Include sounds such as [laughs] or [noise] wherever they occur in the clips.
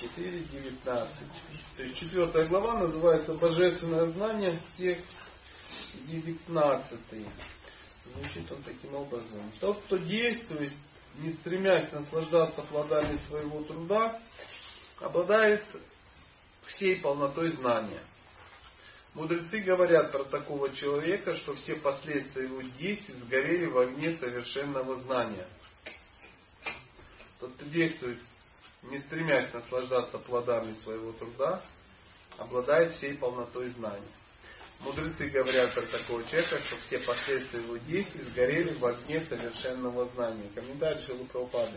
4.19. То есть четвертая глава называется Божественное знание, текст 19. Звучит он таким образом. Тот, кто действует, не стремясь наслаждаться плодами своего труда, обладает всей полнотой знания. Мудрецы говорят про такого человека, что все последствия его действий сгорели в огне совершенного знания. Тот, кто действует, не стремясь наслаждаться плодами своего труда, обладает всей полнотой знаний. Мудрецы говорят про такого человека, что все последствия его действий сгорели в огне совершенного знания. Комментарий Шилу Прабхупады.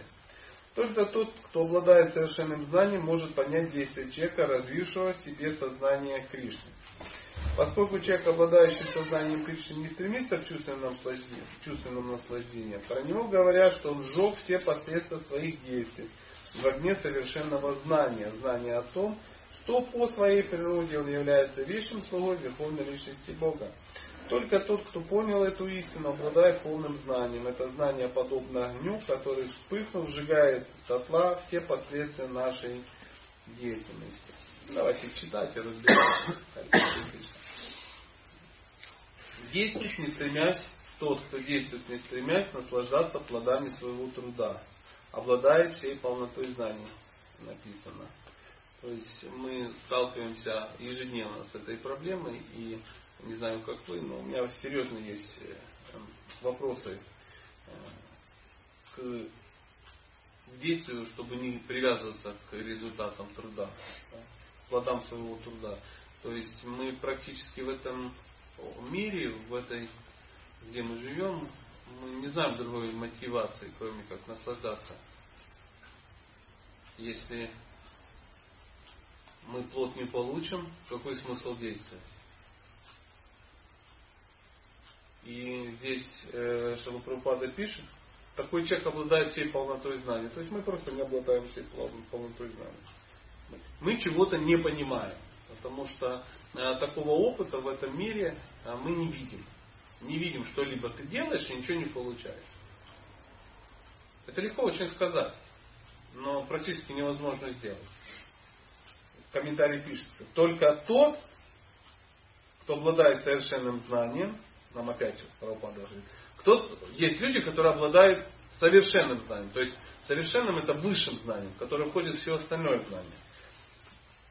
Только тот, кто обладает совершенным знанием, может понять действие человека, развившего в себе сознание Кришны. Поскольку человек, обладающий сознанием Кришны, не стремится к чувственному наслаждению, чувственному наслаждению, про него говорят, что он сжег все последствия своих действий в огне совершенного знания, знания о том, что по своей природе он является вещим слугой Верховной Личности Бога. Только тот, кто понял эту истину, обладает полным знанием. Это знание подобно огню, который, вспыхнув, сжигает дотла все последствия нашей деятельности. Давайте читать и разбирать. Действует не стремясь, тот, кто действует не стремясь, наслаждаться плодами своего труда, обладает всей полнотой знаний, написано. То есть мы сталкиваемся ежедневно с этой проблемой, и не знаю, как вы, но у меня серьезно есть э, вопросы э, к действию, чтобы не привязываться к результатам труда, к плодам своего труда. То есть мы практически в этом мире, в этой, где мы живем, мы не знаем другой мотивации, кроме как наслаждаться. Если мы плод не получим, какой смысл действия? И здесь, э, чтобы Прабхупада пишет, такой человек обладает всей полнотой знаний. То есть мы просто не обладаем всей полнотой знаний. Мы чего-то не понимаем. Потому что э, такого опыта в этом мире э, мы не видим. Не видим, что либо ты делаешь и ничего не получаешь. Это легко очень сказать, но практически невозможно сделать комментарий пишется, только тот, кто обладает совершенным знанием, нам опять Прабхупада говорит, кто, есть люди, которые обладают совершенным знанием, то есть совершенным это высшим знанием, которое входит в все остальное знание.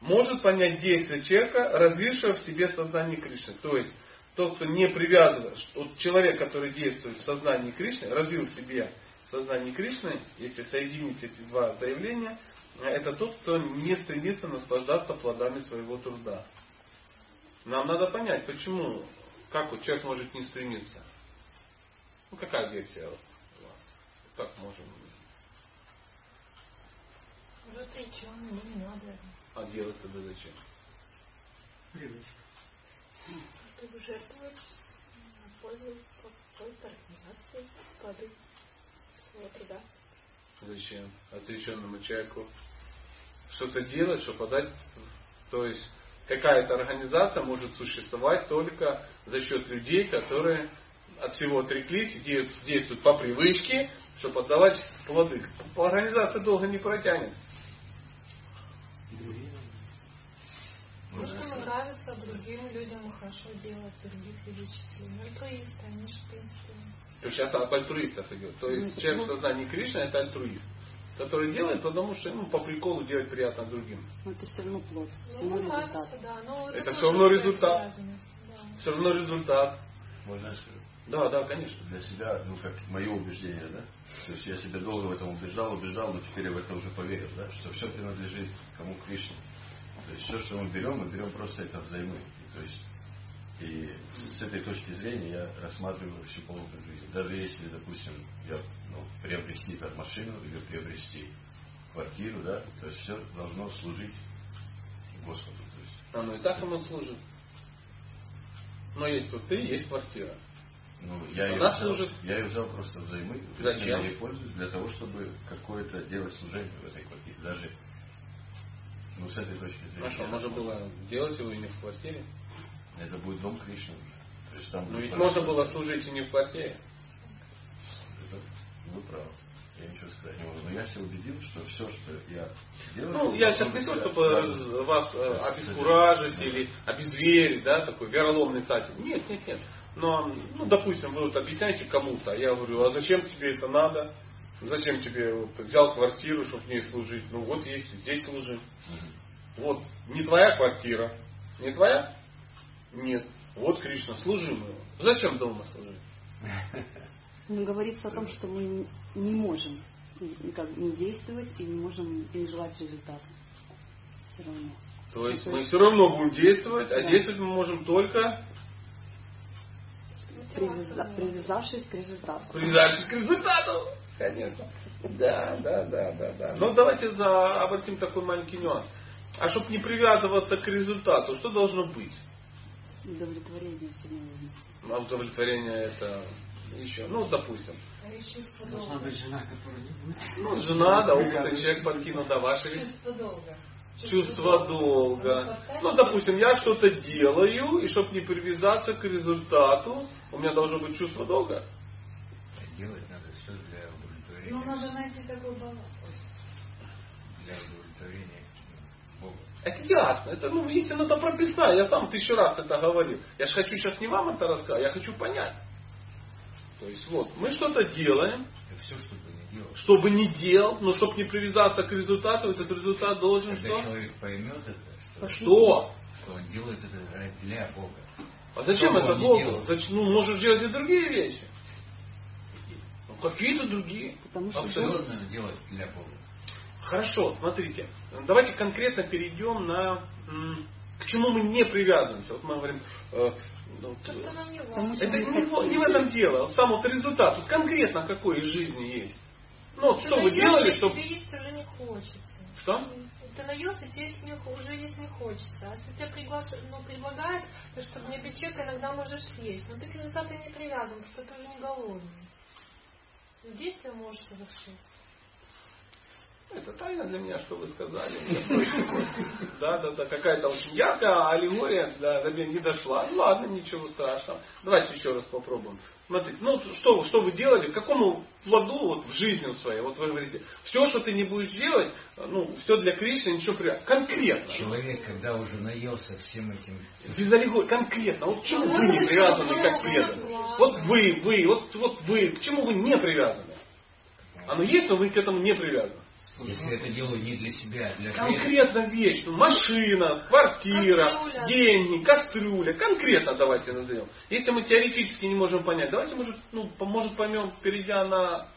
Может понять действие человека, развившего в себе сознание Кришны. То есть, тот, кто не привязывает, вот человек, который действует в сознании Кришны, развил в себе сознание Кришны, если соединить эти два заявления – это тот, кто не стремится наслаждаться плодами своего труда. Нам надо понять, почему, как вот человек может не стремиться. Ну, какая версия вот у вас? Как можем? Запрещено, не надо. А делать тогда зачем? Привычка. Чтобы жертвовать на пользу какой-то организации, плоды своего труда. Зачем? Отреченному человеку что-то делать, чтобы подать. То есть какая-то организация может существовать только за счет людей, которые от всего отреклись и действуют по привычке, чтобы отдавать плоды. Организация долго не протянет. Может, нравится другим людям хорошо делать, других людей счастливыми. Альтруисты, они же, в принципе, то сейчас об альтруистах идет. То есть человек в сознании Кришны это альтруист. Который делает, потому что ему по приколу делать приятно другим. Но это все равно плод. Все ну, равно результат. да. Но Это тоже все равно результат. да. Все равно результат. Можно я скажу? Да, да, конечно. Для себя, ну как мое убеждение, да? То есть я себя долго в этом убеждал, убеждал, но теперь я в это уже поверил, да? Что все принадлежит кому Кришне. То есть все, что мы берем, мы берем просто это взаймы. То есть и с этой точки зрения я рассматриваю всю полную жизнь. Даже если, допустим, я ну, приобрести там, машину или приобрести квартиру, да, то есть все должно служить Господу. То есть, А ну и так оно служит. Но есть вот ты, есть квартира. ну, я, ее взял, служит- я ее взял просто взаймы, Зачем? я ей пользуюсь для того, чтобы какое-то делать служение в этой квартире. Даже ну, с этой точки зрения. Я можно было делать его и не в квартире? Это будет дом Кришны Ну ведь можно было служить и не в квартире. Это вы правы. Я ничего сказать не могу. Но я себя убедил, что все, что я делаю... Ну, я сейчас не то, чтобы вас э, обескуражить или обезверить, да, такой вероломный царь. Нет, нет, нет. Но, ну, допустим, вы вот объясняете кому-то, а я говорю, а зачем тебе это надо? Зачем тебе вот, взял квартиру, чтобы в ней служить? Ну вот есть, здесь служи. Вот, не твоя квартира. Не твоя? Нет. Вот Кришна, служи мы его. Зачем дома служить? Ну, говорится о том, что мы не можем никак не действовать и не можем не желать результата. Все равно. То есть Ну, мы есть- все равно будем действовать, а действовать мы можем только Привяза- привязавшись к результату. привязавшись к результату. Конечно. Да, да, да, да, да. Но давайте за, обратим такой маленький нюанс. А чтобы не привязываться к результату, что должно быть? Удовлетворение сегодня. А удовлетворение это еще, ну, допустим. А чувство Должна быть жена, которая не будет. Ну, жена, да, опытный человек подкинул, да, ваши Чувство долга. чувство долга. Ну, допустим, я что-то делаю, и чтобы не привязаться к результату, у меня должно быть чувство долга. Делать удовлетворения. Ну, надо найти такой баланс. Для удовлетворения Бога. Это ясно. Это, ну, если надо прописать. Я сам тысячу раз это говорил. Я же хочу сейчас не вам это рассказать, я хочу понять. То есть вот, мы что-то делаем, Это все, что бы ни делал. что бы ни делал, но чтобы не привязаться к результату, этот результат должен Когда что? человек поймет это, что, Что? что он делает это для Бога. А зачем Что бы это Богу? Зачем? Ну, можешь делать и другие вещи. Какие-то другие. Потому что Абсолютно. надо делать для Бога. Хорошо, смотрите. Давайте конкретно перейдем на к чему мы не привязываемся. Вот мы говорим, э, ну, То, что нам не важно. что это не, в- не в этом дело. Сам вот результат. Вот конкретно какой из жизни есть. Ну, вот Ты что вы делали, и чтобы... Тебе есть уже не хочется. Что? Ты наелся, тебе есть не, уже есть не хочется. А если тебя приглас... ну, предлагают, то чтобы не быть человека, иногда можешь съесть. Но ты к результату не привязан, потому что ты уже не голодный. Но действие можешь совершить. Это тайна для меня, что вы сказали. [laughs] Да, да, да, какая-то очень яркая аллегория до меня не дошла. Ну ладно, ничего страшного. Давайте еще раз попробуем. Смотрите, ну что, вы- что вы делали, к какому плоду вот, в жизни своей, вот вы говорите, все, что ты не будешь делать, ну, все для Кришны, ничего при... Конкретно. Человек, когда уже наелся всем этим, Без аллегории, конкретно. Вот к чему вы не привязаны, как преданные? Вот вы, вы, вот, вот вы, к чему вы не привязаны? Оно есть, но вы к этому не привязаны. Если это делаю не для себя, а для Конкретно вещь. Ну, машина, квартира, Кастрюля. деньги, кастрюля. Конкретно давайте назовем. Если мы теоретически не можем понять, давайте, может, ну, может поймем, перейдя на,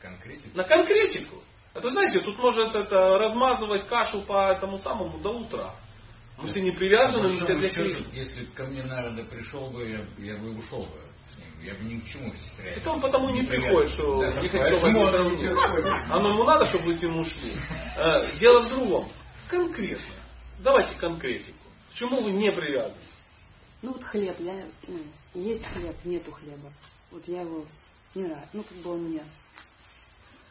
конкретику, на конкретику. А то, знаете, тут может это размазывать кашу по этому самому до утра. Мы все не привязаны, мы все для счету. Если ко мне Народа пришел бы, я, я бы ушел бы. Я бы ни к чему сестря. Это он потому не привязан. приходит, что Да, не хотел бы не. Оно ему надо, чтобы вы с ним ушли. Э, Дело в другом. Конкретно. Давайте конкретику. К чему вы не привязаны? Ну вот хлеб, я, ну, есть хлеб, нету хлеба. Вот я его не нравится. Ну как бы он мне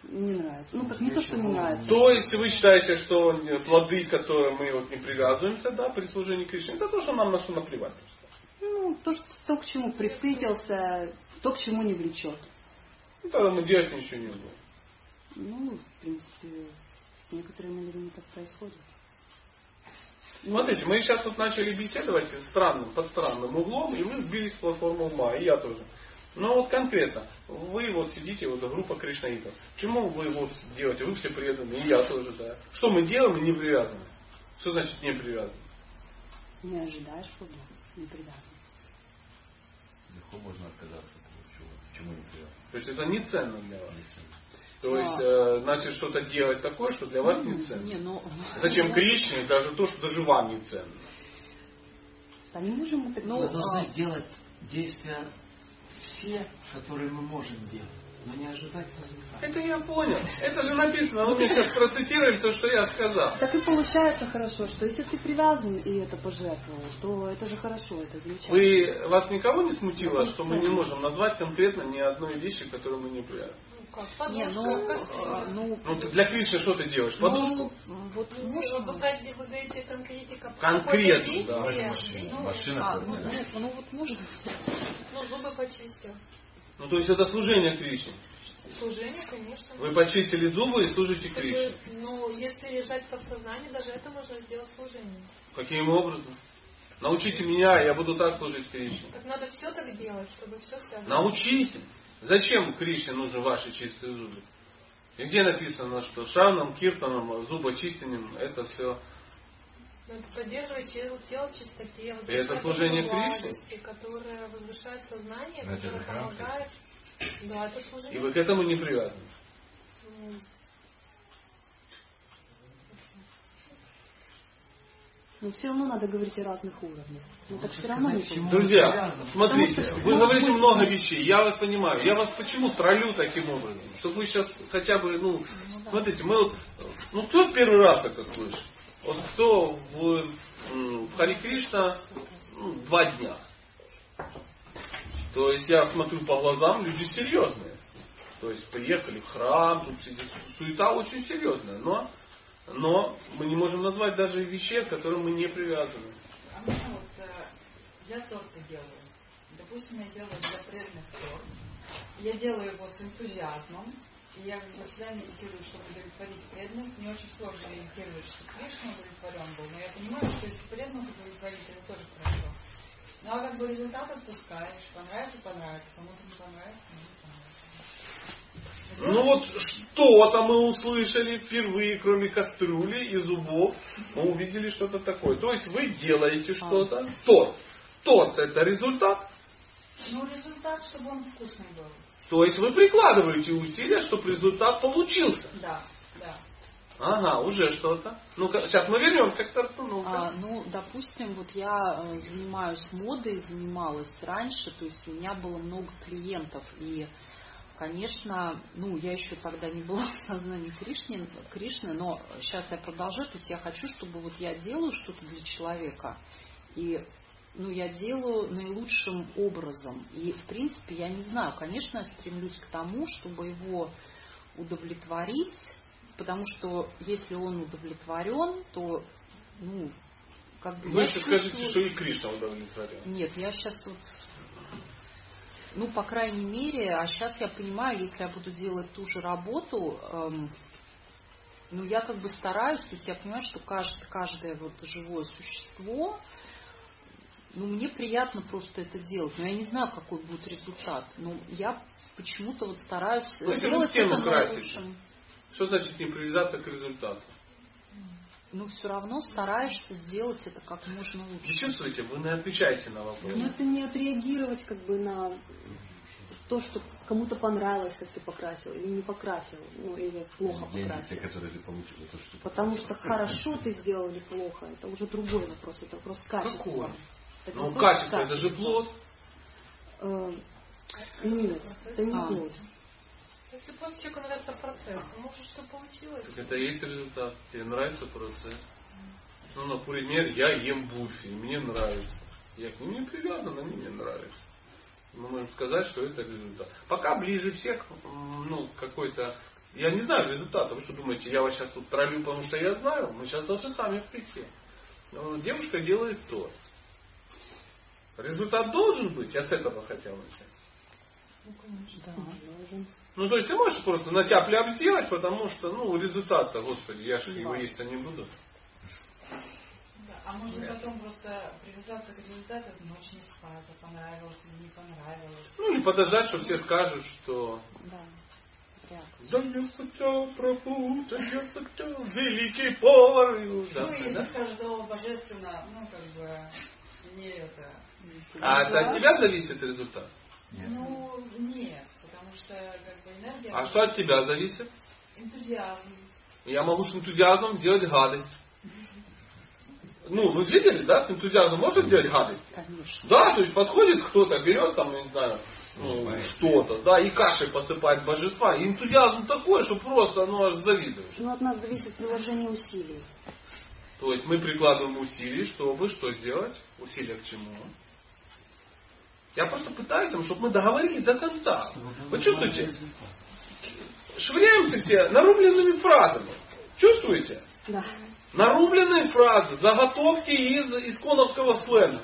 не нравится. Ну как не то, что не нравится. То есть вы считаете, что плоды, к которым мы вот не привязываемся, да, при служении Кришне, это то, что нам на что наплевать. Ну, то, что, то, к чему присытился, то, к чему не влечет. Ну, тогда мы делать ничего не будем. Ну, в принципе, с некоторыми людьми так происходит. Смотрите, мы сейчас вот начали беседовать странным, под странным углом, и вы сбились с платформы ума, и я тоже. Но вот конкретно, вы вот сидите, вот группа кришнаитов. Чему вы вот делаете? Вы все преданы, и я тоже, да. Что мы делаем и не привязаны? Что значит не привязаны? Не ожидаешь плода, не привязан. Легко можно отказаться от того, чего, чему не. То есть это не ценно для вас. То есть, э, значит, что-то делать такое, что для вас не ценно. Не, ну... Зачем Кришне даже то, что даже вам не ценно? Да не можем мы делать. должны делать действия все, которые мы можем делать, но не ожидать результата. Это я понял. Это же написано. Вы мне сейчас процитировали то, что я сказал. Так и получается хорошо, что если ты привязан и это пожертвовал, то это же хорошо, это замечательно. Вы, вас никого не смутило, что мы не можем назвать конкретно ни одной вещи, к которой мы не привязаны? Ну как, Не, ну, э, ну, Ну, ты для Кришны что ты делаешь? Подушку? ну, вот Ну, можно. вы, говорите- вы говорите конкретика. Конкретно, да. Машина. Ну, Машина А, ну, ну, ну вот можно. ну, зубы почистил. Ну, то есть это служение Кришне. Служение, конечно. Вы почистили зубы и служите Так, Кришне. Ну, если лежать в подсознании, даже это можно сделать служение. Каким образом? Научите меня, я буду так служить Кришне. Так надо все так делать, чтобы все связано. Научите. Зачем Кришне нужны ваши чистые зубы? И где написано, что шаном, киртаном, зубочистением, это все поддерживать тело, тело в чистоте, И это служение Кришне? которое возвышает сознание, Но это которое храм, помогает. Да, это И служение. вы к этому не привязаны. Ну, Но все равно надо говорить о разных уровнях. Ну так все равно не. Друзья, смотрите, что вы говорите много вещей, я вас понимаю. Я вас почему троллю таким образом? Чтобы вы сейчас хотя бы, ну, смотрите, мы вот, ну кто первый раз это слышит? Вот кто в, в Хари Кришна ну, два дня. То есть я смотрю по глазам, люди серьезные. То есть приехали в храм, тут суета очень серьезная. Но, но мы не можем назвать даже вещей, к которым мы не привязаны. А можно вот э, я торты делаю. Допустим, я делаю для преданных торт. Я делаю его с энтузиазмом. Я бы всегда медитирую, чтобы удовлетворить преданных. Мне очень сложно медитировать, что Кришна удовлетворен был. Но я понимаю, что если преданных удовлетворить, это тоже хорошо. Ну а как бы результат отпускаешь. Понравится, понравится. Кому-то не понравится, ну, не понравится. Ну вот что-то мы услышали впервые, кроме кастрюли и зубов, мы увидели что-то такое. То есть вы делаете что-то, торт. Торт это результат. Ну, результат, чтобы он вкусный был. То есть вы прикладываете усилия, чтобы результат получился. Да, да. Ага, уже что-то. Ну-ка, сейчас мы вернемся к торту. Ну-ка. А, ну, допустим, вот я э, занимаюсь модой, занималась раньше, то есть у меня было много клиентов, и, конечно, ну, я еще тогда не была в сознании Кришны, Кришны, но сейчас я продолжаю, то есть я хочу, чтобы вот я делаю что-то для человека, и ну, я делаю наилучшим образом. И, в принципе, я не знаю, конечно, я стремлюсь к тому, чтобы его удовлетворить, потому что если он удовлетворен, то, ну, как бы Вы скажете, чувствую- что и Кришна удовлетворен. Нет, я сейчас вот, ну, по крайней мере, а сейчас я понимаю, если я буду делать ту же работу, эм, ну, я как бы стараюсь, то есть я понимаю, что каждое, каждое вот живое существо, ну, мне приятно просто это делать, но я не знаю, какой будет результат, но я почему-то вот стараюсь Ну, если вы делать стену это наилучшим. Что значит не привязаться к результату? Но все равно стараешься сделать это как можно Вы лучше. чувствуете, вы не отвечаете на вопрос. Ну, это не отреагировать как бы на то, что кому-то понравилось, как ты покрасил, или не покрасил, ну, или плохо Деньги, те, покрасил. которые ты получил то, что ты Потому что хорошо ты сделал или плохо, это уже другой вопрос, это вопрос качества. Какой? Это Ну, вопрос качество, это же плод. Э, Нет, это не А. плод. Если просто человеку нравится процесс, может, что получилось? Так это и есть результат. Тебе нравится процесс. Ну, например, я ем буфи, мне нравится. Я к ним не привязан, они мне нравятся. Мы можем сказать, что это результат. Пока ближе всех, ну, какой-то... Я не знаю результата. Вы что думаете, я вас сейчас тут троллю, потому что я знаю? Мы сейчас должны сами прийти. Ну, девушка делает то. Результат должен быть. Я с этого хотел начать. Ну, конечно. Да, должен. Ну, то есть ты можешь просто на тяп-ляп сделать, потому что, ну, результат-то, господи, я же его Да. есть-то не буду. Да, а можно потом просто привязаться к результату, ночь не спать, а понравилось или не понравилось. Ну, или подождать, что все скажут, что Да. Дается тебя, Прабу, дается тебя, великий повар. И Ну, ужасно, если да? каждого божественно, ну, как бы, не это... А это от тебя зависит результат? Нет. Ну, нет, потому что, как бы, энергия... А что от тебя зависит? Энтузиазм. Я могу с энтузиазмом сделать гадость. Ну, вы видели, да, с энтузиазмом можно сделать гадость? Конечно. Да, то есть подходит кто-то, берет там, не знаю, ну, что-то, да, и кашей посыпает божества. И энтузиазм такой, что просто, ну, аж завидуешь. Ну, от нас зависит приложение усилий. То есть мы прикладываем усилия, чтобы что сделать? Усилия к чему? Я просто пытаюсь, чтобы мы договорились до конца. Вы чувствуете? Швыряемся все нарубленными фразами. Чувствуете? Да. Нарубленные фразы, заготовки из исконовского сленга.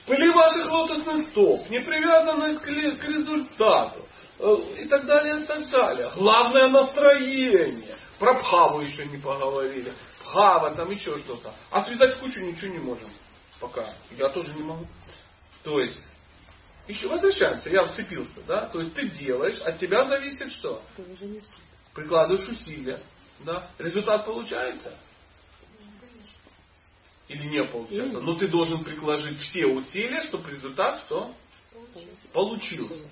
В пыли ваших лотосных стоп, не привязанные к, результату. э, и так далее, и так далее. Главное настроение. Про Бхаву еще не поговорили. Бхава, там еще что-то. А связать кучу ничего не можем. Пока. Я тоже не могу. То есть, еще возвращаемся, я вцепился, да? То есть ты делаешь, от тебя зависит что? Прикладываешь усилия, да? Результат получается? Или не получается? Но ты должен приложить все усилия, чтобы результат что? Получился.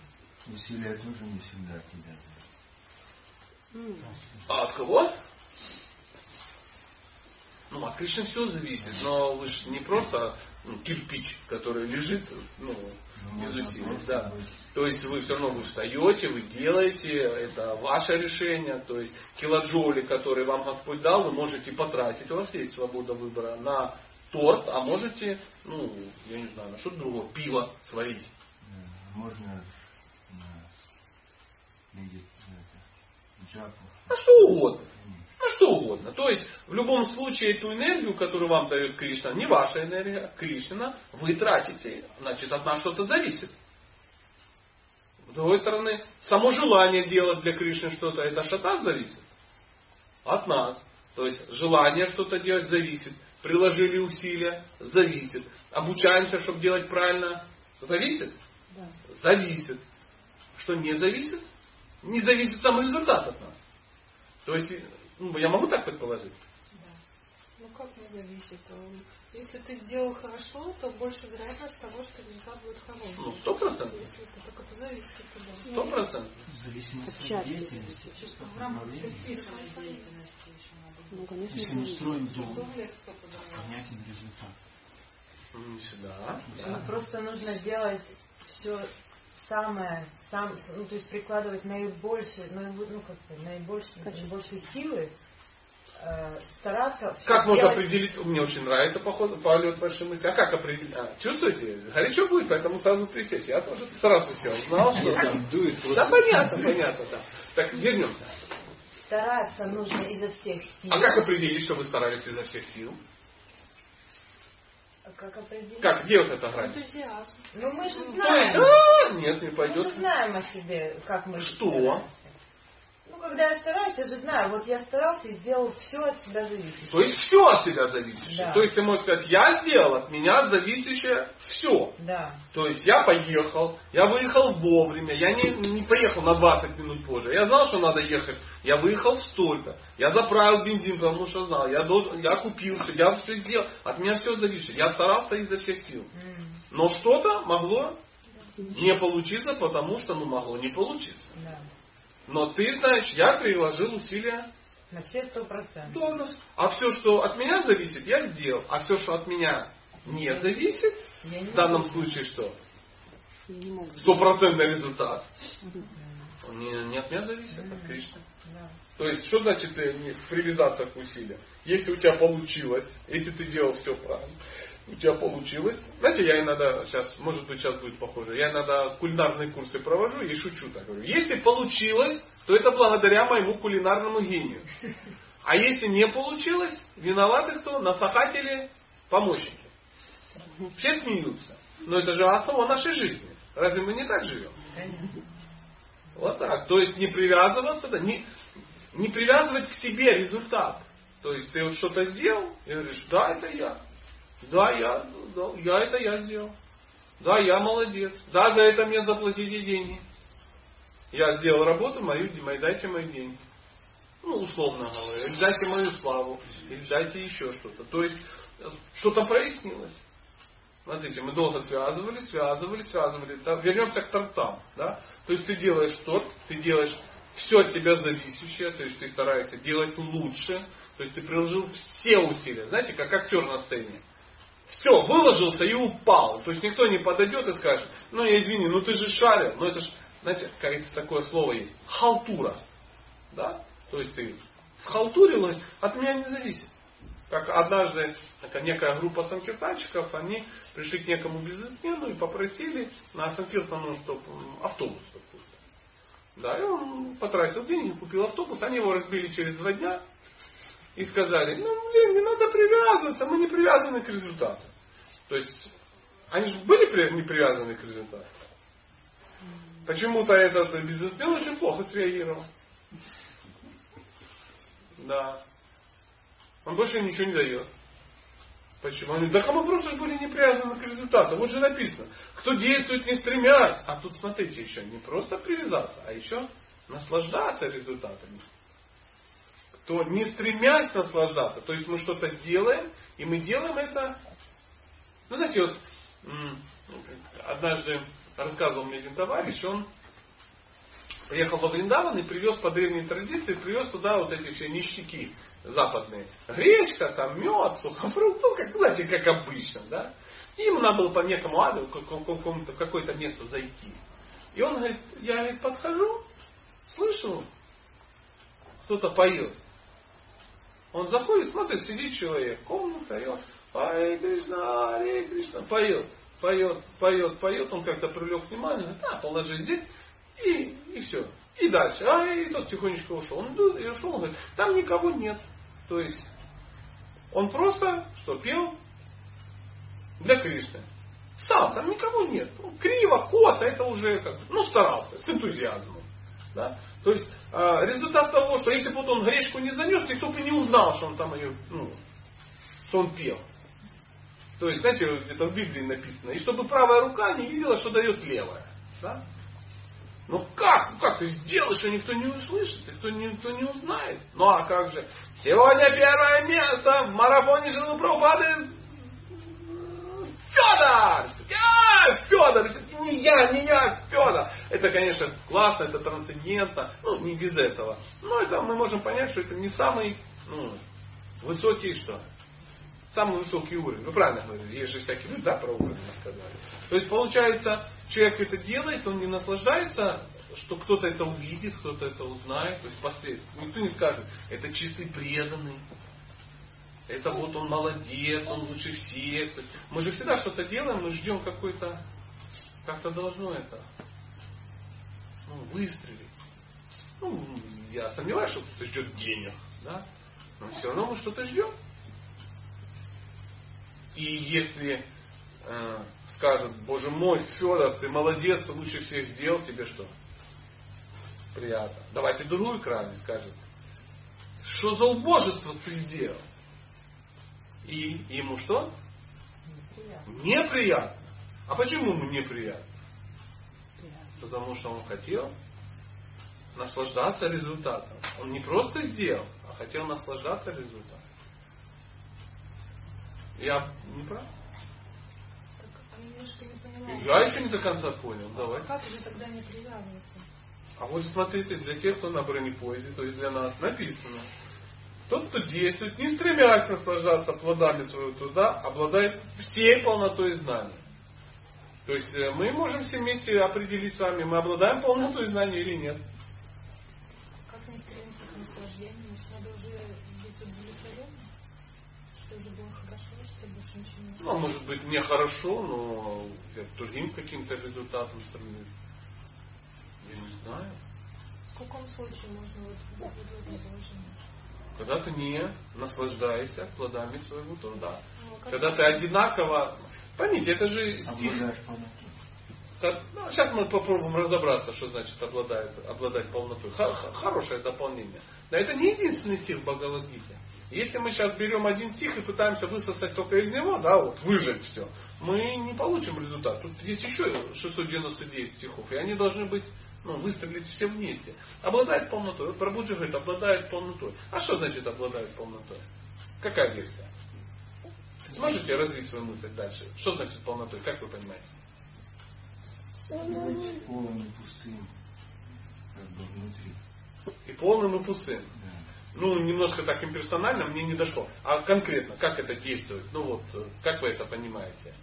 Усилия тоже не всегда от тебя зависят. А от кого? Ну, от Кришны все зависит, но вы же не просто ну, кирпич, который лежит ну, без усилий. Да. То есть вы все равно вы встаете, вы делаете, это ваше решение. То есть килоджоули, которые вам Господь дал, вы можете потратить, у вас есть свобода выбора на торт, а можете, ну, я не знаю, на что-то другое, пиво сварить. Да, Можно на меди- это, джапу. На что угодно. На что угодно. То есть, в любом случае, эту энергию, которую вам дает Кришна, не ваша энергия, а Кришна, вы тратите. Значит, от нас что-то зависит. С другой стороны, само желание делать для Кришны что-то, это от нас зависит. От нас. То есть, желание что-то делать зависит. Приложили усилия, зависит. Обучаемся, чтобы делать правильно, зависит? Да. Зависит. Что не зависит? Не зависит сам результат от нас. То есть, ну, я могу так предположить? Ну как не зависит? Если ты сделал хорошо, то больше вероятность того, что результат будет Ну, хороший. сто процентов. Если это так это зависит от тебя. Сто процентов. В зависимости от Часто деятельности, В рамках деятельности еще надо Ну, конечно, Если мы строим дом, понятен результат. Ну, Не всегда. Ну, просто нужно делать все самое, сам, ну, то есть прикладывать наибольшие, наибо- ну, как бы, наибольшие, наибольшие силы, э, стараться Как можно делать- определить, мне очень нравится поход, полет вашей мысли, а как определить? А, чувствуете? Горячо будет, поэтому сразу присесть. Я тоже сразу сел, знал, что Там дует Да, понятно, понятно, да. Так, вернемся. стараться нужно изо всех сил. А как определить, что вы старались изо всех сил? Как определить? Как, где вот эта грань? Энтузиазм. Ну мы же есть, знаем. а, нет, не Мы же пойдет. знаем о себе, как мы Что? стараемся. Ну, когда я стараюсь, я же знаю, вот я старался и сделал все от себя зависящее. То есть все от тебя зависящее. Да. То есть ты можешь сказать, я сделал от меня зависящее все. Да. То есть я поехал, я выехал вовремя, я не, не поехал на 20 минут позже. Я знал, что надо ехать. Я выехал в столько. Я заправил бензин, потому что знал. Я, должен, я купил все, я все сделал. От меня все зависит. Я старался изо всех сил. Но что-то могло не получиться, потому что ну, могло не получиться. Да. Но ты знаешь, я приложил усилия На все сто процентов. тонус. А все, что от меня зависит, я сделал. А все, что от меня не зависит, Я не в данном могу. случае что? Стопроцентный результат. Он не, не от меня зависит, от Кришны. Да. То есть, что значит э, не- привязаться к усилиям? Если у тебя получилось, если ты делал все правильно, у тебя получилось. Знаете, я иногда сейчас, может быть, сейчас будет похоже, я иногда кулинарные курсы провожу и шучу так говорю. Если получилось, то это благодаря моему кулинарному гению. А если не получилось, виноваты кто? Насахатели, помощники. Все смеются. Но это же основа нашей жизни. Разве мы не так живем? Вот так. То есть не привязываться, да, не, не привязывать к себе результат. То есть ты вот что-то сделал и говоришь, да, это я. Да, я, да, я это я сделал. Да, я молодец. Да, за это мне заплатите деньги. Я сделал работу, мою, мои, дайте мои деньги. Ну, условно говоря. Или дайте мою славу. Или дайте еще что-то. То есть, э, что-то прояснилось. Смотрите, мы долго связывались, связывали. Да, Вернемся к тортам. Да? То есть ты делаешь торт, ты делаешь все от тебя зависящее, то есть ты стараешься делать лучше, то есть ты приложил все усилия. Знаете, как актер на сцене. Все, выложился и упал. То есть никто не подойдет и скажет, ну я извини, ну ты же шарил. Ну это же, знаете, как такое слово есть, халтура. Да? То есть ты схалтурилась, от меня не зависит. Как однажды такая некая группа санкиртанщиков, они пришли к некому бизнесмену и попросили на санкиртану, чтобы автобус какой-то. Да, и он потратил деньги, купил автобус, они его разбили через два дня и сказали, ну блин, не надо привязываться, мы не привязаны к результату. То есть, они же были не привязаны к результату. Почему-то этот бизнесмен очень плохо среагировал. Да. Он больше ничего не дает. Почему? Они, да мы просто были не привязаны к результату. Вот же написано, кто действует не стремясь. А тут смотрите еще, не просто привязаться, а еще наслаждаться результатами. Кто не стремясь наслаждаться, то есть мы что-то делаем, и мы делаем это, ну знаете, вот однажды рассказывал мне один товарищ, он приехал во Вриндаван и привез по древней традиции, привез туда вот эти все ништяки западные. Гречка, там мед, сухофрукт, ну, как, знаете, как обычно, да. И ему надо было по некому адресу, в какое-то место зайти. И он говорит, я говорит, подхожу, слышу, кто-то поет. Он заходит, смотрит, сидит человек, комната, и он, Аре Кришна, Аре Кришна, поет, поет, поет, поет, он как-то привлек внимание, говорит, а, положи здесь, и, и все. И дальше. А и тот тихонечко ушел. Он и ушел, он говорит, там никого нет. То есть он просто что, пел для Кришны. Стал, там никого нет. Криво, косо, это уже как ну, старался, с энтузиазмом. Да? То есть э, результат того, что если бы вот он гречку не занес, никто бы не узнал, что он там ее, ну, что он пел. То есть, знаете, где-то в Библии написано, и чтобы правая рука не видела, что дает левая. Да? Ну как? Ну как ты сделаешь, что никто не услышит, никто, никто не узнает? Ну а как же? Сегодня первое место в марафоне Жилу Прабхупады Федор! Я, Федор! Не я, не я, Федор! Это, конечно, классно, это трансцендентно, ну, не без этого. Но это мы можем понять, что это не самый ну, высокий, что самый высокий уровень. Вы правильно говорили, есть же всякие, вы да, про уровень сказали. То есть получается, человек это делает, он не наслаждается, что кто-то это увидит, кто-то это узнает, то есть последствия. Никто не скажет, это чистый преданный, это вот он молодец, он лучше всех. Мы же всегда что-то делаем, мы ждем какой-то, как-то должно это ну, выстрелить. Ну, я сомневаюсь, что кто-то ждет денег, да? но все равно мы что-то ждем. И если э, скажет, Боже мой, Федор, ты молодец, лучше всех сделал, тебе что? Приятно. Давайте другую крайность скажет. Что за убожество ты сделал? И ему что? Неприятно. неприятно. А почему ему неприятно? Потому что он хотел наслаждаться результатом. Он не просто сделал, а хотел наслаждаться результатом. Я не прав? Я еще не до конца понял. Давай. А как же тогда не привязываться? А вот смотрите, для тех, кто на бронепоезде, то есть для нас написано. Тот, кто действует, не стремясь наслаждаться плодами своего труда, обладает всей полнотой знаний. То есть э, мы можем все вместе определить с вами, мы обладаем полнотой знаний или нет. Как не стремиться к наслаждению? Надо уже быть удовлетворенным, что уже было хорошо, что больше ничего не Ну, а может быть, не хорошо, но я к другим каким-то результатам стремлюсь. Я не знаю. В каком случае можно вот это положение? Когда ты не наслаждаешься плодами своего труда. Ну, Когда ты одинаково... Поймите, это же стих... Ну, сейчас мы попробуем разобраться, что значит обладает, обладать полнотой. Хорошее дополнение. Но это не единственный стих в Бхагавадгите. Если мы сейчас берем один стих и пытаемся высосать только из него, да, вот выжать все, мы не получим результат. Тут есть еще 699 стихов, и они должны быть ну, выстрелить все вместе. Обладает полнотой. Вот Прабуджи говорит, обладает полнотой. А что значит обладает полнотой? Какая версия? Сможете развить свою мысль дальше? Что значит полнотой? Как вы понимаете? Быть полным и пустым, как бы внутри. И полным и пустым. Да. Ну, немножко так имперсонально мне не дошло. А конкретно, как это действует? Ну вот, как вы это понимаете?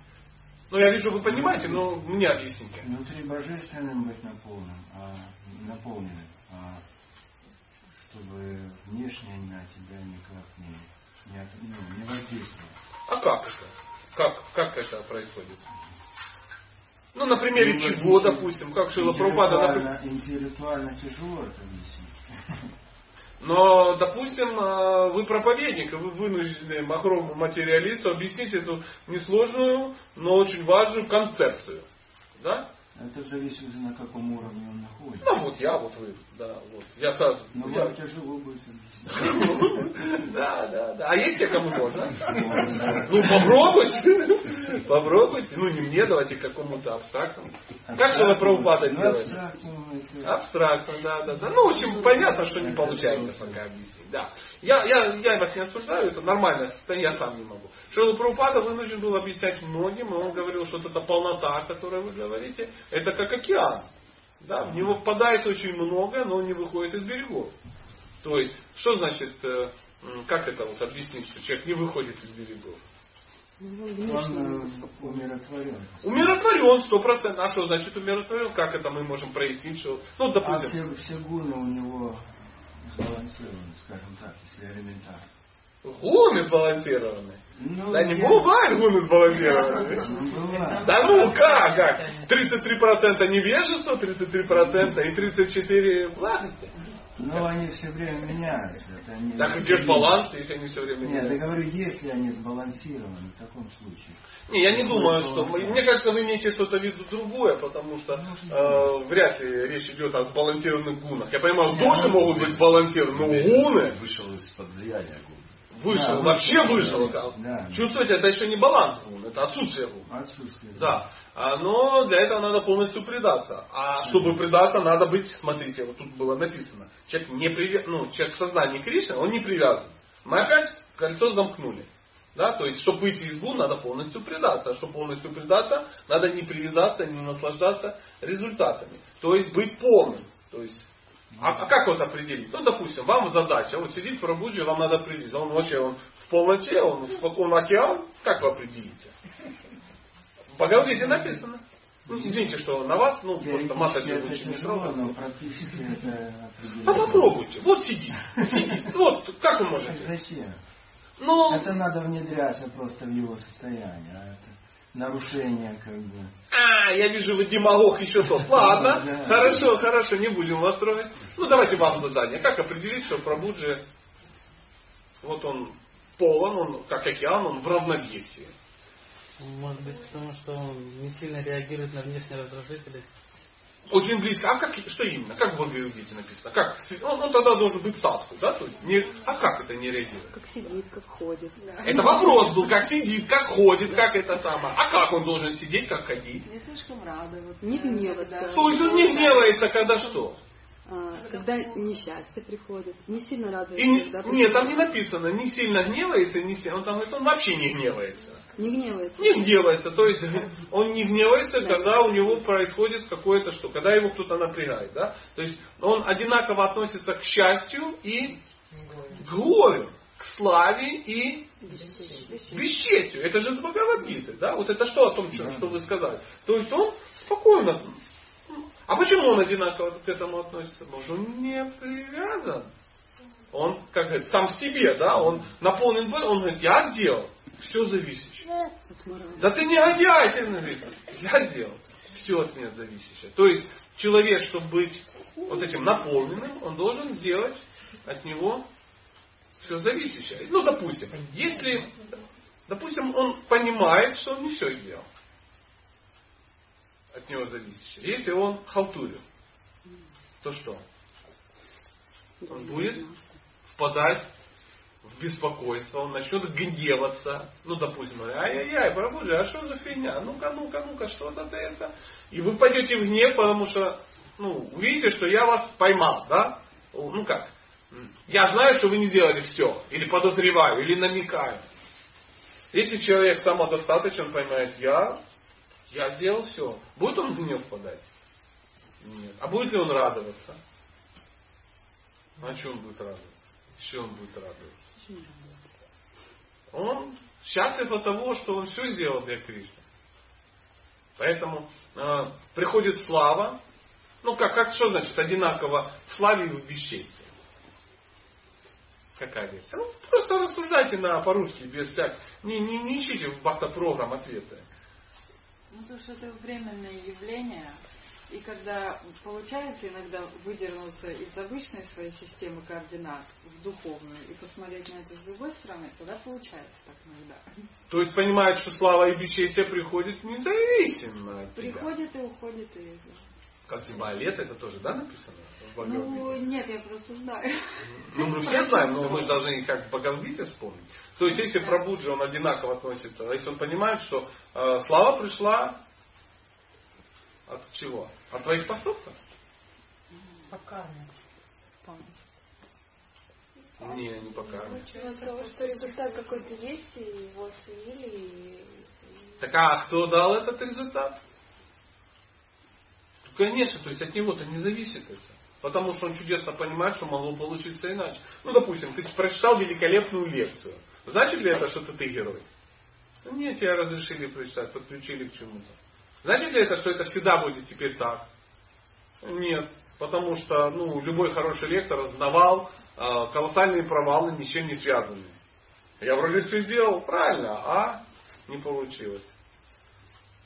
Ну, я вижу, вы понимаете, но мне объясните. Внутри божественным быть наполненным, а, наполненным, а чтобы внешне на тебя никак не, не, ну, не воздействовало. А как это? Как, как это происходит? Ну, на примере ну, чего, допустим, как Шила Прабхупада... Интеллектуально, интеллектуально тяжело это объяснить. Но, допустим, э, вы проповедник, и вы вынуждены махровому материалисту объяснить эту несложную, но очень важную концепцию. Да? Это зависит уже на каком уровне он находится. Ну вот я, вот вы, да, вот. Я сразу. Но я- тяжело будет. [laughs] Да, да, да. А есть те, кому можно? [laughs] Ну попробуйте. Попробуйте. Ну не мне, давайте какому-то абстрактному. Как же вы Прабхупада Ну, делаете? Абстрактно, да, да, да. Ну, в общем, понятно, что не получается пока объяснить. Да. Я, я, я вас не осуждаю, это нормально, я сам не могу. Шрила Прабхупада вынужден был объяснять многим, и он говорил, что вот эта полнота, о которой вы говорите, это как океан. Да, в него впадает очень много, но он не выходит из берегов. То есть, что значит, э, как это вот объяснить, что человек не выходит из берегов? Он умиротворен. Умиротворен, сто процентов. А что значит умиротворен? Как это мы можем прояснить, что... Ну, А допустим, все, все гуны у него сбалансированы, скажем так, если элементарно. гуны сбалансированы. Ну, Да не я- бывает гуны сбалансированы. Ну. Да ну как, как? 33% невежества, 33% и 34% благости. Но они все время меняются. Это не- Так же баланс, если они все время Нет, я меняются? говорю, если они сбалансированы, в таком случае. Не, я не Какой думаю, что... Мне кажется, вы имеете что-то в виду другое, потому что э, вряд ли речь идет о сбалансированных гунах. Я понимаю, души могут быть сбалансированы, но гуны Вышел из-под влияния гун. Вышел, Да, вообще вышел, да. Да. Чувствуете, это еще не баланс гун, это отсутствие гун. Отсутствие. Да, А, но для этого надо полностью предаться. А чтобы предаться, надо быть, смотрите, вот тут было написано, человек, не привя... ну, человек в сознании Кришны, он не привязан. Мы опять кольцо замкнули. Да, то есть, чтобы выйти из гун, надо полностью предаться. А чтобы полностью предаться, надо не привязаться, не наслаждаться результатами. То есть, быть полным. То есть, а, а как вот определить? Ну, допустим, вам задача, вот сидит Прабуджи, вам надо определить, он вообще он в полноте, он спокойно океан, как вы определите? В Бхагавадгите написано. Ну, извините, что на вас, ну, просто масса лучше не но практически это. А попробуйте. Вот сидит. Сидит. Вот, как вы можете? Зачем? Ну, Это надо внедряться просто в его состояние. А это нарушение как бы. а, я вижу, вы демагог еще тот. Ладно, Да. хорошо, хорошо, не будем вас трогать. Ну, давайте вам задание. Как определить, что Прабуджи, вот он полон, он как океан, он в равновесии. Может быть, потому что он не сильно реагирует на внешние раздражители. Очень близко. А как, что именно? Как в Бхагавадгите написано? Как? Он, он тогда должен быть садху, да? То есть не, а как это не реагирует? Как сидит, как ходит. [laughs] Это вопрос был, как сидит, как ходит, как это самое. А как он должен сидеть, как ходить? Не слишком рада. Вот, Не гневаться. То есть он не гневается, когда что? А, когда несчастье приходит. Не сильно радуется. И когда нет, там не написано, не сильно гневается, не сильно. Он там говорит, он вообще не гневается. Не гневается. Не гневается, то есть [laughs] он не гневается, когда у него происходит какое-то что, когда его кто-то напрягает, да? То есть он одинаково относится к счастью и к горю, к славе и к бесчестью. Это же Бхагавадгиты, да? Вот это что о том, что, что вы сказали? То есть он спокойно. А почему он одинаково к этому относится? Потому что он не привязан. Он, как говорит, сам в себе, да, он наполнен, Б- он говорит, я сделал, все зависящее. Да ты негодяй, ты говорит, я сделал. Все от меня зависящее. То есть человек, чтобы быть вот этим наполненным, он должен сделать от него все зависящее. Ну, допустим, если, допустим, он понимает, что он не все сделал от него зависящее. Если он халтурил, то что? Он будет впадать в беспокойство, он начнет гневаться. Ну, допустим, ай-яй-яй, Прабhuджи, а что за фигня? Ну-ка, ну-ка, ну-ка, что-то это. И вы пойдете в гнев, потому что, ну, увидите, что я вас поймал, да? Ну как? Я знаю, что вы не сделали все. Или подозреваю, или намекаю. Если человек самодостаточен, он поймает, я, я сделал все. Будет он в гнев впадать? Нет. А будет ли он радоваться? А что он будет радоваться? Что он будет радоваться? Он счастлив от того, что он все сделал для Кришны. Поэтому э, приходит слава. Ну как, как что значит одинаково в славе и в бесчестии? Какая вещь? Ну, просто рассуждайте на по-русски, без всяких. Не, не, не ищите в бахта-программ ответы. Ну, потому что это временное явление. И когда получается иногда выдернуться из обычной своей системы координат в духовную и посмотреть на это с другой стороны, тогда получается так иногда. То есть понимает, что слава и бесчестие приходит независимо от тебя. Приходит и уходит и... Как Зибалет, это тоже, да, написано? В Ну, нет, я просто знаю. Ну, мы все знаем, но мы должны как в Бхагавадгите вспомнить. То есть, если Прабуджи, он одинаково относится, если он понимает, что э, слава пришла от чего? От твоих поступков? По карме. Не, не по карме. Ну, того, что результат какой-то есть, и его оценили, и... Так а кто дал этот результат? Конечно, то есть от него-то не зависит это. Потому что он чудесно понимает, что могло получиться иначе. Ну, допустим, ты прочитал великолепную лекцию. Значит ли это, что ты герой? Ну, нет, тебя разрешили прочитать, подключили к чему-то. Значит ли это, что это всегда будет теперь так? Нет. Потому что ну, любой хороший лектор знавал э, колоссальные провалы, ни с чем не связанные. Я вроде все сделал правильно, а не получилось.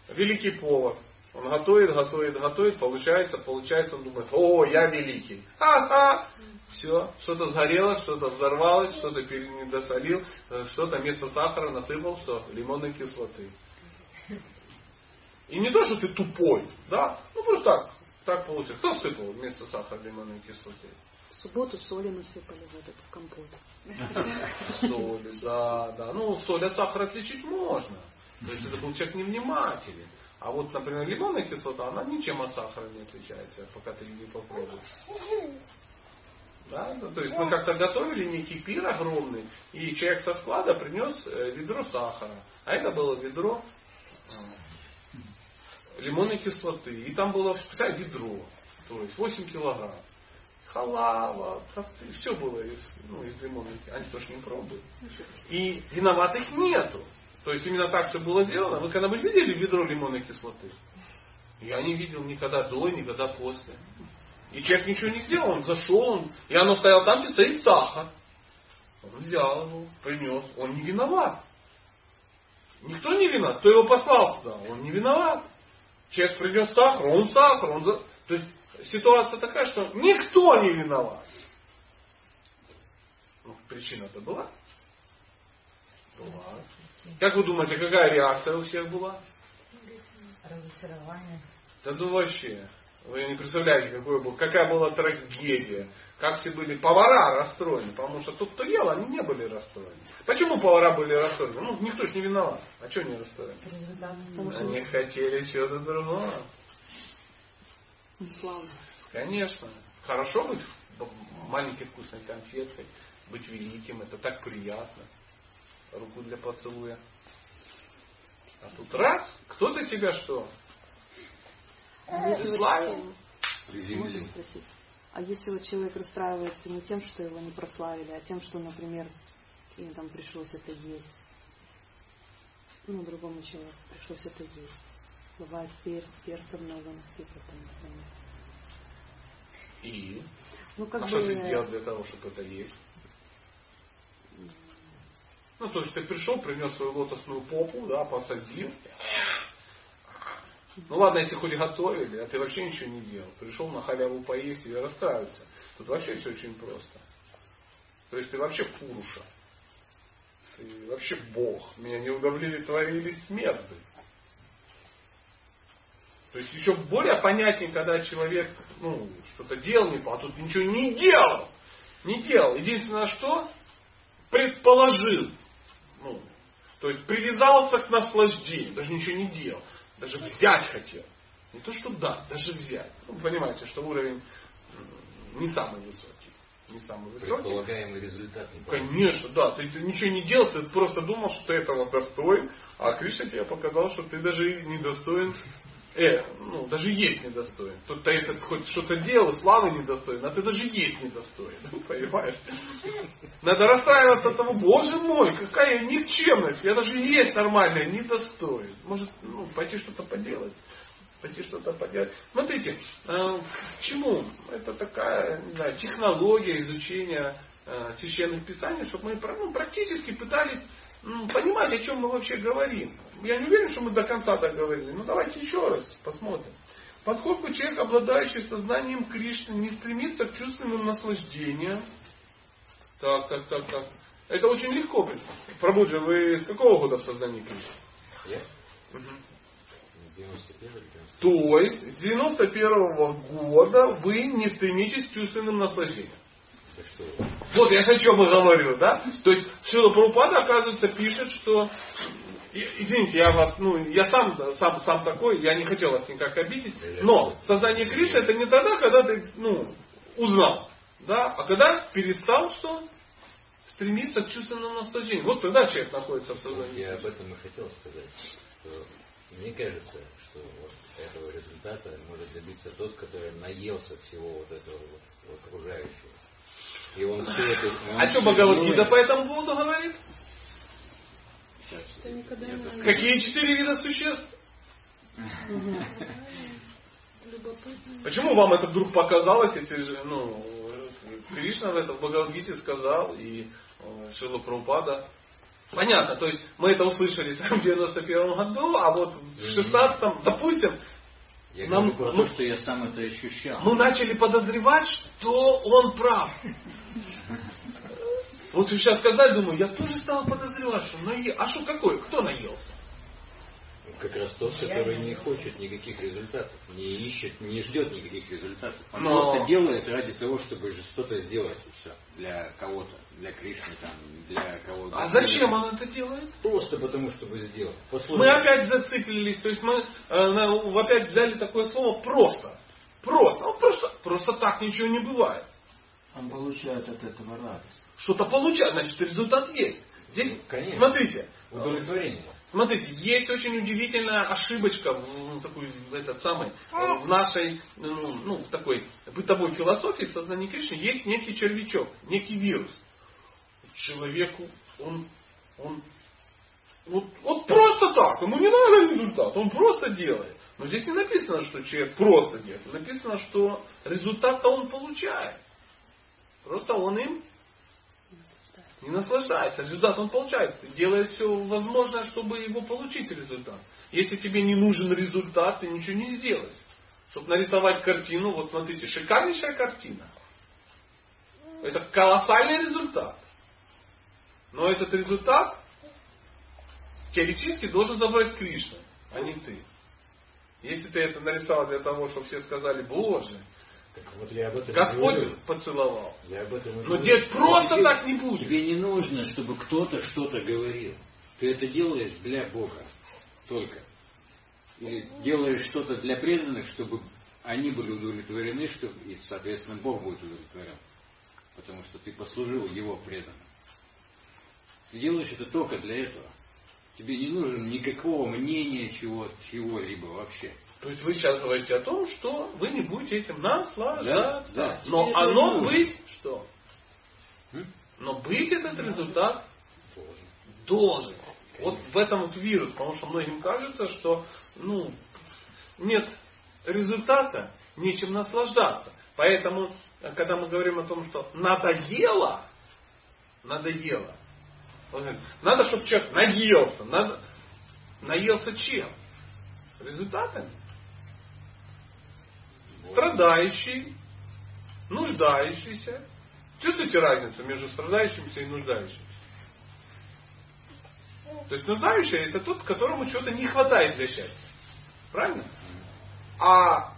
Великий повар. Он готовит, готовит, готовит, получается, получается, он думает, о, я великий. Ха-ха! Все, что-то сгорело, что-то взорвалось, что-то недосолил, э, что-то вместо сахара насыпал, что лимонной кислоты. И не то, что ты тупой, да, ну просто так, так получилось. Кто всыпал вместо сахара лимонной кислоты? В субботу соли насыпали в этот в компот. Соли, да, да. Ну, соль от сахара отличить можно. То есть это был человек невнимателен. А вот, например, лимонная кислота, она ничем от сахара не отличается, пока ты не попробуешь. Да? Ну, то есть мы как-то готовили некий пир огромный, и человек со склада принес э, ведро сахара. А это было ведро э, лимонной кислоты. И там было специально ведро. То есть 8 килограмм. Халава, все было из, ну, из лимонной кислоты. Они тоже не пробуют. И виноватых нету. То есть именно так все было сделано. Вы когда-нибудь видели ведро лимонной кислоты? Я не видел никогда до, никогда после. И человек ничего не сделал, он зашел, он, и оно стояло там, где стоит сахар. Он взял его, принес. Он не виноват. Никто не виноват. Кто его послал туда? Он не виноват. Человек принес сахар, он сахар. Он. То есть ситуация такая, что никто не виноват. Ну, причина-то была. Как вы думаете, какая реакция у всех была? Разочарование. Да ну вообще. Вы не представляете, какой был, какая была трагедия. Как все были повара расстроены. Потому что тот, кто ел, они не были расстроены. Почему повара были расстроены? Ну, никто ж не виноват. А что они расстроены? Они хотели чего-то другого. Конечно. Хорошо быть маленькой вкусной конфеткой, быть великим, это так приятно. Руку для поцелуя. А тут раз, кто-то тебя что? А Славил? можно спросить, а если вот человек расстраивается не тем, что его не прославили, а тем, что, например, им там пришлось это есть, ну, другому человеку пришлось это есть. Бывает пер, перца много насыпать, там, например. И? Ну, как а бы... что ты сделал для того, чтобы это есть? Ну, то есть ты пришел, принес свою лотосную попу, да, посадил. Ну ладно, если хоть готовили, а ты вообще ничего не делал. Пришел на халяву поесть и расстраиваться. Тут вообще все очень просто. То есть ты вообще пуруша. Ты вообще Бог. Меня не удовлетворили смерды. То есть еще более понятнее, когда человек ну, что-то делал, не, а тут ничего не делал. Не делал. Единственное, что предположил. Ну, то есть привязался к наслаждению, даже ничего не делал. Даже взять хотел. Не то, что да, даже взять. Ну, понимаете, что уровень не самый высокий. Не самый высокий. Предполагаемый результат не Конечно, да. Ты, ты ничего не делал, ты просто думал, что ты этого достоин, а Кришна тебе показал, что ты даже и не достоин. Э, ну, даже есть недостоин. Тут-то этот хоть что-то делал, славы недостоин, а ты даже есть недостоин. [laughs] Понимаешь? Надо расстраиваться от того, боже мой, какая никчемность. Я даже есть нормальная, недостоин. Может, ну, пойти что-то поделать. Пойти что-то поделать. Смотрите, э, к чему? Это такая, не технология изучения э, священных писаний, чтобы мы ну, практически пытались понимать, о чем мы вообще говорим. Я не уверен, что мы до конца так говорили, но давайте еще раз посмотрим. Поскольку человек, обладающий сознанием Кришны, не стремится к чувственным наслаждениям. Так, так, так, так. Это очень легко. Пробуджа, вы с какого года в сознании Кришны? Я? Угу. 91 То есть с 91 года вы не стремитесь к чувственным наслаждениям. Вот я же о чем и говорю, да? То есть Шила Прабхупада, оказывается, пишет, что Извините, я вас, ну, я сам, сам, сам такой, я не хотел вас никак обидеть, но сознание Кришны это не тогда, когда ты, ну, узнал, да, а когда перестал что? Стремиться к чувственному наслаждению. Вот тогда человек находится в сознании я об этом и хотел сказать, что мне кажется, что вот этого результата может добиться тот, который наелся всего вот этого вот окружающего. И он все это... он А что Бхагавадгита по этому поводу говорит? Не Какие четыре вида существ? Почему вам это вдруг показалось, если же, ну, Кришна в этом в Бхагавадгите сказал, и э, Шила Прабхупада. Понятно, то есть мы это услышали [laughs] в 91 году, а вот в 16 допустим, Я Нам- говорю про мы- то, что я сам это ощущал. мы начали подозревать, что он прав. Вот сейчас сказали, думаю, я тоже стал подозревать, что наел. А что какой? Кто наелся? Как раз тот, который не хочет никаких результатов, не ищет, не ждет никаких результатов. Он Но- просто делает ради того, чтобы что-то сделать и все. Для кого-то, для Кришны, там, для кого-то. А зачем он это делает? Просто потому, чтобы сделать. Послушай, Мы опять зациклились, то есть мы э, опять взяли такое слово просто. Просто. Ну, просто, просто так ничего не бывает. Он получает от этого радость. Что-то получать, значит результат есть. Здесь, Ну, конечно. смотрите, удовлетворение. Смотрите, есть очень удивительная ошибочка в, ну, такой, в этот самый, э, в нашей, ну, ну, в такой бытовой философии сознания Кришны есть некий червячок, некий вирус. Человеку, он, он, вот, вот просто так, ему не надо результат, он просто делает. Но здесь не написано, что человек просто делает, написано, что результат-то он получает. Просто он им не наслаждается. Результат он получает. Делает все возможное, чтобы его получить результат. Если тебе не нужен результат, ты ничего не сделаешь. Чтобы нарисовать картину, вот смотрите, шикарнейшая картина. Это колоссальный результат. Но этот результат теоретически должен забрать Кришна, а не ты. Если ты это нарисовал для того, чтобы все сказали, Боже, вот я об этом Господь говорю. поцеловал. Я об этом Но делать просто Тебе- так не будет. Тебе не нужно, чтобы кто-то что-то говорил. Ты это делаешь для Бога. Только. Или делаешь что-то для преданных, чтобы они были удовлетворены, чтобы, и, соответственно, Бог будет удовлетворен. Потому что ты послужил Его преданным. Ты делаешь это только для этого. Тебе не нужно никакого мнения чего, чего-либо вообще. То есть вы сейчас говорите о том, что вы не будете этим наслаждаться. Да, да. Но не оно быть что? Но быть этот результат Должен. должен. Вот в этом вот вирус, потому что многим кажется, что ну, нет результата, нечем наслаждаться. Поэтому, когда мы говорим о том, что надоело, надоело, надо, чтобы человек наелся. Надо, наелся чем? Результатами. Страдающий, нуждающийся. Чувствуете разницу между страдающимся и нуждающимся? То есть нуждающийся это тот, которому чего-то не хватает для счастья. Правильно? А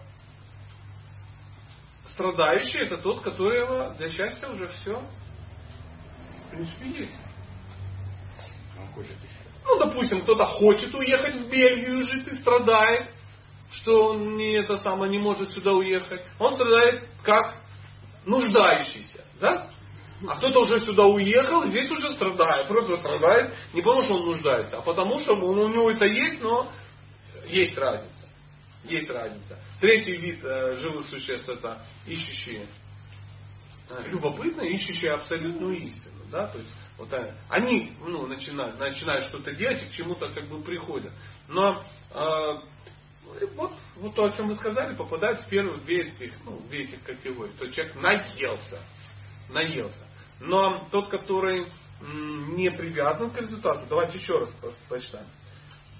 страдающий это тот, которого для счастья уже все в принципе есть. Он хочет еще. Ну, допустим, кто-то хочет уехать в Бельгию жить и страдает, что он не это самое не может сюда уехать. Он страдает как нуждающийся, да? А кто-то уже сюда уехал, здесь уже страдает. Просто страдает не потому, что он нуждается, а потому, что он- у него это есть, но есть разница. Есть разница. Третий вид э, живых существ это ищущие э, любопытно, ищущие абсолютную истину. Да? То есть, вот, э, они ну, начинают, начинают что-то делать и к чему-то как бы приходят. Но э, вот, вот то, о чем вы сказали, попадает в первые две этих, ну, две этих категории. То человек наелся. Наелся. Но тот, который не привязан к результату, давайте еще раз по- почитаем.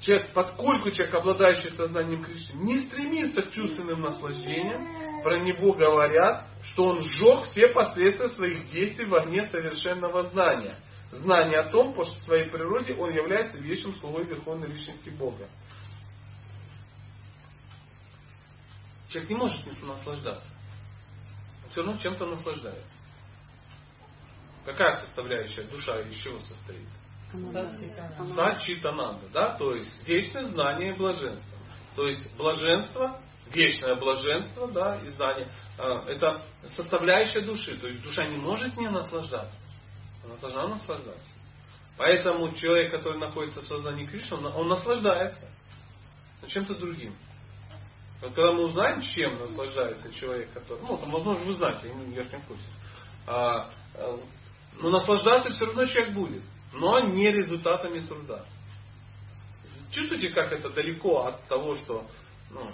человек, поскольку человек, обладающий сознанием Кришны, не стремится к чувственным наслаждениям, про него говорят, что он сжег все последствия своих действий в огне совершенного знания. Знание о том, что в своей природе он является вечным слугой Верховной Личности Бога. Человек не может не наслаждаться. Он все равно чем-то наслаждается. Какая составляющая душа из чего состоит? Сачитананда, да, то есть вечное знание и блаженство. То есть блаженство, вечное блаженство, да, и знание, а, это составляющая души. То есть душа не может не наслаждаться. Она должна наслаждаться. Поэтому человек, который находится в сознании Кришны, он, он наслаждается. Но чем-то другим. Вот когда мы узнаем, чем наслаждается человек, который... Ну, возможно, вы знаете, я же не в курсе. А, а, но наслаждаться все равно человек будет но не результатами труда. Чувствуете, как это далеко от того, что ну,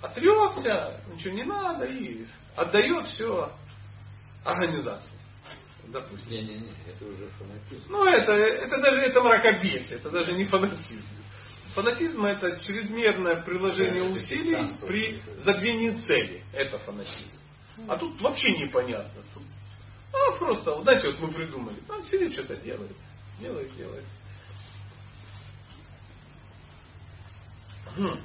отрекся, ничего не надо и отдает все организации. Допустим. Не-не-не, это уже фанатизм. Ну, это, это даже это мракобесие, это даже не фанатизм. Фанатизм это чрезмерное приложение усилий при задвинении цели. Это фанатизм. А тут вообще непонятно. Тут а просто, вот, знаете, вот мы придумали. Он сидит, что-то делает. Делает, делает. Хм.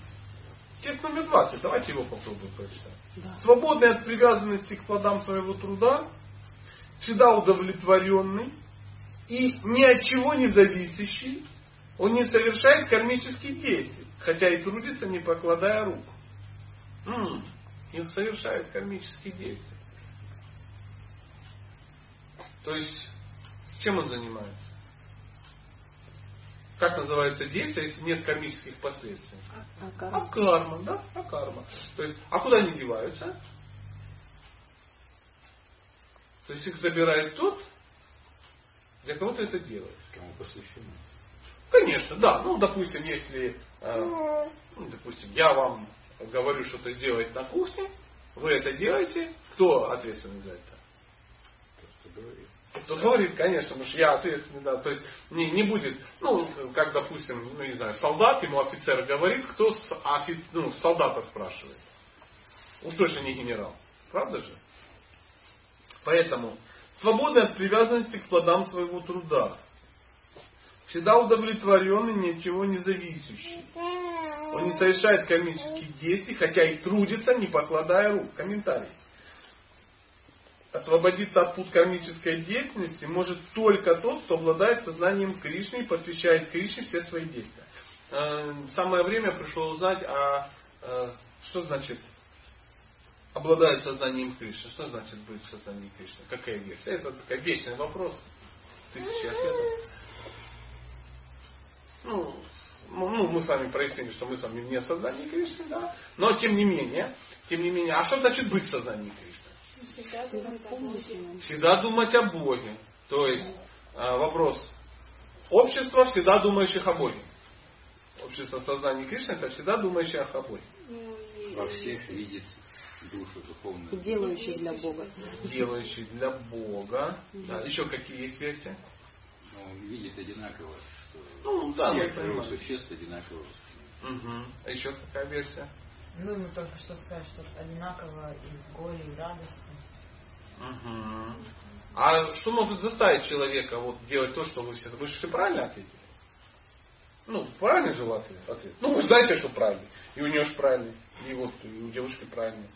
Текст номер 20. Давайте его попробуем прочитать. Да. Свободный от привязанности к плодам своего труда, всегда удовлетворенный и ни от чего не зависящий, он не совершает кармических действий, хотя и трудится, не покладая рук. М-м, не совершает кармических действий. То есть, чем он занимается? Как называется действие, если нет кармических последствий? Акарма. Акарма, да? Акарма. То есть, а куда они деваются? То есть их забирает тот, для кого ты это делаешь. Кому посвящено. Конечно, да. Ну, допустим, если, э, ну, допустим, я вам говорю что-то сделать на кухне, вы это делаете, кто ответственный за это? Тот, кто говорит. Кто говорит, конечно, потому что я ответственный, да, то есть не, не будет, ну, как, допустим, ну, не знаю, солдат, ему офицер говорит, кто с, офи, ну, солдата спрашивает. Уж точно не генерал. Правда же? Поэтому, свободный от привязанности к плодам своего труда. Всегда удовлетворенный, ни от чего не зависящий. Он не совершает комических действий, хотя и трудится, не покладая рук. Комментарий освободиться от пут кармической деятельности может только тот, кто обладает сознанием Кришны и посвящает Кришне все свои действия. Э, самое время пришло узнать, а э, что значит обладает сознанием Кришны. Что значит быть в сознании Кришны? Какая версия? Это такой вечный вопрос. Тысячи ответов. Ну, ну, мы с вами прояснили, что мы с вами не в сознании Кришны, да? Но тем не менее, тем не менее, а что значит быть в сознании Кришны? Всегда думать о Боге. Всегда думать о Боге. То есть а, вопрос. Общество всегда думающих о Боге. Общество сознания Кришны это всегда думающее о Боге. Ну, Во всех видит душу духовную. И делающий для Бога. Делающий для Бога. Да. Еще какие есть версии? Ну, видит одинаково, ну, да, всех живых существ одинаково. Угу. А еще какая версия? Ну, мы только что сказали, что одинаково и в горе, и в радости. Угу. А что может заставить человека вот делать то, что вы все... Вы же все правильно ответили? Ну, правильный же ответ. ответ. Ну, вы знаете, что правильный. И у нее же правильный. И вот и у девушки правильный.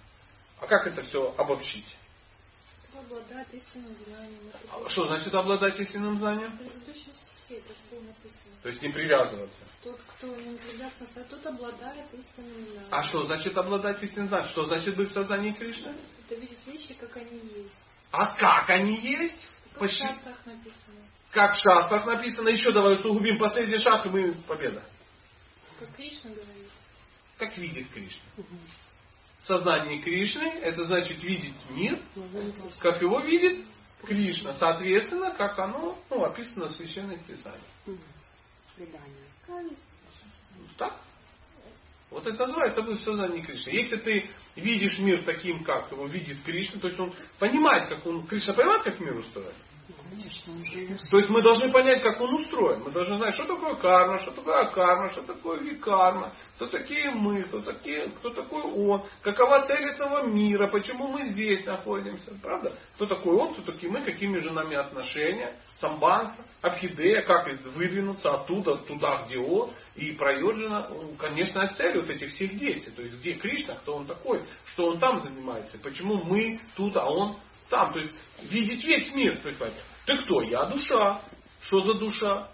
А как это все обобщить? Обладать истинным знанием. А что значит обладать истинным знанием? Это было написано. То есть не привязываться. Тот, кто не привязывается, тот обладает истинным знанием. А что значит обладать истинным знанием? Что значит быть в сознании Кришны? Это видеть вещи, как они есть. А как они есть? Как Почти... в шастрах написано. Как в шастрах написано. Еще давай усугубим последний шаг, и мы победа. Как Кришна говорит. Как видит Кришна. Угу. Сознание Кришны, это значит видеть мир, как его видит Кришна. Соответственно, как оно ну, описано в священных писаниях. Предание. Так? Вот это называется быть в сознании Кришны. Если ты видишь мир таким, как его видит Кришна, то есть он понимает, как он, Кришна понимает, как мир устроен? То есть мы должны понять, как он устроен. Мы должны знать, что такое карма, что такое акарма, что такое викарма, кто такие мы, кто, такие, кто такой он, какова цель этого мира, почему мы здесь находимся. Правда? Кто такой он, кто такие мы, какими же нами отношения, самбанка, абхидея, как выдвинуться оттуда, туда, где он, и проеджена, конечно, цель вот этих всех действий. То есть где Кришна, кто он такой, что он там занимается, почему мы тут, а он там, то есть видеть весь мир. То есть, ты кто? Я душа. Что за душа?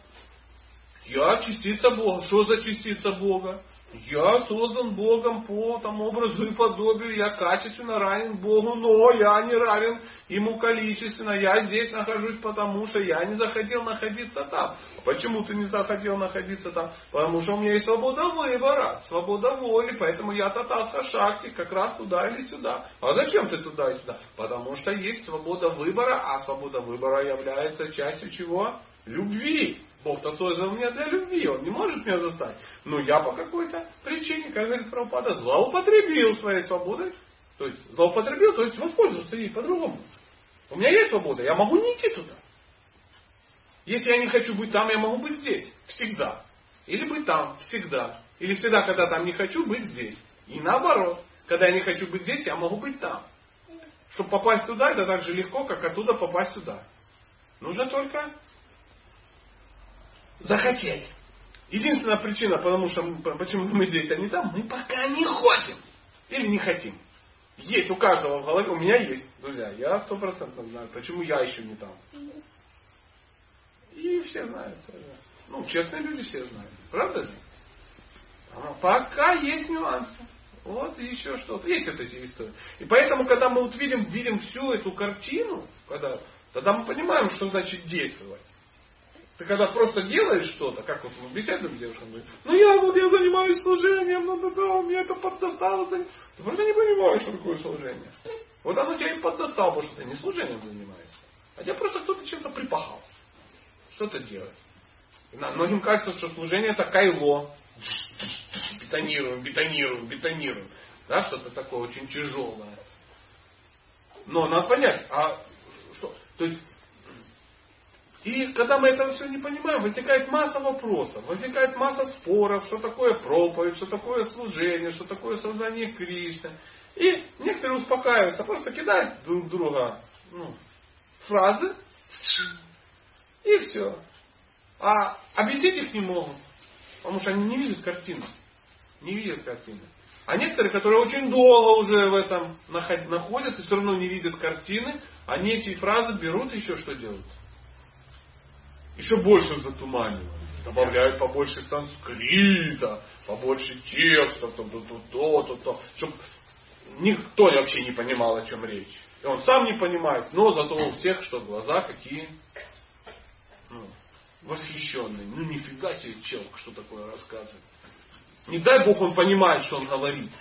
Я частица Бога. Что за частица Бога? Я создан Богом по тому образу и подобию. Я качественно равен Богу, но я не равен Ему количественно. Я здесь нахожусь, потому что я не захотел находиться там. Почему ты не захотел находиться там? Потому что у меня есть свобода выбора, свобода воли. Поэтому я тататха шакти, как раз туда или сюда. А зачем ты туда и сюда? Потому что есть свобода выбора, а свобода выбора является частью чего? Любви. Бог-то создал меня для любви, Он не может меня заставить. Но я по какой-то причине, как говорит Прабхупада, злоупотребил своей свободой. То есть злоупотребил, то есть воспользовался ей по-другому. У меня есть свобода, я могу не идти туда. Если я не хочу быть там, я могу быть здесь. Всегда. Или быть там. Всегда. Или всегда, когда там не хочу, быть здесь. И наоборот. Когда я не хочу быть здесь, я могу быть там. Чтобы попасть туда, это так же легко, как оттуда попасть сюда. Нужно только захотели. Единственная причина, потому что, почему мы здесь, а не там, мы пока не хотим. Или не хотим. Есть у каждого в голове, у меня есть, друзья, я стопроцентно знаю, почему я еще не там. И все знают. Ну, честные люди все знают. Правда же? А пока есть нюансы. Вот и еще что-то. Есть вот эти истории. И поэтому, когда мы вот видим, видим всю эту картину, когда, тогда мы понимаем, что значит действовать. Ты когда просто делаешь что-то, как вот беседуем с девушкой, говорит, ну я вот я занимаюсь служением, ну да, да, мне это поддостало. Ты просто не понимаешь, что такое служение. Вот оно тебя и поддостало, потому что ты не служением занимаешься. А тебя просто кто-то чем-то припахал. Что-то делать. И многим кажется, что служение это кайло. Бетонируем, бетонируем, бетонируем. Да, что-то такое очень тяжелое. Но надо понять, а что? То есть и когда мы этого все не понимаем, возникает масса вопросов, возникает масса споров, что такое проповедь, что такое служение, что такое создание Кришны. И некоторые успокаиваются, просто кидают друг друга ну, фразы, и все. А объяснить их не могут, потому что они не видят картину. Не видят картины. А некоторые, которые очень долго уже в этом находятся, все равно не видят картины, они эти фразы берут и еще что делают? Еще больше затуманивают. Добавляют побольше санскрита, побольше текстов, то, то, то, то, то, то, чтобы никто вообще не понимал, о чем речь. И он сам не понимает, но зато у всех что глаза какие ну, восхищенные. Ну нифига себе чел, что такое рассказывает. Не дай Бог он понимает, что он говорит.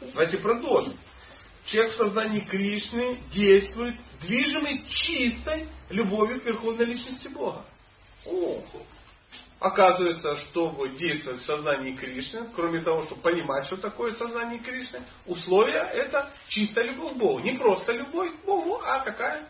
Давайте продолжим человек в сознании Кришны действует, движимый чистой любовью к Верховной Личности Бога. О, Оказывается, чтобы действовать в сознании Кришны, кроме того, чтобы понимать, что такое сознание Кришны, условия это чистая любовь к Богу. Не просто любовь к Богу, а какая?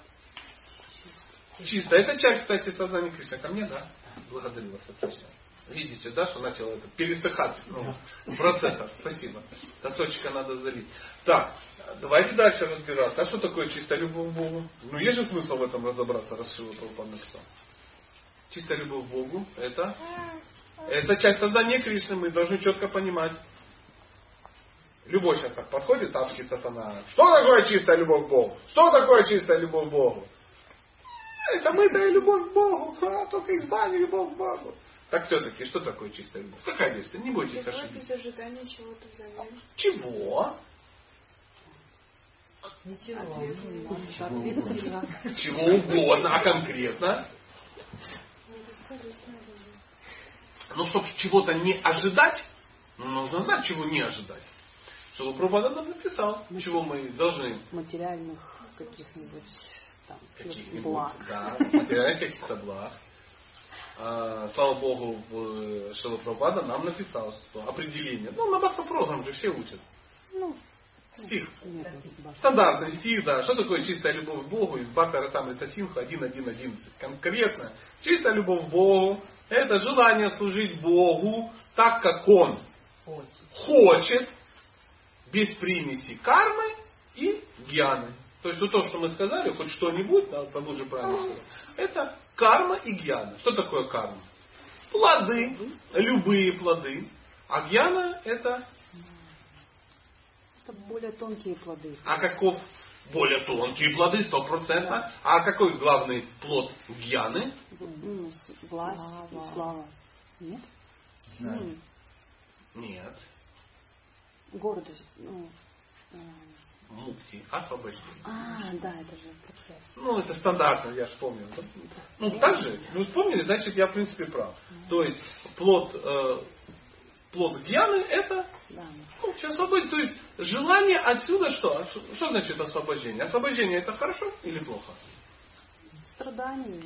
Чистая. Это часть, кстати, сознания Кришны. Ко мне, да? Благодарю вас, отлично. Видите, да, что начало это пересыхать ну, процесса. Спасибо. Носочка надо залить. Так, давайте дальше разбираться. А что такое чистая любовь к Богу? Ну, есть же смысл в этом разобраться, раз Шива Прабхупад написал. Чистая любовь к Богу это, это часть создания Кришны. Мы должны четко понимать. Любой сейчас так подходит, тапский сатана. Что такое чистая любовь к Богу? Что такое чистая любовь к Богу? Это мы-то любовь к Богу. А, только из бани любовь к Богу. Так все-таки, что такое чистая любовь? Какая версия? Не бойтесь ошибиться. без ожидания чего-то взамен. Чего? Ничего. Чего угодно, а конкретно? Ну, чтобы чего-то не ожидать, ну, нужно знать, чего не ожидать. Что Прабхупада нам написал, чего мы должны. Материальных каких-нибудь там каких-нибудь, благ. Да, материальных каких-то благ. А, слава Богу, Шила Прабхупада нам написал что определение. Ну, на Бхакта же все учат. Ну, Стих. Стандартный стих, да. Что такое чистая любовь к Богу? Из Бхакта Расамрита Синха 1.1.11. Конкретно. Чистая любовь к Богу – это желание служить Богу так, как Он хочет, без примеси кармы и гьяны. То есть вот то, что мы сказали, хоть что-нибудь, да, там лучше правильно сказать, это карма и гьяна. Что такое карма? Плоды, любые плоды. А гьяна это это более тонкие плоды. А каков более тонкие плоды, стопроцентно. А какой главный плод гьяны? Ну, власть слава. и слава. Нет? Знание. Нет. Гордость. Ну, Мукти, освобождение. А, да, это же процесс. Ну, это стандартно, я вспомнил. Ну, так же, вы вспомнили, значит, я в принципе прав. То есть, плод, э, плод гьяны это да. ну, освободить. То есть, желание отсюда что? Что значит освобождение? Освобождение это хорошо или плохо? Страдание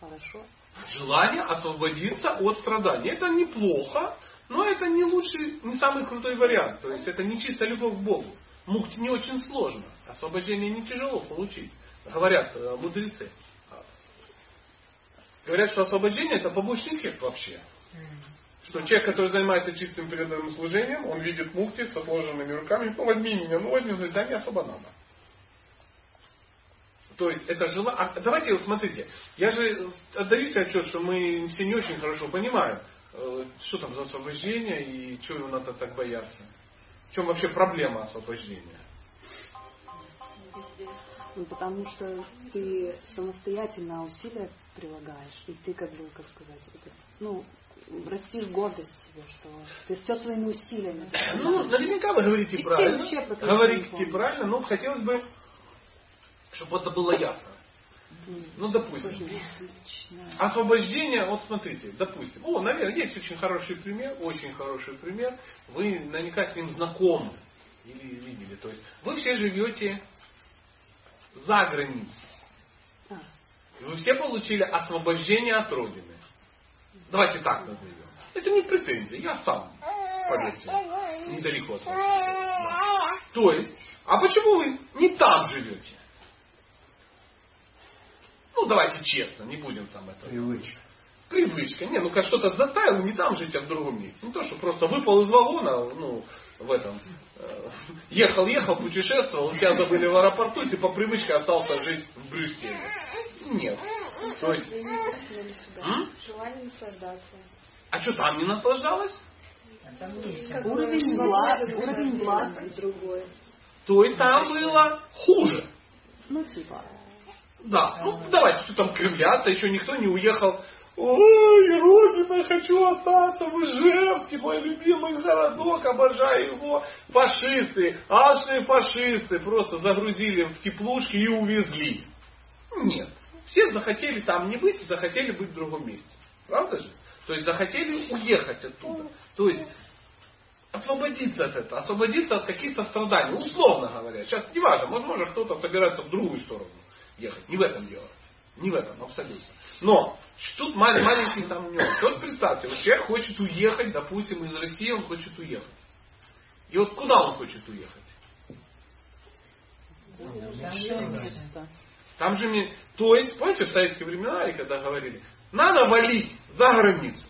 хорошо. Желание освободиться от страданий. Это неплохо, но это не лучший, не самый крутой вариант. То есть это не чисто любовь к Богу. Мукти не очень сложно. Освобождение не тяжело получить. Говорят э, мудрецы. Говорят, что освобождение это побочный эффект вообще. Что человек, который занимается чистым преданным служением, он видит мукти с отложенными руками, ну возьми меня, ну возьми, говорит, да не особо надо. То есть это желание. А давайте вот смотрите, я же отдаю себе отчет, что мы все не очень хорошо понимаем, э, что там за освобождение и чего его надо так бояться. В чем вообще проблема освобождения? Ну, потому что ты самостоятельно усилия прилагаешь, и ты как бы, как сказать, это, ну, растишь гордость себе, что ты все своими усилиями. [clears throat] Ну, наверняка вы говорите правильно. Говорите правильно, но хотелось бы, чтобы это было ясно. Ну, допустим. Освобождение, вот смотрите, допустим. О, наверное, есть очень хороший пример, очень хороший пример. Вы наверняка с ним знакомы или видели. То есть вы все живете за границей. И вы все получили освобождение от Родины. Давайте так назовем. Это не претензия, я сам, поверьте, недалеко от вас. Да. То есть, а почему вы не там живете? Ну, давайте честно, не будем там это... Привычка. Привычка. Не, ну как что-то затаил, не там жить, а в другом месте. Не то, что просто выпал из вагона, ну, в этом, э, ехал, ехал, путешествовал, у тебя забыли в аэропорту, и ты по привычке остался жить в Брюсселе. Нет. То есть... Желание наслаждаться. А что там не наслаждалась? Уровень благ, уровень благ другой. То есть там было хуже. Ну, типа. Да, ну давайте, что там кривляться, еще никто не уехал. Ой, Родина, хочу остаться в Ижевске, мой любимый городок, обожаю его. Фашисты, алчные фашисты просто загрузили в теплушки и увезли. Нет. Все захотели там не быть, захотели быть в другом месте. Правда же? То есть захотели уехать оттуда. То есть освободиться от этого, освободиться от каких-то страданий, условно говоря. Сейчас не важно, возможно, кто-то собирается в другую сторону ехать. Не в этом дело. Не в этом, абсолютно. Но тут маленький там нюанс. Вот представьте, вот человек хочет уехать, допустим, из России, он хочет уехать. И вот куда он хочет уехать? Там же, то есть, помните, в советские времена, когда говорили, надо валить за границу.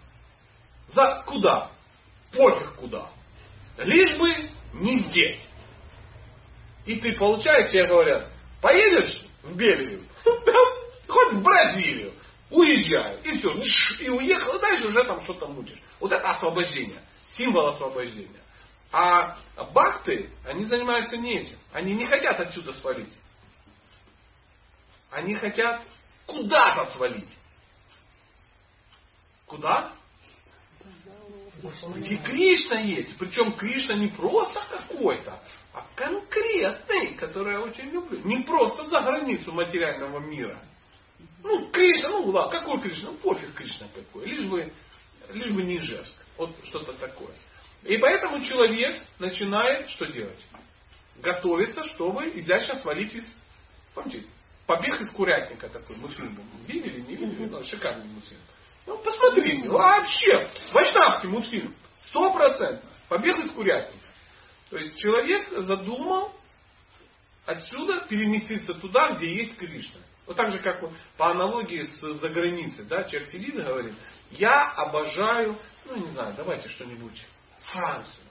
За куда? Пофиг куда. Лишь бы не здесь. И ты получаешь, тебе говорят, поедешь в Бельгию, [laughs] хоть в Бразилию, уезжаю, и все, и уехал, и дальше уже там что-то мутишь. Вот это освобождение, символ освобождения. А бахты, они занимаются не этим. Они не хотят отсюда свалить. Они хотят куда-то свалить. Куда? Где Кришна есть. Причем Кришна не просто какой-то, а конкретный, который я очень люблю. Не просто за границу материального мира. Ну, Кришна, ну ладно, какой Кришна? Ну, пофиг Кришна какой. Лишь бы, лишь бы не Ижевск. Вот что-то такое. И поэтому человек начинает что делать? Готовиться, чтобы изящно свалить из... Помните, побег из курятника такой мультфильм. Видели, не видели? Ну, шикарный мультфильм. Ну, посмотрите, вообще, вайшнавский мультфильм, сто процентов, побег из курятника. То есть человек задумал отсюда переместиться туда, где есть Кришна. Вот так же, как вот по аналогии с за границей, да, человек сидит и говорит, я обожаю, ну не знаю, давайте что-нибудь, Францию.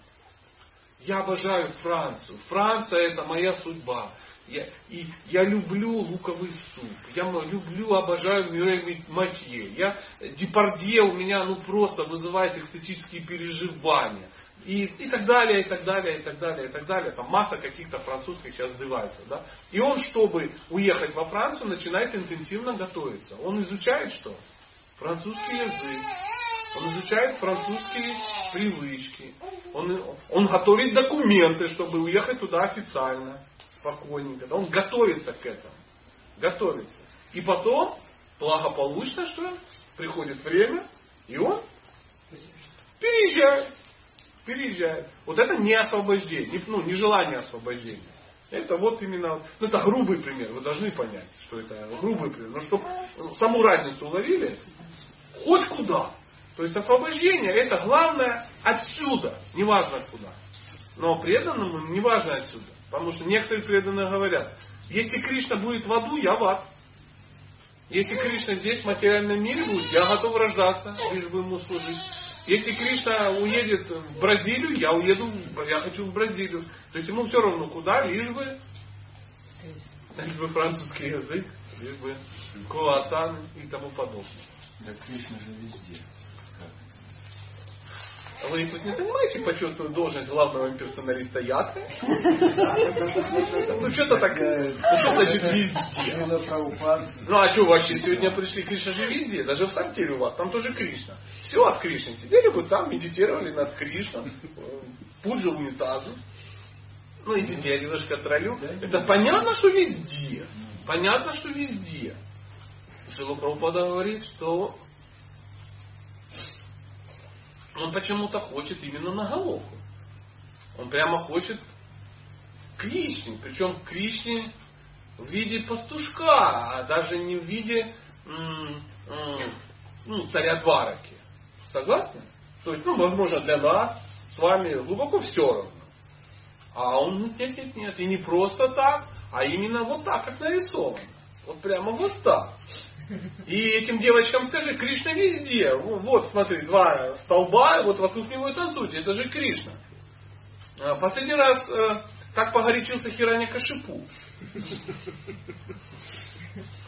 Я обожаю Францию. Франция это моя судьба. Я, и я люблю луковый суп. Я люблю, обожаю Мюррей Матье. Я, Депардье у меня ну, просто вызывает экстатические переживания. И, и так далее, и так далее, и так далее, и так далее. Там масса каких-то французских сейчас девайсов. Да? И он, чтобы уехать во Францию, начинает интенсивно готовиться. Он изучает что? Французский язык. Он изучает французские привычки. Он, он готовит документы, чтобы уехать туда официально спокойненько. Он готовится к этому. Готовится. И потом, благополучно, что приходит время, и он переезжает. Переезжает. Вот это не освобождение, ну, не желание освобождения. Это вот именно, ну это грубый пример, вы должны понять, что это грубый пример. Но чтобы саму разницу уловили, хоть куда. То есть освобождение это главное отсюда, неважно куда. Но преданному неважно отсюда. Потому что некоторые преданные говорят, если Кришна будет в аду, я в ад. Если Кришна здесь в материальном мире будет, я готов рождаться, лишь бы ему служить. Если Кришна уедет в Бразилию, я уеду, я хочу в Бразилию. То есть ему все равно куда, лишь бы, лишь бы французский язык, лишь бы круассаны и тому подобное. Да Кришна же везде. Вы тут не занимаете почетную должность главного имперсоналиста Ятры? Ну что-то так, ну что значит везде? Ну а что вообще сегодня пришли? Кришна же везде, даже в Сантире у вас, там тоже Кришна. Все от Кришны. Сидели бы там, медитировали над Кришном, пуджа унитазу. Ну, извините, я немножко троллю. Это понятно, что везде. Понятно, что везде. Шила Прабхупада говорит, что он почему-то хочет именно на головку. Он прямо хочет Кришне. Причем Кришне в виде пастушка, а даже не в виде ну, царя Двараки. Согласны? То есть, ну, возможно, для нас с вами глубоко все равно. А он, ну, нет, нет, нет, и не просто так, а именно вот так, как нарисовано. Вот прямо вот так. И этим девочкам скажи, Кришна везде. Вот, смотри, два столба, вот вокруг него и танцуйте. Это же Кришна. А, последний раз э, так погорячился Хираня Кашипу.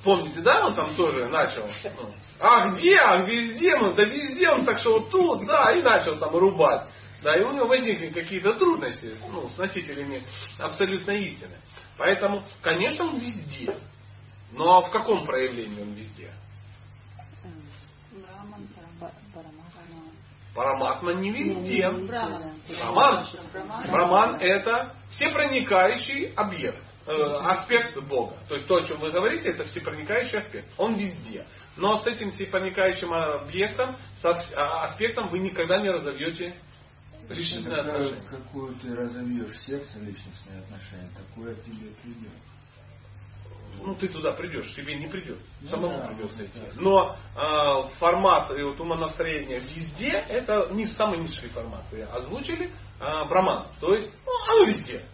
Помните, да, он там тоже начал. Ну, а где, а везде, ну да везде, он так что вот тут, да, и начал там рубать. Да, и у него возникли какие-то трудности ну, с носителями абсолютной истины. Поэтому, конечно, он везде. Но в каком проявлении он везде? Параматма не везде. Браман. Браман это всепроникающий объект, э, аспект Бога. То есть то, о чем вы говорите, это всепроникающий аспект. Он везде. Но с этим всепроникающим объектом, с а, аспектом вы никогда не разовьете личностные отношения. Какую ты разовьешь сердце личностные отношения, такое тебе придет ну ты туда придешь, тебе не придет, ну самому да, придется идти. Но э, формат и вот умонастроение везде это не самый низший формат. Вы озвучили э, браман. То есть, ну, оно везде.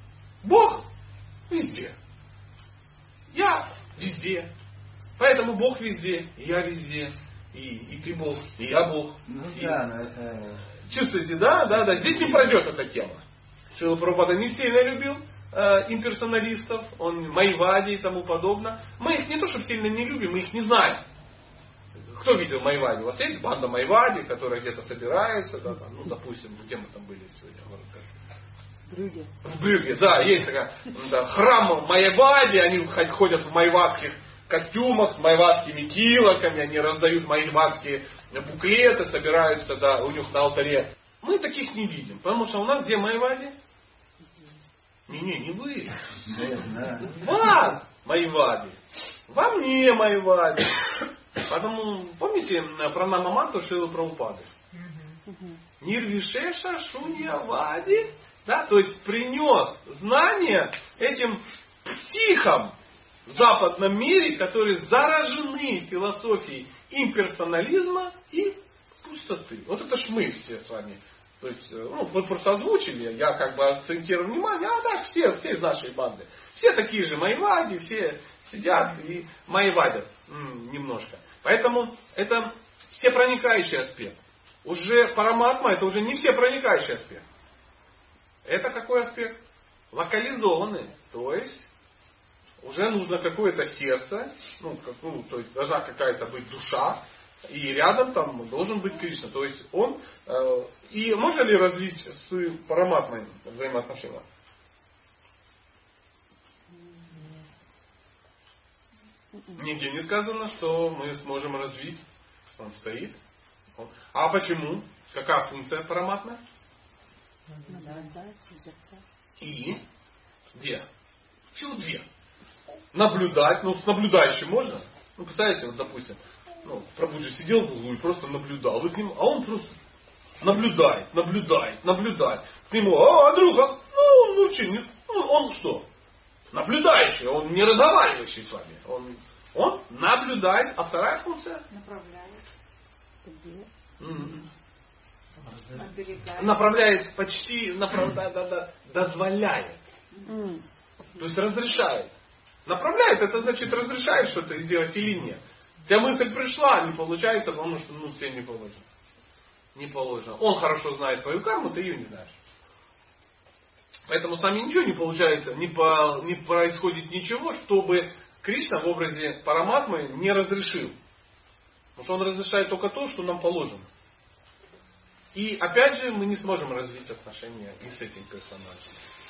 Бог везде. Я везде. Поэтому Бог везде, я везде, и, и ты Бог, и я Бог. Ну и... да, но это... Чувствуете, да? Да, да. Здесь не пройдет эта тема. Шила Прабхупада не сильно любил, Э, имперсоналистов, он Майвади и тому подобное. Мы их не то, что сильно не любим, мы их не знаем. Кто видел Майвади? У вас есть банда Майвади, которая где-то собирается, да, там, ну, допустим, где мы там были сегодня? В Брюге. В Брюге, да, есть такая да, храм Майвади, они ходят в майвадских костюмах с майвадскими килоками, они раздают майвадские буклеты, собираются, да, у них на алтаре. Мы таких не видим, потому что у нас где Майвади? Не-не, не вы. Вас, мои вади. Во мне, мои вади. Поэтому, помните про Намаманту Шилу Прабхупады? Нирвишеша Шунья Вади. Да, то есть принес знания этим психам в западном мире, которые заражены философией имперсонализма и пустоты. Вот это ж мы все с вами То есть, э, ну, вы просто озвучили, я как бы акцентирую внимание, а так все, все из нашей банды. Все такие же майвади, все сидят и майвадят м, немножко. Поэтому это все проникающий аспект. Уже параматма это уже не все проникающий аспект. Это какой аспект? Локализованный. То есть уже нужно какое-то сердце, ну, как, ну то есть должна какая-то быть душа, и рядом там должен быть Кришна. То есть он... Э, и можно ли развить с параматмой взаимоотношения? Нигде не сказано, что мы сможем развить. Он стоит. А почему? Какая функция параматмы? И где? Чего две? Наблюдать. Ну, с наблюдающим можно? Ну, представляете, вот, допустим, ну, Прабуджи сидел в углу и просто наблюдал. Вы к нему, а он просто наблюдает, наблюдает, наблюдает. К нему, а, Андрюха, ну, он вообще не, ну, он что? Наблюдающий, он не разговаривающий с вами. Он, он наблюдает, а вторая функция? Направляет. Mm-hmm. Направляет почти, направ, да, да, да, дозволяет. Mm. То есть разрешает. Направляет, это значит разрешает что-то сделать или нет. У тебя мысль пришла, не получается, потому что ну, тебе не положено. Не положено. Он хорошо знает твою карму, ты ее не знаешь. Поэтому с нами ничего не получается, не, по, не происходит ничего, чтобы Кришна в образе Параматмы не разрешил. Потому что он разрешает только то, что нам положено. И опять же мы не сможем развить отношения и с этим персонажем.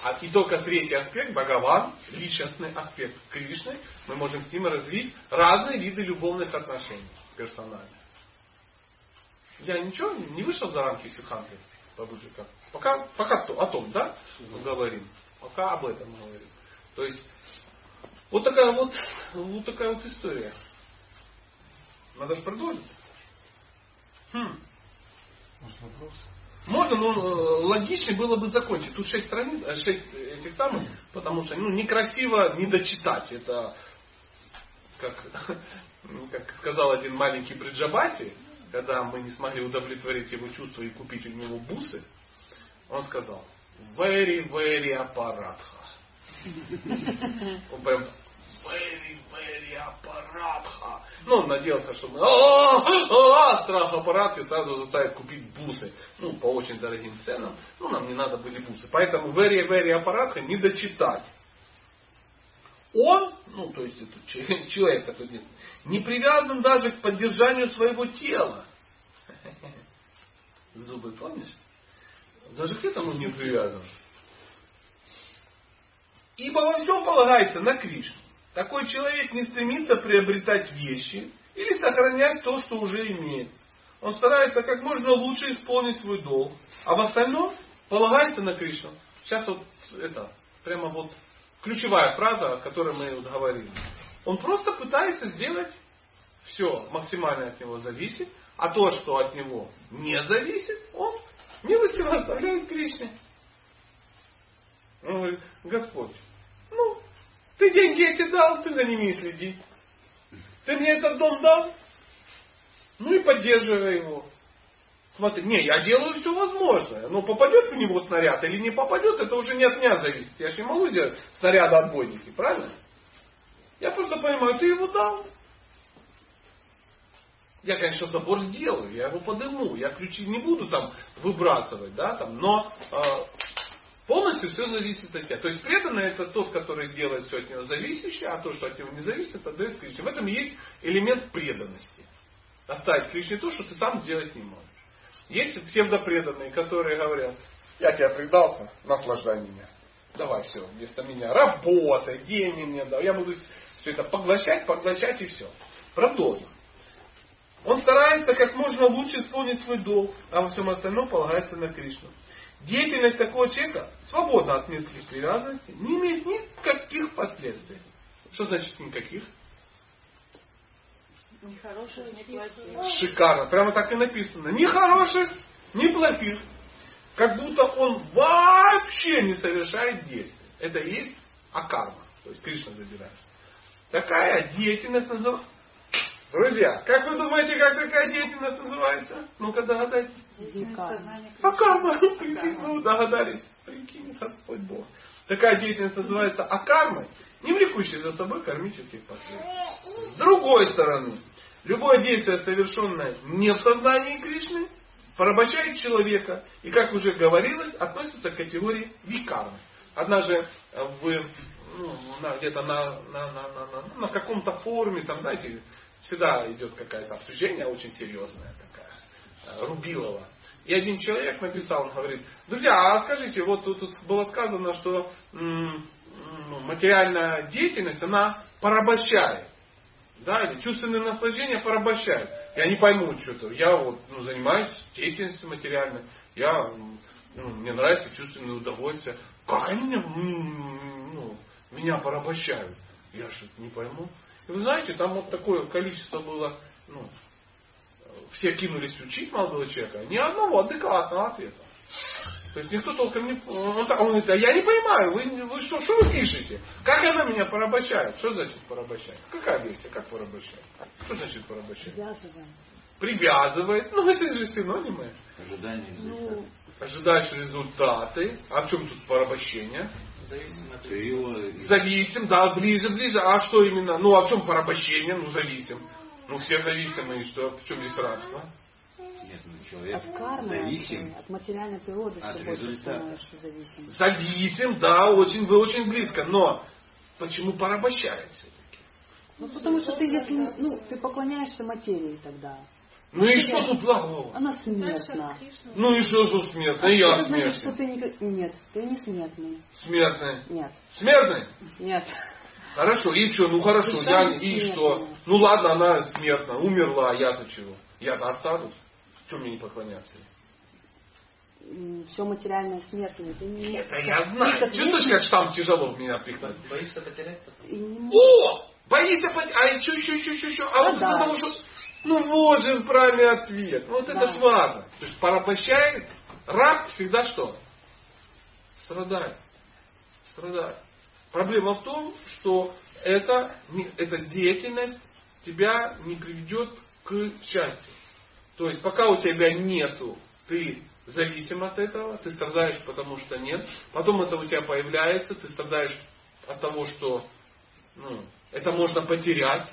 А и только третий аспект, Бхагаван, личностный аспект Кришны, мы можем с ним развить разные виды любовных отношений персональных. Я ничего не вышел за рамки Сиханты Бабуджика. Пока, пока о том, да, мы говорим. Пока об этом говорим. То есть, вот такая вот, вот такая вот история. Надо же продолжить. Хм. Может вопрос? Можно, но э, логичнее было бы закончить. Тут шесть страниц, э, шесть этих самых, потому что ну, некрасиво не дочитать. Это, как, [laughs] как сказал один маленький Бриджабаси, когда мы не смогли удовлетворить его чувства и купить у него бусы, он сказал, very, very аппаратха. [laughs] Very, very аппаратха. Ну, он надеялся, что мы страх аппаратки сразу заставит купить бусы. Ну, по очень дорогим ценам. Ну, нам не надо были бусы. Поэтому very, very аппаратха не дочитать. Он, ну, то есть это [laughs] человек, который не привязан даже к поддержанию своего тела. [laughs] Зубы помнишь? Даже к этому не привязан. Ибо во всем полагается на Кришну. Такой человек не стремится приобретать вещи или сохранять то, что уже имеет. Он старается как можно лучше исполнить свой долг, а в остальном полагается на Кришну. Сейчас вот это, прямо вот ключевая фраза, о которой мы вот говорили. Он просто пытается сделать все максимально от него зависит, а то, что от него не зависит, он милостиво оставляет Кришне. Он говорит, Господь, ну, ты деньги эти дал, ты за ними следи. Ты мне этот дом дал, ну и поддерживай его. Смотри, не, я делаю все возможное. Но попадет в него снаряд или не попадет, это уже не от меня зависит. Я же не могу сделать снаряда отбойники, правильно? Я просто понимаю, ты его дал. Я, конечно, забор сделаю, я его подыму, я ключи не буду там выбрасывать, да, там, но э, полностью все зависит от тебя. То есть преданный это тот, который делает все от него зависящее, а то, что от него не зависит, отдает Кришне. В этом есть элемент преданности. Оставить Кришне то, что ты сам сделать не можешь. Есть псевдопреданные, которые говорят, я тебя предался, наслаждай меня. Давай все, вместо меня работай, деньги мне давай. Я буду все это поглощать, поглощать и все. Продолжим. Он старается как можно лучше исполнить свой долг, а во всем остальном полагается на Кришну. Деятельность такого человека свободна от мысли привязанности, не имеет никаких последствий. Что значит никаких? Ни хороших, ни плохих. Шикарно. Прямо так и написано. Ни хороших, ни плохих. Как будто он вообще не совершает действий. Это и есть акарма. То есть Кришна забирает. Такая деятельность называется Друзья, как вы думаете, как такая деятельность называется? Ну-ка догадайтесь. А карма. Прикинь, ну догадались. Прикинь, Господь Бог. Такая деятельность называется акармой, не влекущей за собой кармических последствий. С другой стороны, любое действие, совершенное не в сознании Кришны, порабощает человека и, как уже говорилось, относится к категории викармы. Однажды в, ну, на, где-то на, на, на, на, на, на каком-то форуме, там, знаете, всегда идет какое-то обсуждение очень серьезное такая, э, Рубилова. И один человек написал, он говорит, друзья, а скажите, вот тут, тут было сказано, что м, материальная деятельность, она порабощает. Да, или чувственные наслаждения порабощают. Я не пойму что-то. Я вот ну, занимаюсь деятельностью материальной. Я, ну, мне нравится чувственное удовольствие. Как они ну, меня порабощают? Я что-то не пойму. И вы знаете, там вот такое количество было, ну, все кинулись учить молодого человека, ни одного адекватного ответа. То есть никто толком не... Он, он говорит, а я не понимаю, вы, вы что, что вы пишете? Как она меня порабощает? Что значит порабощает? Какая версия, как порабощает? Что значит порабощает? Привязываем. Привязывает. Ну, это же синонимы. Ожидание результата. Ну, Ожидаешь результаты. А в чем тут порабощение? Его- Зависим, да, ближе, ближе. А что именно? Ну, а в чем порабощение? Ну, зависим. Ну, все зависимы, и что? В чем здесь рабство? Нет, ну, человек От кармы, зависим. от материальной природы от все больше становишься зависим. Зависим, да, очень, вы очень близко. Но почему порабощает все-таки? Ну, потому что ты, если, ну, ты поклоняешься материи тогда. Ну и что тут плохого? Она смертна. Ну и что тут смертный? А Я это значит, что смертный. ты не... Нет, ты не смертный. Смертный. Нет. Смертный? Нет. Хорошо, и что? Ну хорошо, я, и смертный. что? Ну ладно, она смертна, умерла, а я-то чего? Я-то останусь. Что мне не поклоняться? Все материальное смертное. Ты не... Это я знаю. Чувствуешь, как штамп тяжело в меня впихнуть? Боишься потерять? И не можешь. О! Боится потерять. А еще, еще, еще, еще, еще. А вот Да. из-за того, что... Ну вот же правильный ответ. Вот это Да. ж важно. То есть порабощает. Раб всегда что? Страдает. Страдает. Проблема в том, что это, эта деятельность тебя не приведет к счастью. То есть пока у тебя нету, ты зависим от этого, ты страдаешь, потому что нет. Потом это у тебя появляется, ты страдаешь от того, что ну, это можно потерять.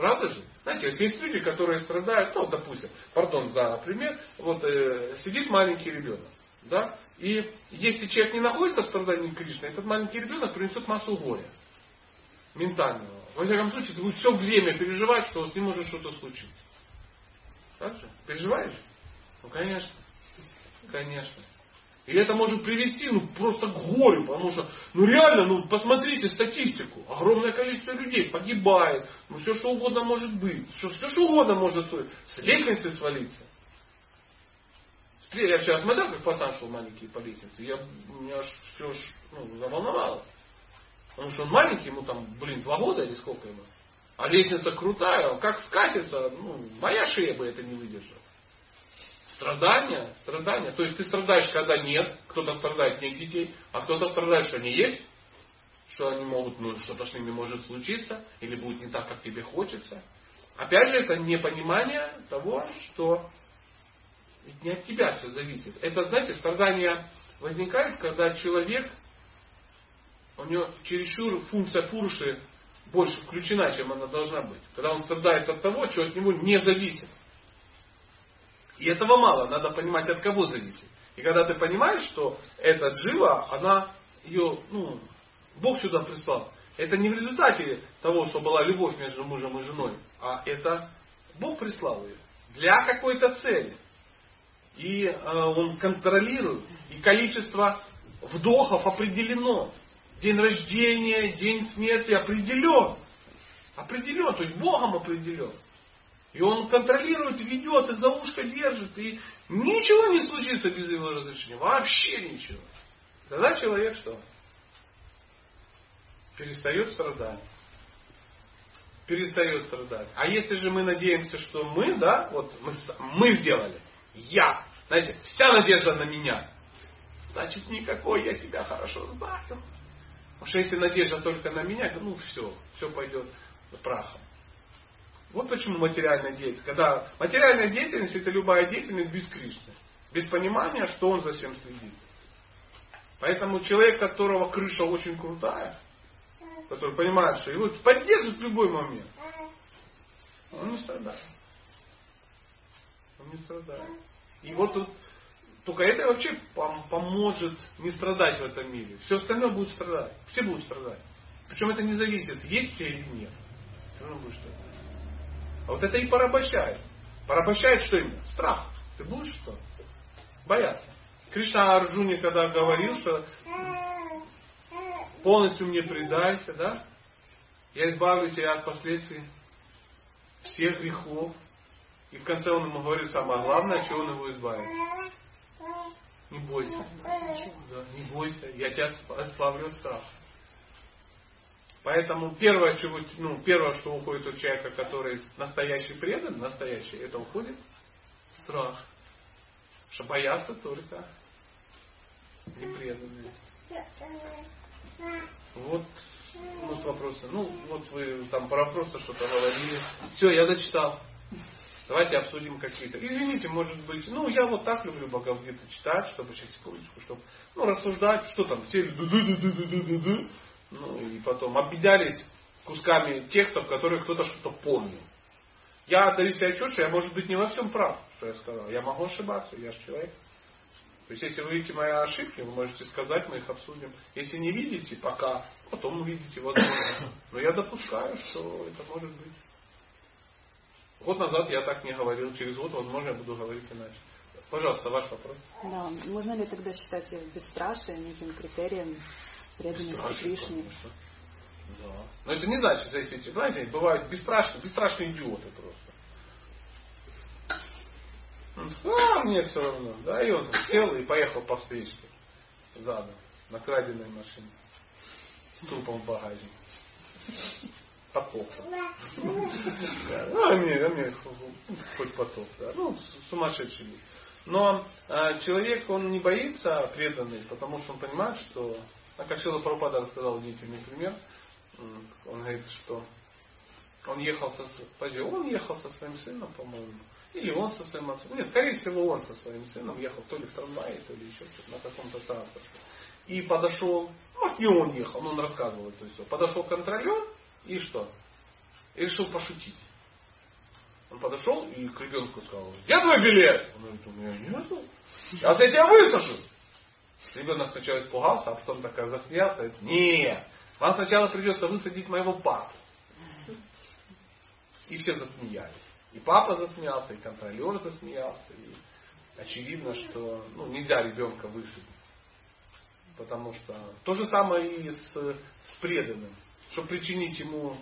Правда же? Знаете, вот есть люди, которые страдают, ну, допустим, пардон за пример, вот э, сидит маленький ребенок, да, и если человек не находится в страдании Кришны, этот маленький ребенок принесет массу горя ментального. Во всяком случае, ты будешь все время переживать, что с ним может что-то случиться. Так же? Переживаешь? Ну, конечно. Конечно. И это может привести ну, просто к горю, потому что, ну реально, ну посмотрите статистику. Огромное количество людей погибает. Ну все что угодно может быть. Все, все что угодно может с лестницы свалиться. Я вчера смотрел, как пацан шел маленький по лестнице. Я, меня аж все ну, заволновало. Потому что он маленький, ему там, блин, два года или сколько ему. А лестница крутая, как скатится, ну, моя шея бы это не выдержала. Страдания, страдания. То есть ты страдаешь, когда нет, кто-то страдает, нет детей, а кто-то страдает, что они есть, что они могут, ну, что-то с ними может случиться, или будет не так, как тебе хочется. Опять же, это непонимание того, что ведь не от тебя все зависит. Это, знаете, страдание возникает, когда человек, у него чересчур функция пуруши больше включена, чем она должна быть. Когда он страдает от того, что от него не зависит. И этого мало, надо понимать, от кого зависит. И когда ты понимаешь, что эта джива, она ее, ну, Бог сюда прислал. Это не в результате того, что была любовь между мужем и женой, а это Бог прислал ее для какой-то цели. И э, он контролирует, и количество вдохов определено. День рождения, день смерти определен. Определен, то есть Богом определен. И он контролирует, ведет, и за ушко держит. И ничего не случится без его разрешения. Вообще ничего. Тогда человек что? Перестает страдать. Перестает страдать. А если же мы надеемся, что мы, да, вот мы, мы сделали, я, знаете, вся надежда на меня, значит никакой, я себя хорошо знаю. Потому что если надежда только на меня, ну все, все пойдет прахом. Вот почему материальная деятельность. Когда материальная деятельность это любая деятельность без Кришны. Без понимания, что он за всем следит. Поэтому человек, которого крыша очень крутая, который понимает, что его поддержит в любой момент, он не страдает. Он не страдает. И вот тут только это вообще поможет не страдать в этом мире. Все остальное будет страдать. Все будут страдать. Причем это не зависит, есть тебя или нет. Все равно будешь страдать. А вот это и порабощает. Порабощает что именно? Страх. Ты будешь что? Бояться. Кришна Арджуне когда говорил, что полностью мне предайся, да? Я избавлю тебя от последствий всех грехов. И в конце он ему говорит самое главное, чего он его избавит. Не бойся. Да, не бойся, я тебя избавлю от страха. Поэтому первое, чего, ну, первое, что уходит у человека, который настоящий предан, настоящий, это уходит страх. Что боятся только непреданные. Вот, вот вопросы. Ну, вот вы там про вопросы что-то говорили. Все, я дочитал. Давайте обсудим какие-то. Извините, может быть, ну я вот так люблю Бхагавгиту читать, чтобы сейчас секундочку, чтобы ну, рассуждать, что там, все ду ду ду ду ду ду ду ну и потом объедались кусками текстов, которые кто-то что-то помнил. Я даю себе отчет, что я, может быть, не во всем прав, что я сказал. Я могу ошибаться, я же человек. То есть, если вы видите мои ошибки, вы можете сказать, мы их обсудим. Если не видите, пока, потом увидите, возможно. Но я допускаю, что это может быть. Год назад я так не говорил, через год, возможно, я буду говорить иначе. Пожалуйста, ваш вопрос. Да, можно ли тогда считать бесстрашие неким критерием преданности Кришне? Да. Но это не значит, что если, знаете, бывают бесстрашные, бесстрашные идиоты просто. А, мне все равно. Да, и он сел и поехал по встречке задом, на краденой машине. С трупом в багажнике. Потоп. Ну, а мне, а мне хоть потоп. Да. Ну, сумасшедший. Но а, человек, он не боится преданный, потому что он понимает, что, а как Шила Прабхупада рассказал удивительный пример, он говорит, что он ехал со, подожди, он ехал со своим сыном, по-моему, или он со своим отцом. Нет, скорее всего, он со своим сыном ехал то ли в трамвае, то ли еще на каком-то транспорте. И подошел, может не он ехал, но он рассказывал то есть Подошел контролер и что? И решил пошутить. Он подошел и к ребенку сказал, где твой билет? Он говорит, у меня нету. Сейчас я тебя высажу. Ребенок сначала испугался, а потом такая засмеялся. Говорит, нет, вам сначала придется высадить моего папу. И все засмеялись. И папа засмеялся, и контролер засмеялся. И очевидно, что ну, нельзя ребенка высадить. Потому что то же самое и с, с преданным. Чтобы причинить ему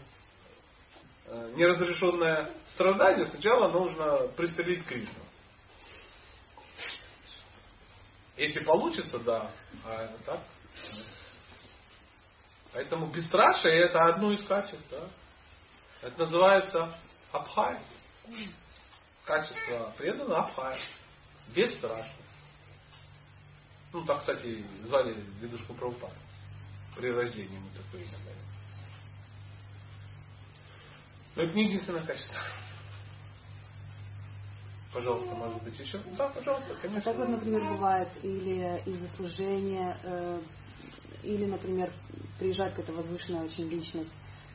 э, неразрешенное страдание, сначала нужно пристрелить Кришну. Если получится, да. А так? Поэтому бесстрашие это одно из качеств. Да? Это называется абхай. Качество преданного абхай. Бесстрашно. Ну, так, кстати, звали дедушку Прабхупада. При рождении мы такое имя дали. Но это не единственное качество. Пожалуйста, может быть еще? Да, пожалуйста, конечно. А так вот, например, бывает или из-за служения, э, или, например, приезжает какая-то возвышенная очень личность,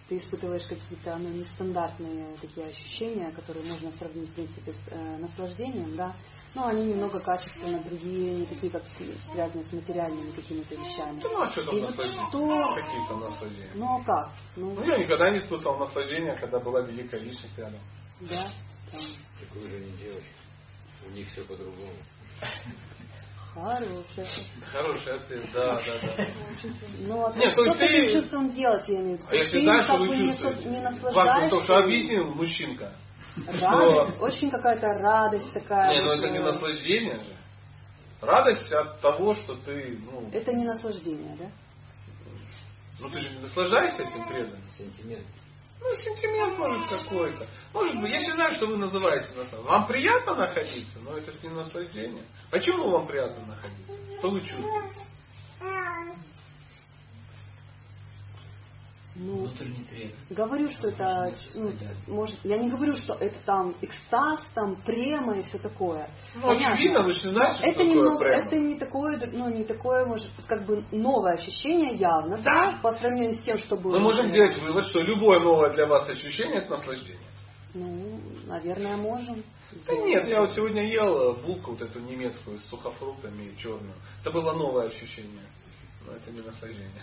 ты испытываешь какие-то ну, нестандартные такие ощущения, которые можно сравнить, в принципе, с э, наслаждением, да, но они немного качественно другие, не такие, как связаны с материальными какими-то вещами. Да, ну а что там наслаждение? Вот что... Какие то наслаждения? Ну а как? Ну... ну я никогда не испытывал наслаждения, когда была великая личность рядом. Да. Так вы же не девочки. У них все по-другому. Хороший. Хороший ответ, да, да, да. Ну, а Нет, что, что ты этим чувством делать, я имею в виду? А если знаешь, что вы чувствуете? Не наслаждаешься. то, что объяснил мужчинка. Радость, что... очень какая-то радость такая. Не, ну это не наслаждение же. Радость от того, что ты, ну... Это не наслаждение, да? Ну ты же не наслаждаешься этим преданным. Сентимент. Ну, сентимент может какой-то. Может быть, я знаю, что вы называете на самом Вам приятно находиться, но это не наслаждение. Почему вам приятно находиться? Что вы чувствуете? Ну, говорю, что это, ну, может, я не говорю, что это там экстаз, там према и все такое. Ну, Понятно. очевидно, вы же знаете, что это такое немного, према. это не такое, ну не такое, может, как бы новое ощущение явно, да, по сравнению с тем, что было. Мы можем например. сделать вывод, что любое новое для вас ощущение это наслаждение. Ну, наверное, можем. Да нет, я вот сегодня ел э, булку вот эту немецкую с сухофруктами и черную. Это было новое ощущение. Но это не наслаждение.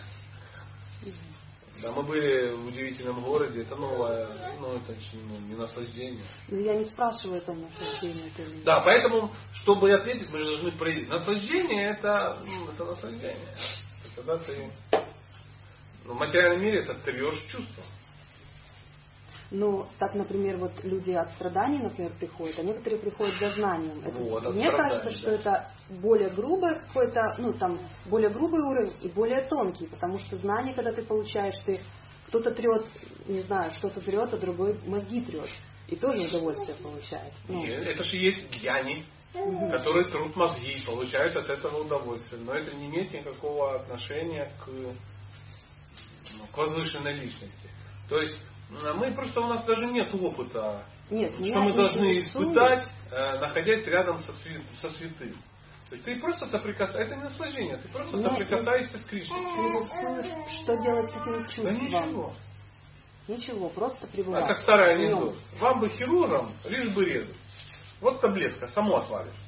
Да, мы были в удивительном городе, это новое, ну это ну, не наслаждение. Я не спрашиваю это наслаждение. Это нет. Да, поэтому, чтобы ответить, мы же должны проявить. Наслаждение это, ну, это наслаждение. То есть, Когда ты ну, в материальном мире это трешь чувства. Ну, так, например, вот люди от страданий, например, приходят, а некоторые приходят за знанием. Это- Вот, от мне страданий, кажется, что это более грубое какой-то, ну, там, более грубый уровень и более тонкий, потому что знание, когда ты получаешь, ты кто-то трет, не знаю, что-то трет, а другой мозги трет. И тоже удовольствие получает. Ну, это же есть гьяни, мгм. которые трут мозги и получают от этого удовольствие. Но это не имеет никакого отношения к, ну, к возвышенной личности. То есть мы просто у нас даже нет опыта, Нет, что мы должны интересует- испытать, э, находясь рядом со, свя- со святым. То есть ты просто соприкасаешься, это не наслаждение, ты просто Меня соприкасаешься с Кришной. интересует, что делать с этим Да чувством. ничего. Ничего, просто А пребывать. как старый в нем. анекдот. Вам бы хирургом, лишь бы резать. Вот таблетка, само отвалится.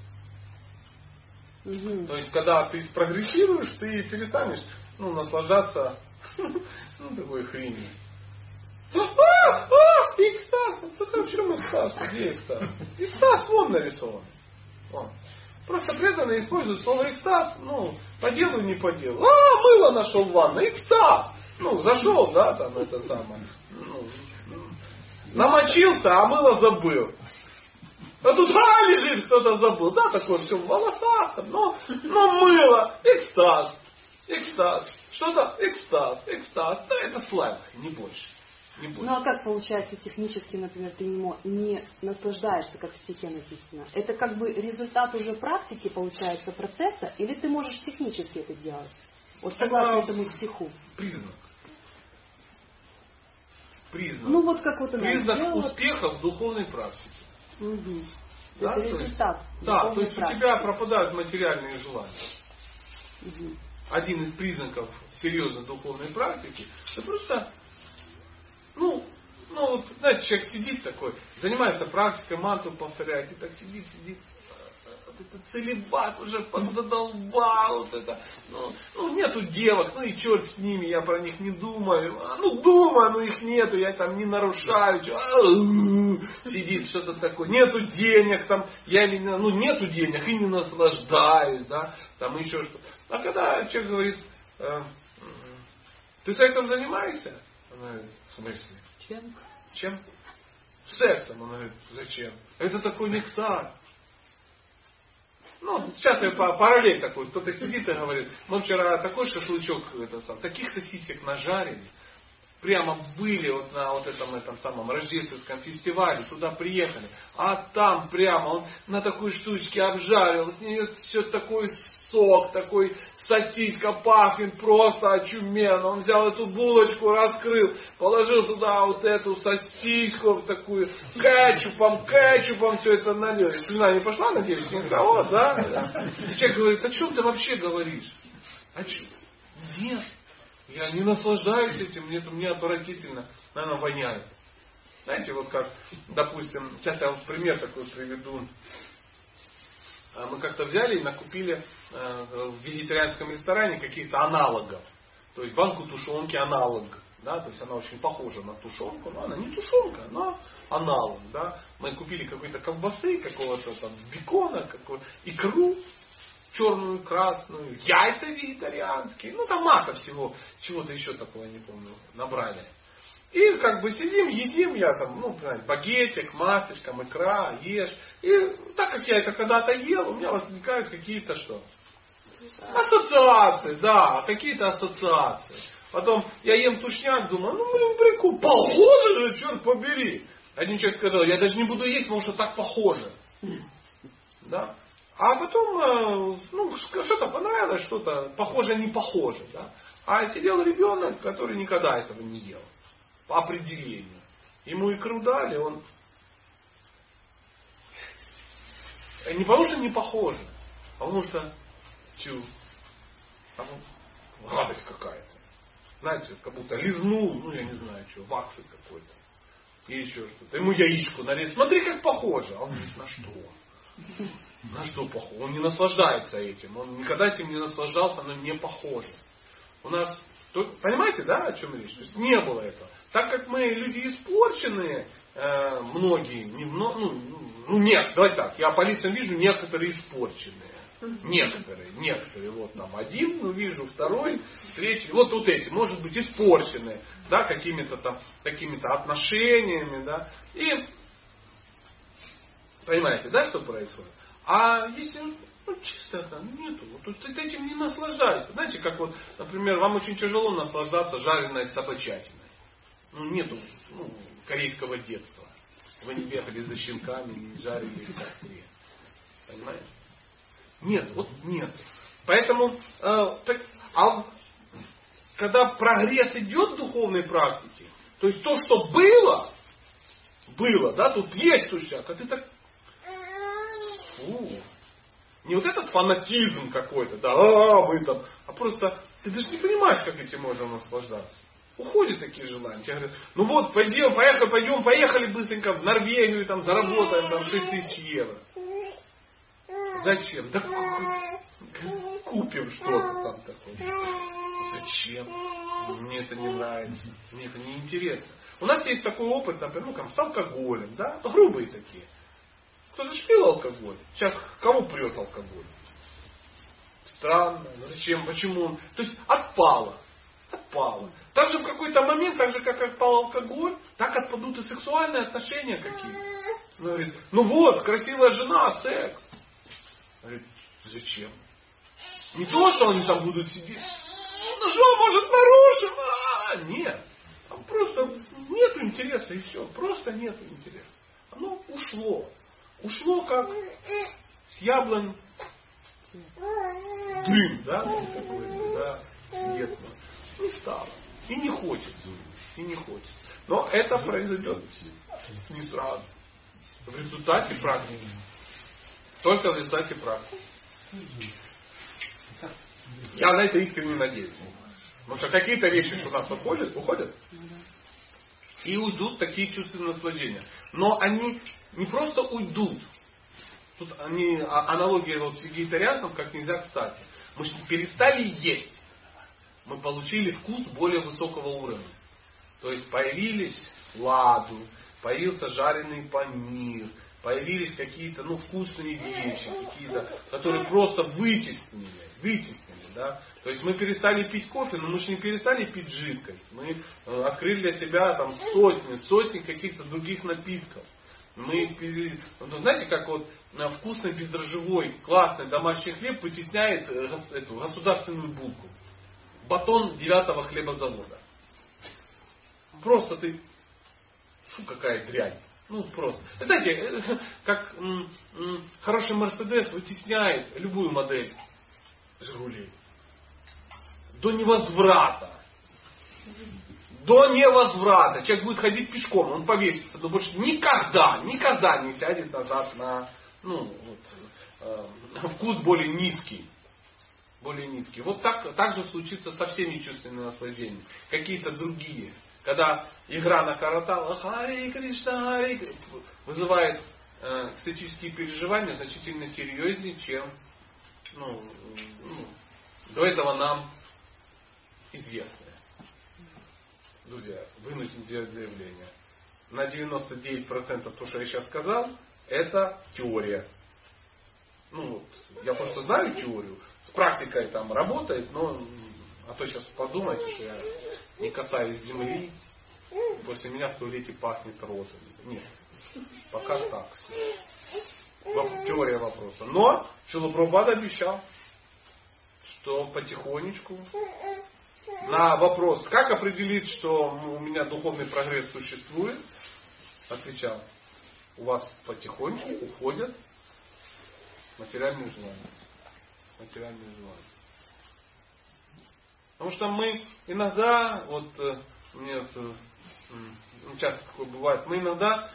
Мгм. То есть, когда ты прогрессируешь, ты перестанешь ну, наслаждаться [laughs] ну, такой хренью. А, а, экстаз! Да в чем экстаз? Где экстаз? Экстаз вон нарисован. Вон. Просто преданно используют слово экстаз, ну, по делу не по делу. А, мыло нашел в ванной, экстаз! Ну, зашел, да, там это самое. Ну, намочился, а мыло забыл. А тут а, лежит, кто-то забыл. Да, такое все в волосах, там, но, но мыло, экстаз, экстаз. Что-то экстаз, экстаз. Да, это слайд, не больше. Не. Ну а как получается технически, например, ты не, не наслаждаешься, как в стихе написано? Это как бы результат уже практики, получается, процесса, или ты можешь технически это делать? Вот согласно Это- этому стиху. Признак. Признак. Ну вот как вот она Признак сделала. успеха в духовной практике. То Да, есть то есть- результат. Да, то есть у практики. тебя пропадают материальные желания. Мгм. один из признаков серьезной духовной практики, это просто, ну, ну вот, знаете, человек сидит такой, занимается практикой, мантру повторяет, и так сидит, сидит, вот это целебат уже подзадолбал, вот это, ну, ну, нету девок, ну и черт с ними, я про них не думаю, А, ну думаю, но их нету, я там не нарушаю, чё, а, сидит что-то такое, нету денег, там, я не, ну нету денег и не наслаждаюсь, да, там еще что А когда человек говорит, э, ты сексом занимаешься? Она говорит, в смысле? Чем? Чем? Сексом. Она говорит, зачем? Это такой нектар. Ну, сейчас я параллель такой. Кто-то сидит и говорит, мы вчера такой шашлычок, это, сам, таких сосисек нажарили. Прямо были вот на вот этом, этом самом рождественском фестивале, туда приехали. А там прямо он на такой штучке обжарил, с нее все такой сок, такой сосиска пахнет просто очуменно. Он взял эту булочку, раскрыл, положил туда вот эту сосиску такую, кетчупом, кетчупом все это налил. Слюна не пошла на девять никого, да? И человек говорит, о чем ты вообще говоришь? О чем? Нет. Я не наслаждаюсь этим, мне это мне отвратительно. Она воняет. Знаете, вот как, допустим, сейчас я вам пример такой приведу. А Мы как-то взяли и накупили э, в вегетарианском ресторане каких-то аналогов. То есть банку тушенки аналог. Да, то есть она очень похожа на тушенку, но она не тушенка, она аналог. Да. Мы купили какой-то колбасы, какого-то там бекона, какой икру, черную, красную, яйца вегетарианские, ну там масса всего, чего-то еще такого, не помню, набрали. И как бы сидим, едим, я там, ну, знаете, багетик, масочка, икра, ешь. И так как я это когда-то ел, у меня возникают какие-то что? Ассоциации, да, какие-то ассоциации. Потом я ем тушняк, думаю, ну, блин, прикол, похоже же, черт побери. Один человек сказал, я даже не буду есть, потому что так похоже. Да? А потом, э, ну, что-то понравилось, что-то похоже, не похоже. Да? А сидел ребенок, который никогда этого не ел. По определению. Ему икру дали, он... Не потому что не похоже, а потому что чу, а ну, какая-то. Знаете, как будто лизнул, ну я не знаю что, ваксы какой-то. И еще что-то. Ему яичку нарезать. Смотри, как похоже. А он говорит, на что? На что похоже? Он не наслаждается этим. Он никогда этим не наслаждался, оно не похоже. У нас, понимаете, да, о чем речь? То есть не было этого. Так как мы люди испорченные, э, многие, не, ну, ну, нет, давайте так, я по лицам вижу некоторые испорченные. Некоторые, некоторые, вот там один, ну вижу, второй, третий, вот вот эти, может быть, испорченные, да, какими-то там, какими-то отношениями, да, и понимаете, да, что происходит? А если ну, чисто там нету. Вот ты этим не наслаждаешься. Знаете, как вот, например, вам очень тяжело наслаждаться жареной собачатиной. Ну, нету ну, корейского детства. Вы не бегали за щенками, не жарили в костре. Понимаете? Нет, вот нет. Поэтому, э, так, а когда прогресс идет в духовной практике, то есть то, что было, было, да, тут есть тушак, а ты так, фу, не вот этот фанатизм какой-то, да, а, мы там, а просто ты даже не понимаешь, как этим можно наслаждаться. Уходят такие желания. Тебе говорят, ну вот, пойдем, поехали, пойдем, поехали быстренько в Норвегию, там заработаем там 6 тысяч евро. Зачем? Да купим что-то там такое. Зачем? Мне это не нравится. Мне это не интересно. У нас есть такой опыт, например, ну, там, с алкоголем, да, грубые такие. Кто-то ж пил алкоголь. Сейчас кого прет алкоголь? Странно. Зачем? Почему То есть отпало. Отпало. Так же в какой-то момент, так же как отпал алкоголь, так отпадут и сексуальные отношения какие-то. говорит, ну вот, красивая жена, секс. Говорит, зачем? Не то, что они там будут сидеть. Ну что, может, нарушим? А, нет. Там просто нет интереса и все. Просто нет интереса. Оно ушло. Ушло как с яблонь дым, да, какой-то, да, светло. Не стало. И не хочет. И не хочет. Но это произойдет не сразу. В результате практики. Только в результате практики. Я на это искренне надеюсь. Потому что какие-то вещи у нас уходят, уходят, и уйдут такие чувства наслаждения. Но они не просто уйдут. Тут они, а, аналогия вот с вегетарианцем как нельзя кстати. Мы перестали есть. Мы получили вкус более высокого уровня. То есть появились ладу, появился жареный панир, появились какие-то ну, вкусные вещи, какие-то, которые просто вытеснили, вытеснили, да. То есть мы перестали пить кофе, но мы же не перестали пить жидкость. Мы э, открыли для себя там сотни, сотни каких-то других напитков. Мы, ну, знаете, как вот э, вкусный бездрожжевой, классный домашний хлеб потесняет э, эту государственную булку. Батон девятого хлебозавода. Просто ты, фу, какая дрянь. Ну, просто. Знаете, э, как м, м, хороший Мерседес вытесняет любую модель Жигулей. До невозврата. До невозврата. Человек будет ходить пешком, он повесится, но больше никогда, никогда не сядет назад на ну, вот, э, вкус более низкий. Более низкий. Вот так, так же случится со всеми чувственными наслаждениями. Какие-то другие когда игра на каратал Хари Кришна, Хари вызывает э, эстетические переживания значительно серьезнее, чем ну, ну, до этого нам известные. Друзья, вынужден сделать заявление. На 99% то, что я сейчас сказал, это теория. Ну, вот, я просто знаю теорию, с практикой там работает, но а то сейчас подумайте, что я не касаюсь земли, после меня в туалете пахнет розами. Нет, пока так. Теория вопроса. Но Шилупрабхад обещал, что потихонечку на вопрос, как определить, что у меня духовный прогресс существует, отвечал, у вас потихоньку уходят материальные желания. Материальные желания. Потому что мы иногда, вот э, мне м, часто такое бывает, мы иногда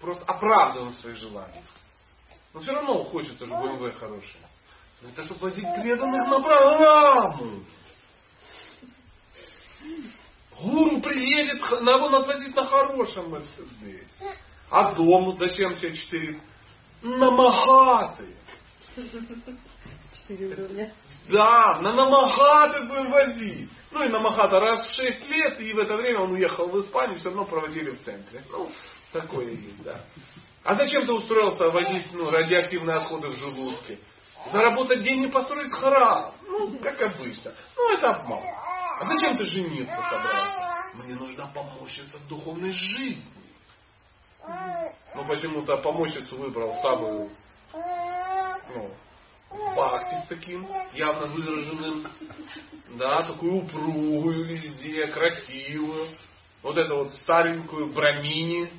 просто оправдываем свои желания. Но все равно хочется, чтобы БМВ хороший. Но это чтобы возить преданных на программу. Гуру приедет, надо он отвозить на хорошем Мерседесе. А дому зачем тебе четыре? На Махаты. Уровня. Да, на Намахаты будем возить. Ну и Намахата раз в шесть лет, и в это время он уехал в Испанию, все равно проводили в центре. Ну, такое есть, да. А зачем ты устроился возить ну, радиоактивные отходы в желудке? Заработать деньги построить храм. Ну, как обычно. Ну, это обман. А зачем ты жениться собрался? Мне нужна помощница в духовной жизни. Ну, почему-то помощницу выбрал самую, ну, бхакти с таким, явно выраженным. Да, такую упругую везде, красивую. Вот эту вот старенькую брамини,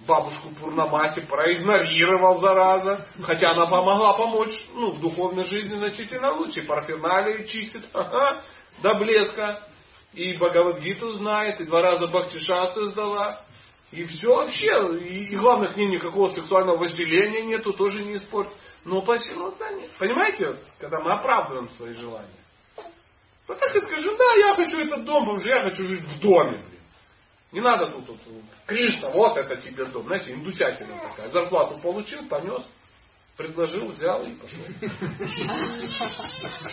бабушку Пурнамати проигнорировал, зараза. Хотя она помогла помочь, ну, в духовной жизни значительно лучше. Парферналии чистит, ага, до блеска. И Бхагавадгиту знает, и два раза Бхактишасу сдала. И все вообще. И, и главное, к ней никакого сексуального вожделения нету, тоже не испортит. Но почему да нет? Понимаете, когда мы оправдываем свои желания. Вот так и скажем, да, я хочу этот дом, потому что я хочу жить в доме. Блин. Не надо тут, тут Кришна, вот это тебе дом. Знаете, индусятина такая. Зарплату получил, понес, предложил, взял и пошел.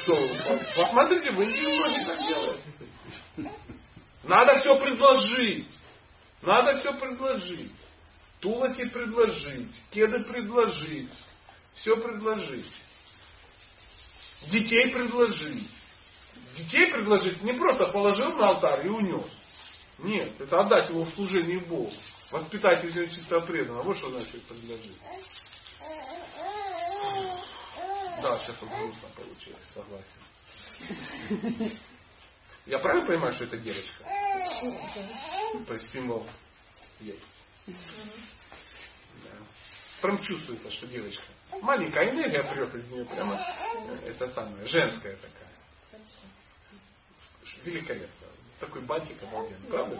Что, посмотрите, в Индии многие так делают. Надо все предложить. Надо все предложить. Туласи предложить, кеды предложить, все предложить. Детей предложить. Детей предложить не просто положил на алтарь и унес. Нет, это отдать его в служение Богу. Воспитать из него чисто преданного. Вот что значит предложить. Да, сейчас грустно получилось, согласен. Я правильно понимаю, что это девочка? То есть символ есть. Да. Прям чувствуется, что девочка. Маленькая энергия прет из нее прямо. Это самое, женская такая. Великолепно. Такой бантик обалденный, правда?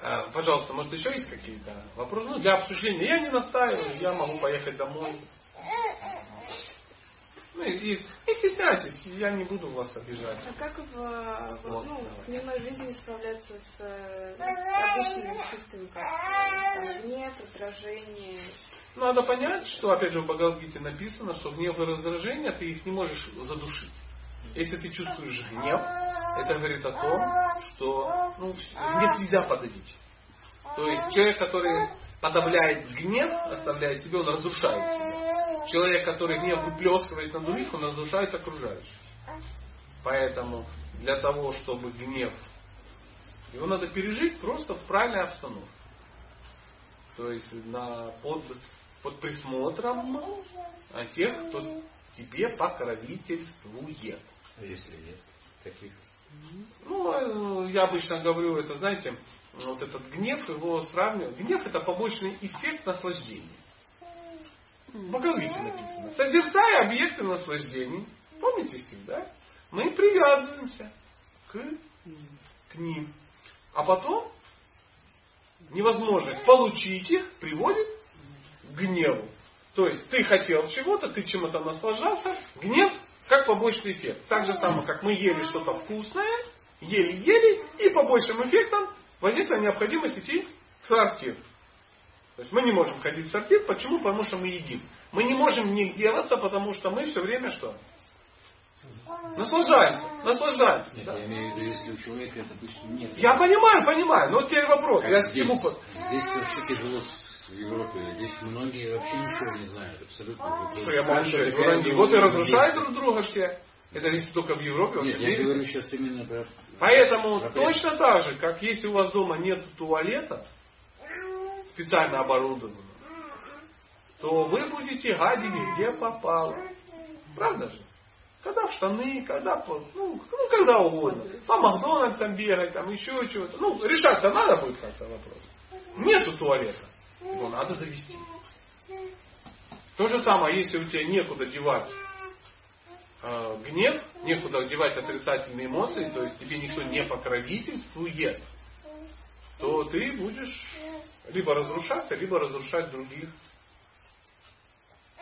А, пожалуйста, может еще есть какие-то вопросы? Ну, для обсуждения. Я не настаиваю, я могу поехать домой. Ну, и, не стесняйтесь, я не буду вас обижать. А как в, в Вот, ну, в дневной жизни справляться с э, обычными чувствами, как там, гнев, раздражение? Надо понять, что, опять же, в Бхагавадгите написано, что гнев и раздражение, ты их не можешь задушить. Если ты чувствуешь гнев, это говорит о том, что ну, гнев нельзя подавить. То есть человек, который подавляет гнев, оставляет себя, он разрушает себя. Человек, который гнев выплескивает на других, он разрушает окружающих. Поэтому для того, чтобы гнев, его надо пережить просто в правильной обстановке. То есть на, под, под присмотром а, тех, кто тебе покровительствует. А если нет таких? Ну, э, я обычно говорю, это, знаете, вот этот гнев, его сравниваю. Гнев это побочный эффект наслаждения. В Бхагавадгите написано. Созерцая объекты наслаждений, помните стих, да? Мы привязываемся к, к ним. А потом невозможность получить их приводит к гневу. То есть ты хотел чего-то, ты чем-то наслаждался, гнев как побочный эффект. Так же самое, как мы ели что-то вкусное, ели-ели, и побочным эффектом возникла необходимость идти в сортир. То есть мы не можем ходить в сортир. Почему? Потому что мы едим. Мы не можем не гневаться, потому что мы все время что? Наслаждаемся. Наслаждаемся. Нет, да. я имею в виду, если у человека, допустим, нет. Я понимаю, понимаю, но вот теперь вопрос. Как Я здесь, всему здесь вообще тяжело в Европе. Здесь многие вообще ничего не знают. Абсолютно. Что я могу сказать? Вот они вот и разрушают друг друга все. Это если только в Европе. Нет, я говорю сейчас именно про... Поэтому про точно так же, как если у вас дома нет туалета, специально оборудованного, то вы будете гадить где попало. Правда же? Когда в штаны, когда ну, ну, когда угодно. По Макдональдсам бегать, там еще чего-то. Ну, решать-то надо будет как-то вопрос. Нету туалета. Его надо завести. То же самое, если у тебя некуда девать э, гнев, некуда девать отрицательные эмоции, то есть тебе никто не покровительствует, то ты будешь либо разрушаться, либо разрушать других.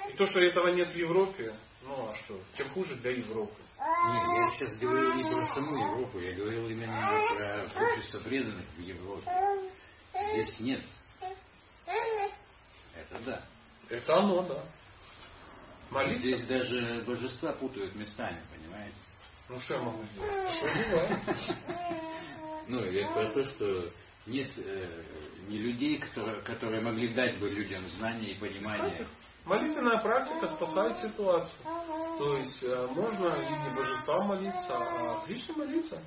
И то, что этого нет в Европе, ну а что, тем хуже для Европы. Нет, я сейчас говорил не про саму Европу, я говорил именно про общество преданных в Европе. Здесь нет. Это да. Это оно, да. Молиться. Здесь даже божества путают местами, понимаете? Ну что я могу сделать? Ну, я про то, что нет э, не людей, которые, которые могли дать бы людям знания и понимание. Кстати, молитвенная практика спасает ситуацию. То есть э, можно и не божества молиться, а Кришне молиться.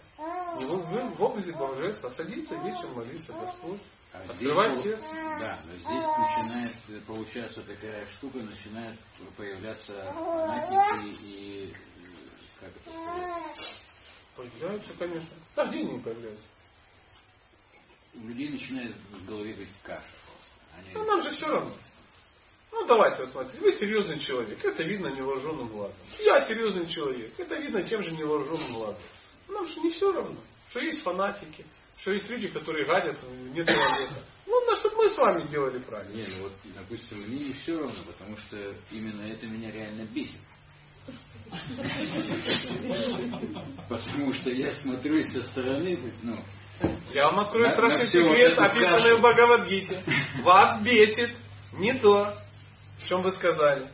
Не в, в, образе божества. Садиться вечером молиться Господь. А Открывать здесь, сердце. Да, но здесь начинает э, получаться такая штука, начинают появляться фанатики и как это сказать, Появляются, конечно. Да, где они появляются? У людей начинает в голове быть каша. Они, Ну, нам же все равно. Ну, давайте, вот смотрите, вы серьезный человек, это видно невооруженным глазом. Я серьезный человек, это видно тем же невооруженным глазом. Нам же не все равно, что есть фанатики, что есть люди, которые гадят не человека. Ну, на что мы с вами делали правильно. Не, ну вот, допустим, мне не все равно, потому что именно это меня реально бесит. [laughs] Потому что я смотрю со стороны, ну, Я вам открою На- страшный на вот секрет, описанный кашу. в Бхагавадгите. Вас бесит не то, в чем вы сказали,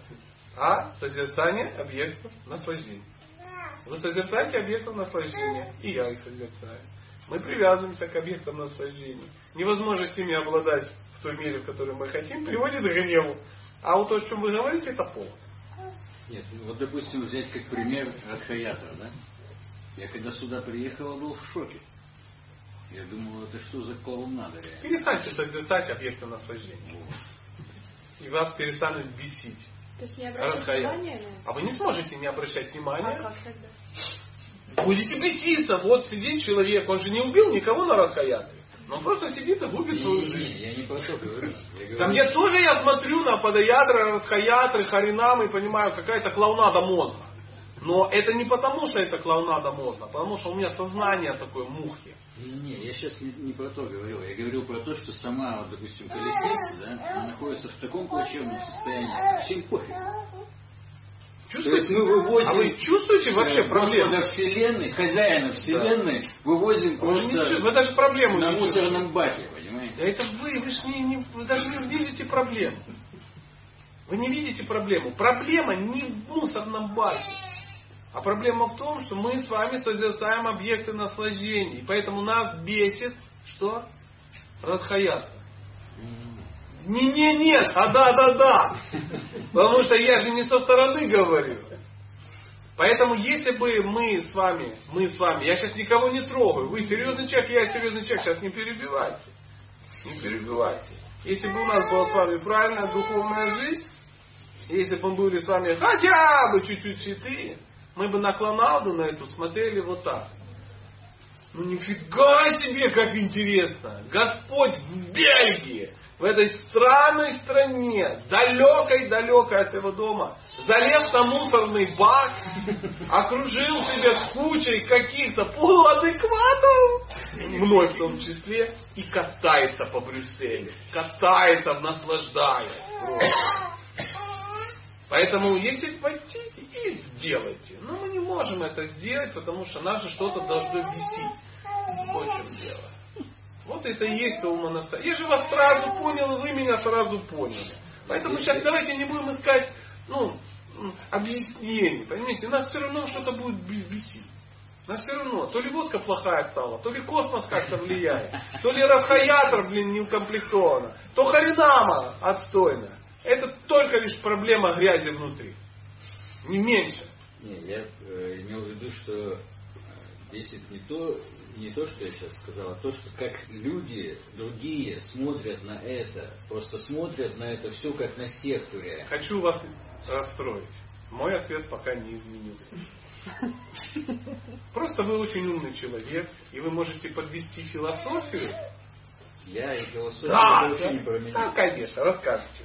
а созерцание объектов наслаждения. Вы созерцаете объектов наслаждения, и я их созерцаю. Мы привязываемся к объектам наслаждения. Невозможность ими обладать в той мере, в которой мы хотим, приводит к гневу. А вот то, о чем вы говорите, это повод. Нет, ну вот допустим взять как пример Радхаятра, да? Я когда сюда приехал, был в шоке. Я думал, это что за клоунада? Перестаньте созерцать объекты наслаждения. И вас перестанут бесить. То есть не обращать внимания на это? А вы не сможете не обращать А внимания. как тогда? Будете беситься. Вот сидит человек, он же не убил никого на Радхаятре. Но он просто сидит и губит свою жизнь. не, я не про то говорю. Я Там где тоже я смотрю на Падаятры, Радхаятры, Харинамы и понимаю, какая-то клоунада мозга. Но это не потому, что это клоунада мозга, а потому что у меня сознание такое мухи. Не, не, я сейчас не, не про то говорил. Я говорил про то, что сама, допустим, колесница, да, она находится в таком плачевном состоянии, совсем пофиг. То есть Чувствуете? мы вывозим А вы чувствуете вообще э, проблему? Господа Вселенной, хозяина Вселенной, вывозим Вы, не просто чувствуете, вы даже проблему на не чувствуете. мусорном баке, понимаете? Да это вы, вы, ж не, не- вы даже не видите проблему. Вы не видите проблему. Проблема не в мусорном баке. А проблема в том, что мы с вами созерцаем объекты наслаждений. Поэтому нас бесит, что? Радхаятра. Не-не, нет, а да-да-да. Потому что я же не со стороны говорю. Поэтому если бы мы с вами, мы с вами, я сейчас никого не трогаю, вы серьезный человек, я серьезный человек, сейчас не перебивайте. Не перебивайте. Если бы у нас была с вами правильная духовная жизнь, если бы мы были с вами хотя бы чуть-чуть святые, мы бы на клоналду на эту смотрели вот так. Ну нифига себе, как интересно. Господь в Бельгии, в этой странной стране, далекой-далекой от его дома, залез на мусорный бак, [laughs] окружил себя кучей каких-то полуадекватов, мной в том числе, и катается по Брюсселю. Катается, наслаждаясь. просто. Поэтому, если хотите, и сделайте. Но мы не можем это сделать, потому что нас же что-то должно бесить. Вот в чем дело. Вот это и есть то умонастроение. Я же вас сразу понял, и вы меня сразу поняли. Поэтому сейчас давайте не будем искать ну, объяснений. Понимаете, нас все равно что-то будет бе- бесить. Нас все равно. То ли водка плохая стала, то ли космос как-то влияет, то ли Рахаятр, блин, не укомплектована, то Харинама отстойная. Это только лишь проблема грязи внутри. Не меньше. Не, я э, имел в виду, что э, бесит не то, не то, что я сейчас сказал, а то, что как люди другие смотрят на это, просто смотрят на это все как на секту реально. Хочу вас расстроить. Мой ответ пока не изменился. [laughs] Просто вы очень умный человек, и вы можете подвести философию. Я и философия Да, вообще не про да, меня. да, конечно, расскажите.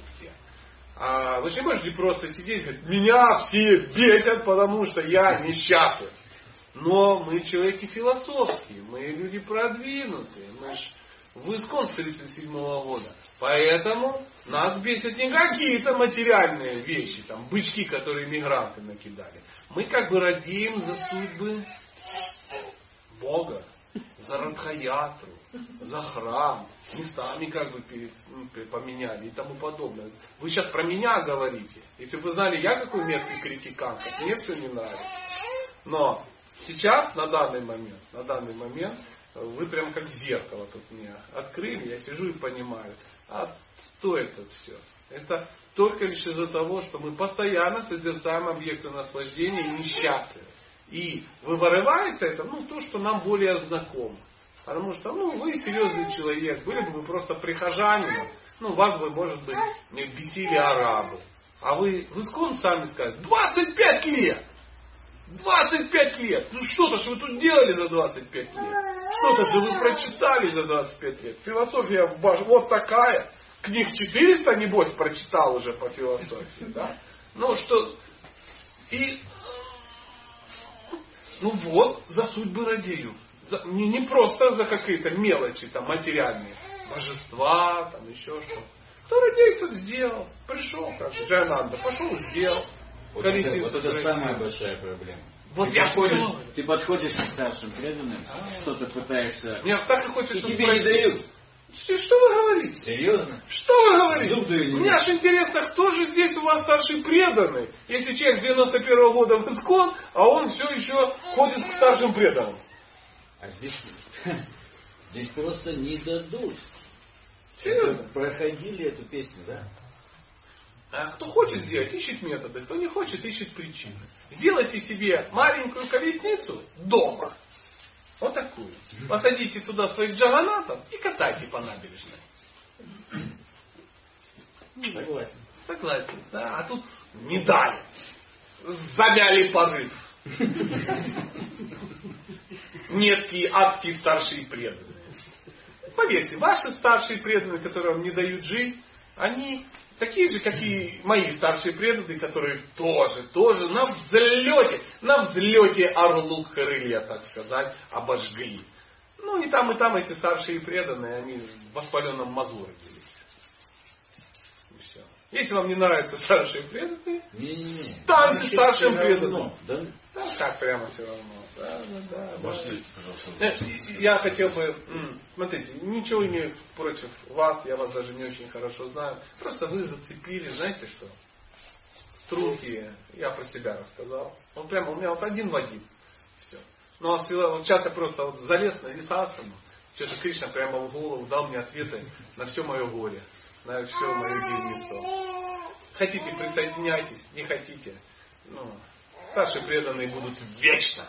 А вы же не можете просто сидеть и говорить, меня все бесят, потому что я несчастлив. Но мы человеки философские, мы люди продвинутые, мы ж в искон с 37 года. Поэтому нас бесят не какие-то материальные вещи, там, бычки, которые мигранты накидали. Мы как бы радеем за судьбы Бога, за Радхаятру, за храм, местами как бы ну, поменяли и тому подобное. Вы сейчас про меня говорите. Если бы вы знали, я какой мерзкий критикан, как мне все не нравится. Но сейчас, на данный момент, на данный момент, вы прям как зеркало тут мне открыли, я сижу и понимаю, а что это все? Это только лишь из-за того, что мы постоянно созерцаем объекты наслаждения и несчастливы. И вырывается это, ну, то, что нам более знакомо. Потому что, ну, вы серьезный человек, были бы вы просто прихожанином, ну, вас бы, может быть, бесили арабы. А вы в искон сами сказали, 25 лет! 25 лет! Ну что-то же вы тут делали за 25 лет? Что-то же вы прочитали за 25 лет. Философия вот такая. Книг 400, небось, прочитал уже по философии, да? Ну что... И... Ну вот, за судьбы радею. Не, не просто за какие-то мелочи там материальные. Божества, там еще что. Кто радеет, тот сделал. Пришел, как Джананда, пошел сделал. Вот это, Колесницу вот это самая большая проблема. Вот ты, я подходишь, ты подходишь к старшим преданным, что-то пытаешься... Мне так и хочется И тебе не дают. Что что вы говорите? Серьезно? Что вы говорите? Зуб даю не Мне аж интересно, кто же здесь у вас старший преданный? Если человек с 91 года в Искон, а он все еще ходит к старшим преданным. А здесь, [laughs] здесь просто не дадут. Это Проходили эту песню, да? А кто хочет сделать, ищет методы. Кто не хочет, ищет причины. Сделайте себе маленькую колесницу дома. Вот такую. Посадите туда своих джаганатов и катайте по набережной. Согласен. Согласен. Да, а тут не дали. Замяли порыв. [laughs] Неткие адские старшие преданные. Поверьте, ваши старшие преданные, которые вам не дают жить, они такие же, как и мои старшие преданные, которые тоже, тоже на взлете, на взлете орлу крылья, так сказать, обожгли. Ну и там, и там эти старшие преданные, они в воспаленном мозу родились. И все. Если вам не нравятся старшие преданные, Не-не-не. станьте Значит, старшим всё равно, преданным. Да? Да, как прямо все равно. Да, да, да. да. Можете, пожалуйста, Э, Я хотел бы, смотрите, ничего имею против вас, я вас даже не очень хорошо знаю. Просто вы зацепили, знаете что? Струнки, я про себя рассказал. Он прямо у меня вот один в один. Все. Ну а вот сейчас я просто вот залез на висасану, что-то Кришна прямо в голову дал мне ответы на все мое горе, на все мое бизнесо. Хотите, присоединяйтесь, не хотите. Ну, старшие преданные будут вечно.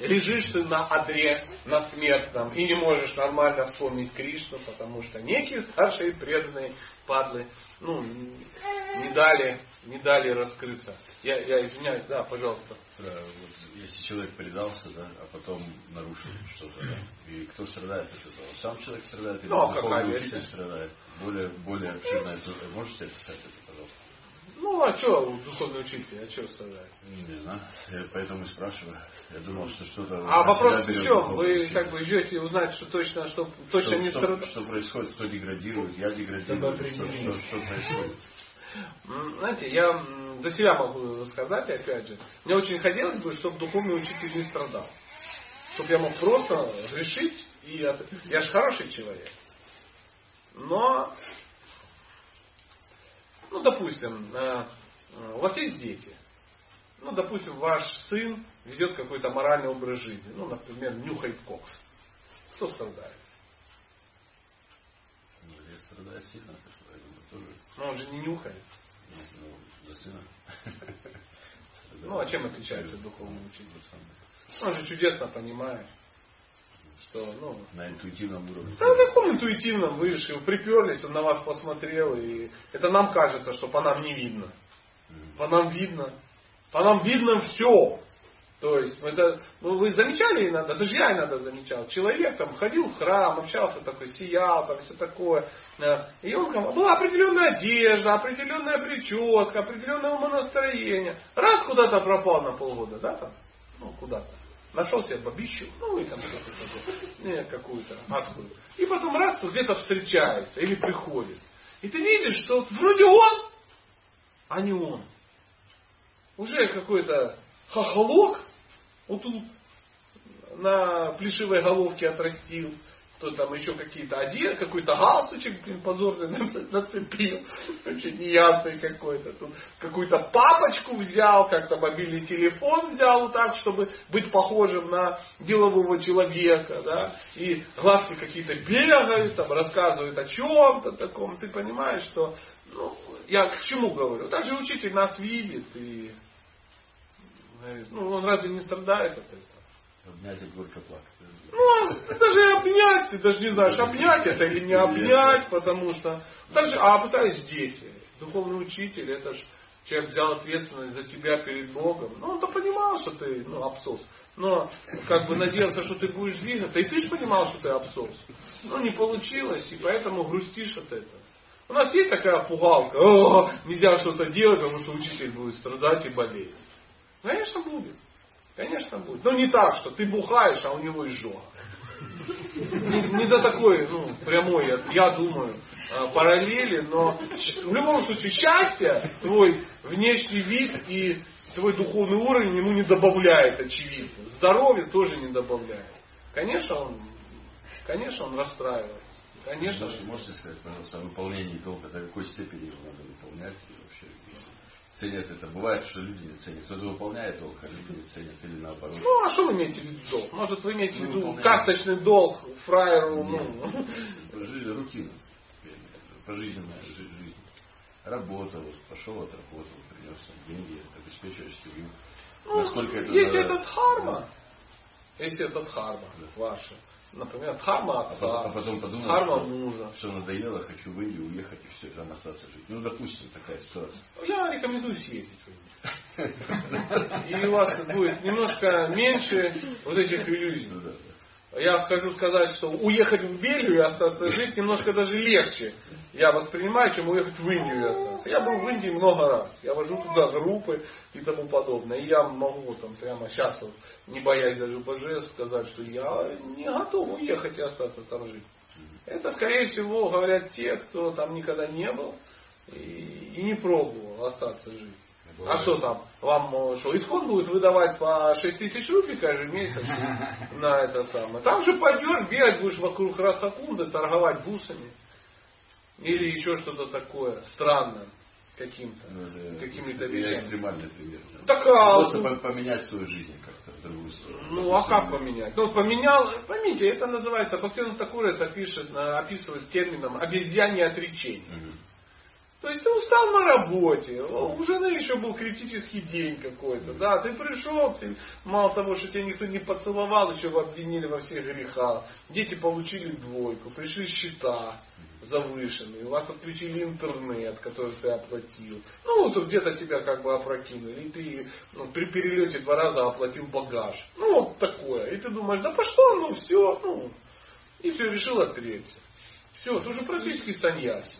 Лежишь ты на одре, на смертном, и не можешь нормально вспомнить Кришну, потому что некие старшие преданные падлы, ну, не дали, не дали раскрыться. Я, я извиняюсь, да, пожалуйста. Да, вот если человек предался, да, а потом нарушил что-то, да, и кто страдает от этого? Сам человек страдает или Ну, а какая учитель страдает? Более, более обширно. Можете описать это, пожалуйста? Ну, а что духовный учитель, а что страдает? Не знаю. Я поэтому и спрашиваю. Я думал, что что-то... А вопрос в чем? Вы как бы ждете узнать, что точно, что точно что, не что, страдает? что происходит, кто деградирует, я деградирую, что, что, что происходит. Знаете, я за себя могу сказать, опять же, мне очень хотелось бы, чтобы духовный учитель не страдал. Чтобы я мог просто решить, и от- я же хороший человек. Но, ну, допустим, э, э, у вас есть дети. Ну, допустим, ваш сын ведет какой-то моральный образ жизни. Ну, например, нюхает кокс. Кто страдает? Ну, я страдаю сильно, поэтому тоже, Ну, он же не нюхает. ну, ну, сына. Ну, а чем отличается духовный учитель? Он же чудесно понимает, что, ну, На интуитивном уровне. Да на каком интуитивном вы же приперлись, он на вас посмотрел, и это нам кажется, что по нам не видно. По нам видно. По нам видно все. То есть, это, ну, вы замечали иногда, даже я иногда замечал, человек там ходил в храм, общался такой, сиял, там все такое. э, И он, была определенная одежда, определенная прическа, определенное умонастроение. Раз куда-то пропал на полгода, да, там, ну, куда-то. Нашел себе бабищу, ну и там какую-то адскую. И потом раз где-то встречается или приходит. И ты видишь, что вроде он, а не он. Уже какой-то хохолок вот тут на плешивой головке отрастил, кто там еще какие-то одежды, какой-то галстучек, блин, позорный [laughs] нацепил, вообще неясный какой-то. Тут какую-то папочку взял, как-то мобильный телефон взял так, чтобы быть похожим на делового человека, да, и глазки какие-то бегают, там рассказывают о чем-то таком. Ты понимаешь, что, ну, я к чему говорю? Так же учитель нас видит и ну, он разве не страдает от этого? Обнять и горько плакать. Ну, ты даже обнять, ты даже не знаешь, обнять это или не обнять, потому что... Так же, а представляешь, дети, духовный учитель, это же человек взял ответственность за тебя перед Богом. Ну, он-то понимал, что ты, ну, абсос. Но, как бы надеялся, что ты будешь двигаться. И ты же понимал, что ты абсос. Ну, не получилось, и поэтому грустишь от этого. У нас есть такая пугалка, О, нельзя что-то делать, потому что учитель будет страдать и болеть. Конечно, будет. Конечно будет. Но не так, что ты бухаешь, а у него изжога. Не, не до такой, ну, прямой, я, думаю, э, параллели, но в любом случае счастье, твой внешний вид и твой духовный уровень ему не добавляет, очевидно. Здоровье тоже не добавляет. Конечно, он, конечно, он расстраивается. Конечно. Даже можете сказать, пожалуйста, о выполнении долга, до какой степени его надо выполнять ценят это. Бывает, что люди не ценят. Кто-то выполняет долг, а люди не ценят или наоборот. Ну, а что вы имеете в виду долг? Может, вы имеете в Ну, виду выполняем. карточный долг фраеру, ну, Жизнь, рутина. Пожизненная жи- жизнь. Работал, пошел, отработал, принес деньги, обеспечиваешь семью. Ну, Насколько это если надо- это дхарма, если это дхарма ваша, например, дхарма А отца, потом, а потом подумал, дхарма что, мужа. что надоело, хочу в Индию уехать и все, там остаться жить. Ну, допустим, такая ситуация. Я рекомендую съездить в Индию. И у вас будет немножко меньше вот этих иллюзий. Я скажу сказать, что уехать в Белию и остаться жить немножко даже легче. Я воспринимаю, чем уехать в Индию и остаться. Я был в Индии много раз. Я вожу туда группы и тому подобное. И я могу там прямо сейчас, не боясь даже божеств, сказать, что я не готов уехать и остаться там жить. Это, скорее всего, говорят те, кто там никогда не был и, и не пробовал остаться жить. А что там? Вам э, что, исход будет выдавать по 6 тысяч рублей каждый месяц [laughs] на это самое? Там же пойдешь, бегать будешь вокруг Радхакунды, торговать бусами. Или еще что-то такое странное каким-то. Ну, Какими-то вещами. экстремальный пример. да. Так, а, Просто ну- по- поменять свою жизнь как-то в другую сторону. Ну, а как поменять? Ну, поменял, поймите, это называется, Бхактивinoda Такур это пишет, э, описывает термином обезьянье отречение. Мгм. То есть ты устал на работе, о, у жены еще был критический день какой-то, да, ты пришел, мало того, что тебя никто не поцеловал, еще обвинили во всех грехах, дети получили двойку, пришли счета завышенные, у вас отключили интернет, который ты оплатил, ну, вот где-то тебя как бы опрокинули, и ты ну, при перелете два раза оплатил багаж, ну, вот такое, и ты думаешь, да пошло, ну, все, ну, и все, решил отречься. Все, ты уже практически саньяси.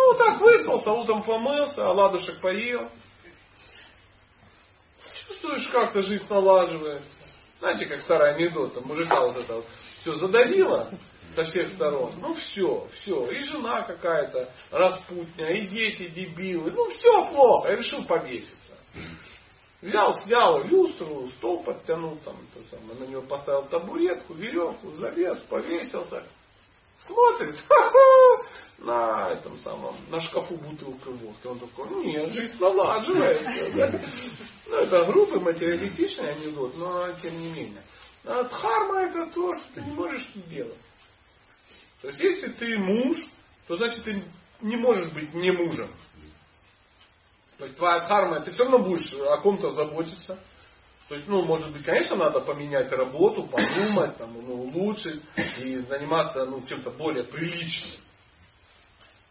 Ну, так выспался, утром помылся, оладушек поел. Чувствуешь, как-то жизнь налаживается. Знаете, как старый анекдот, мужика вот это вот все задавило со всех сторон. Ну все, все. И жена какая-то распутня, и дети дебилы. Ну все плохо. Я решил повеситься. Взял, снял люстру, стол подтянул, там, это самое, на него поставил табуретку, веревку, залез, повесился. Смотрит, ха-ха, [laughs] на этом самом, на шкафу бутылка водки. Он такой, нет, жизнь налаживается. да. Ну, это грубый материалистичный анекдот, но тем не менее. А дхарма это то, что ты не можешь делать. То есть, если ты муж, то значит ты не можешь быть не мужем. То есть твоя дхарма, ты все равно будешь о ком-то заботиться. То есть, ну, может быть, конечно, надо поменять работу, подумать, там, ну, улучшить и заниматься ну, чем-то более приличным.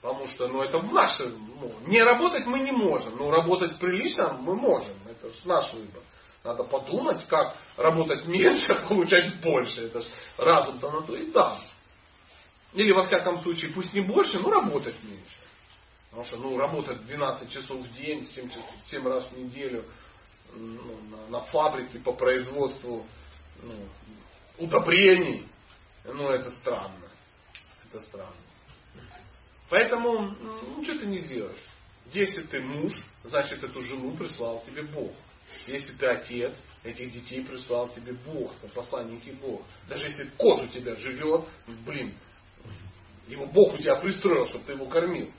Потому что, ну, это в нашем, ну, не работать мы не можем, но работать прилично мы можем. Это ж наш выбор. Надо подумать, как работать меньше, [laughs] получать больше. Это ж разум-то на то и дан. Или во всяком случае, пусть не больше, но работать меньше. Потому что ну, работать 12 часов в день, 7, 7 раз в неделю ну, на, на фабрике по производству ну, удобрений, ну это странно. Это странно. Поэтому ну, ничего ты не сделаешь. Если ты муж, значит эту жену прислал тебе Бог. Если ты отец, этих детей прислал тебе Бог, это посланники Бог. Даже если кот у тебя живет, блин, его Бог у тебя пристроил, чтобы ты его кормил.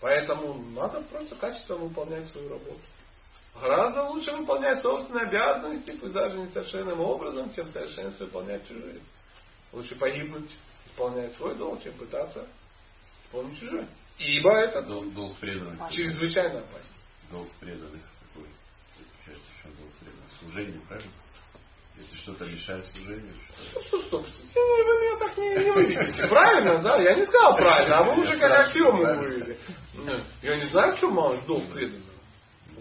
Поэтому надо просто качественно выполнять свою работу. Гораздо лучше выполнять собственные обязанности, пусть даже не совершенным образом, чем совершенственно выполнять чужие. Лучше погибнуть, исполняя свой долг, чем пытаться исполнить чужой. Ибо это долг, долг преданных. чрезвычайно опасно. Долг преданных какой? Часть еще долг преданных. Служение, правильно? Если что-то мешает служению, что... Стоп, стоп, стоп. Вы меня так не, не выведете. Правильно, да? Я не сказал правильно, а вы уже как аксиому вывели. Я не знаю, чем малыш долг преданного.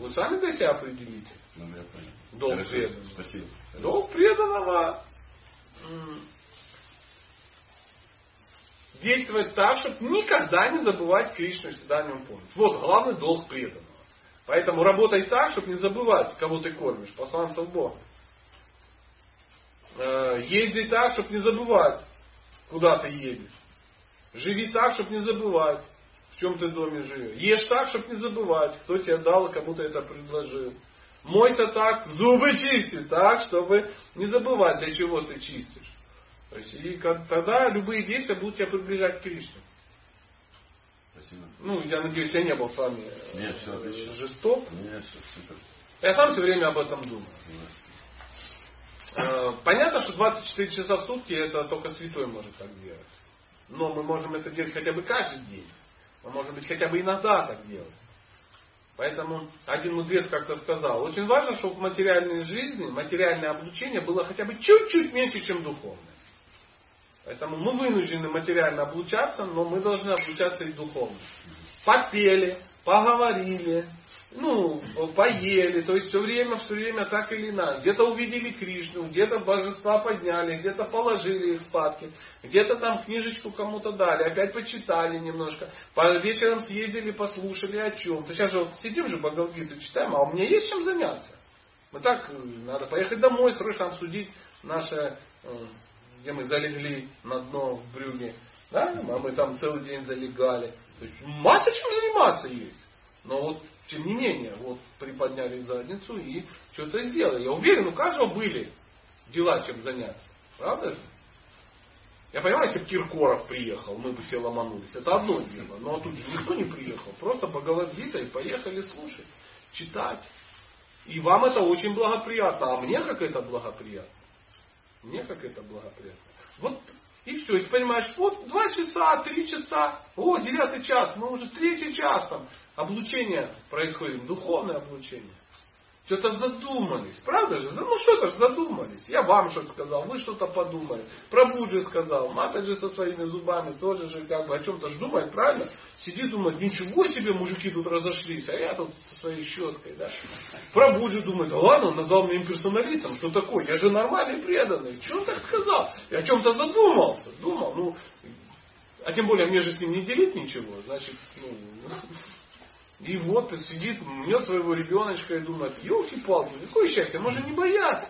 Вы сами для себя определите. Ну, я понял. Долг Хорошо, преданного. Спасибо. Долг преданного действовать так, чтобы никогда не забывать Кришну и всегда о нем помнить. Вот главный долг преданного. Поэтому работай так, чтобы не забывать, кого ты кормишь, посланцев Бога. Э, езди так, чтобы не забывать, куда ты едешь. Живи так, чтобы не забывать, чем ты доме живешь. Ешь так, чтобы не забывать, кто тебе дал и кому ты это предложил. Мойся так, зубы чисти так, чтобы не забывать, для чего ты чистишь. То есть, и тогда любые действия будут тебя приближать к Кришне. Спасибо. Ну, я надеюсь, я не был с вами Нет, все отлично. жесток. Нет, все супер. Я сам все время об этом думаю. Нет. Понятно, что 24 часа в сутки это только святой может так делать. Но мы можем это делать хотя бы каждый день. Мы можем быть хотя бы иногда так делать. Поэтому один мудрец как-то сказал, очень важно, чтобы в материальной жизни материальное облучение было хотя бы чуть-чуть меньше, чем духовное. Поэтому мы вынуждены материально облучаться, но мы должны облучаться и духовно. Попели, поговорили, ну, поели, то есть все время, все время так или иначе. Где-то увидели Кришну, где-то божества подняли, где-то положили их спадки, где-то там книжечку кому-то дали, опять почитали немножко, по вечером съездили, послушали о чем-то. Сейчас же вот сидим же Бхагавдгиту читаем, а у меня есть чем заняться. Мы так, надо поехать домой, срочно обсудить наше э, где мы залегли на дно в брюге, да, а мы там целый день залегали. То есть масса чем заниматься есть. Но вот, тем не менее, вот приподняли задницу и что-то сделали. Я уверен, у каждого были дела, чем заняться. Правда же? Я понимаю, если бы Киркоров приехал, мы бы все ломанулись. Это одно дело. Но тут же никто не приехал. Просто Бхагавадгита и поехали слушать, читать. И вам это очень благоприятно. А мне как это благоприятно. Мне как это благоприятно. Вот и все. И ты понимаешь, вот два часа, три часа, о, девятый час, мы уже третий час там. Облучение происходит, духовное облучение. Что-то задумались. Правда же? Ну что-то же задумались. Я вам что-то сказал, вы что-то подумали. Про Буджи сказал. Матаджи со своими зубами тоже же как бы о чем-то же думает, правильно? Сидит, думает, ничего себе, мужики тут разошлись, а я тут со своей щеткой, да. Про Буджи думает, да ладно, он назвал меня имперсоналистом, что такое? Я же нормальный преданный. Что он так сказал? Я о чем-то задумался. Думал, ну, а тем более мне же с ним не делить ничего, значит, ну, [laughs] и вот сидит, мнет своего ребеночка и думает, елки-палки, какое счастье, можно не бояться.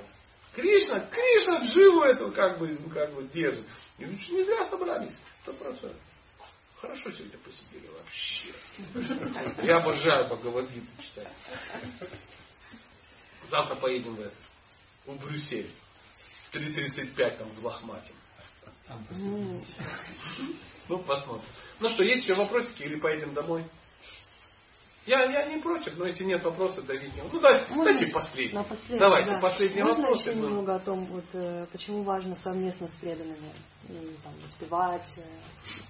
Кришна, Кришна живу эту как бы, как бы держит. И ну, не зря собрались, сто процентов. Хорошо сегодня посидели вообще. Я обожаю Бхагавадгиту читать. Завтра поедем в это, в Брюссель. 3.35 там в Лохмате. Ну, посмотрим. Ну что, есть еще вопросики или поедем домой? Я, я не против, но если нет вопросов, давить не Ну, да, давайте последний. На последний Давайте, да. последний Можно вопрос. еще немного о том, вот, э, почему важно совместно с преданными и, там, успевать, э,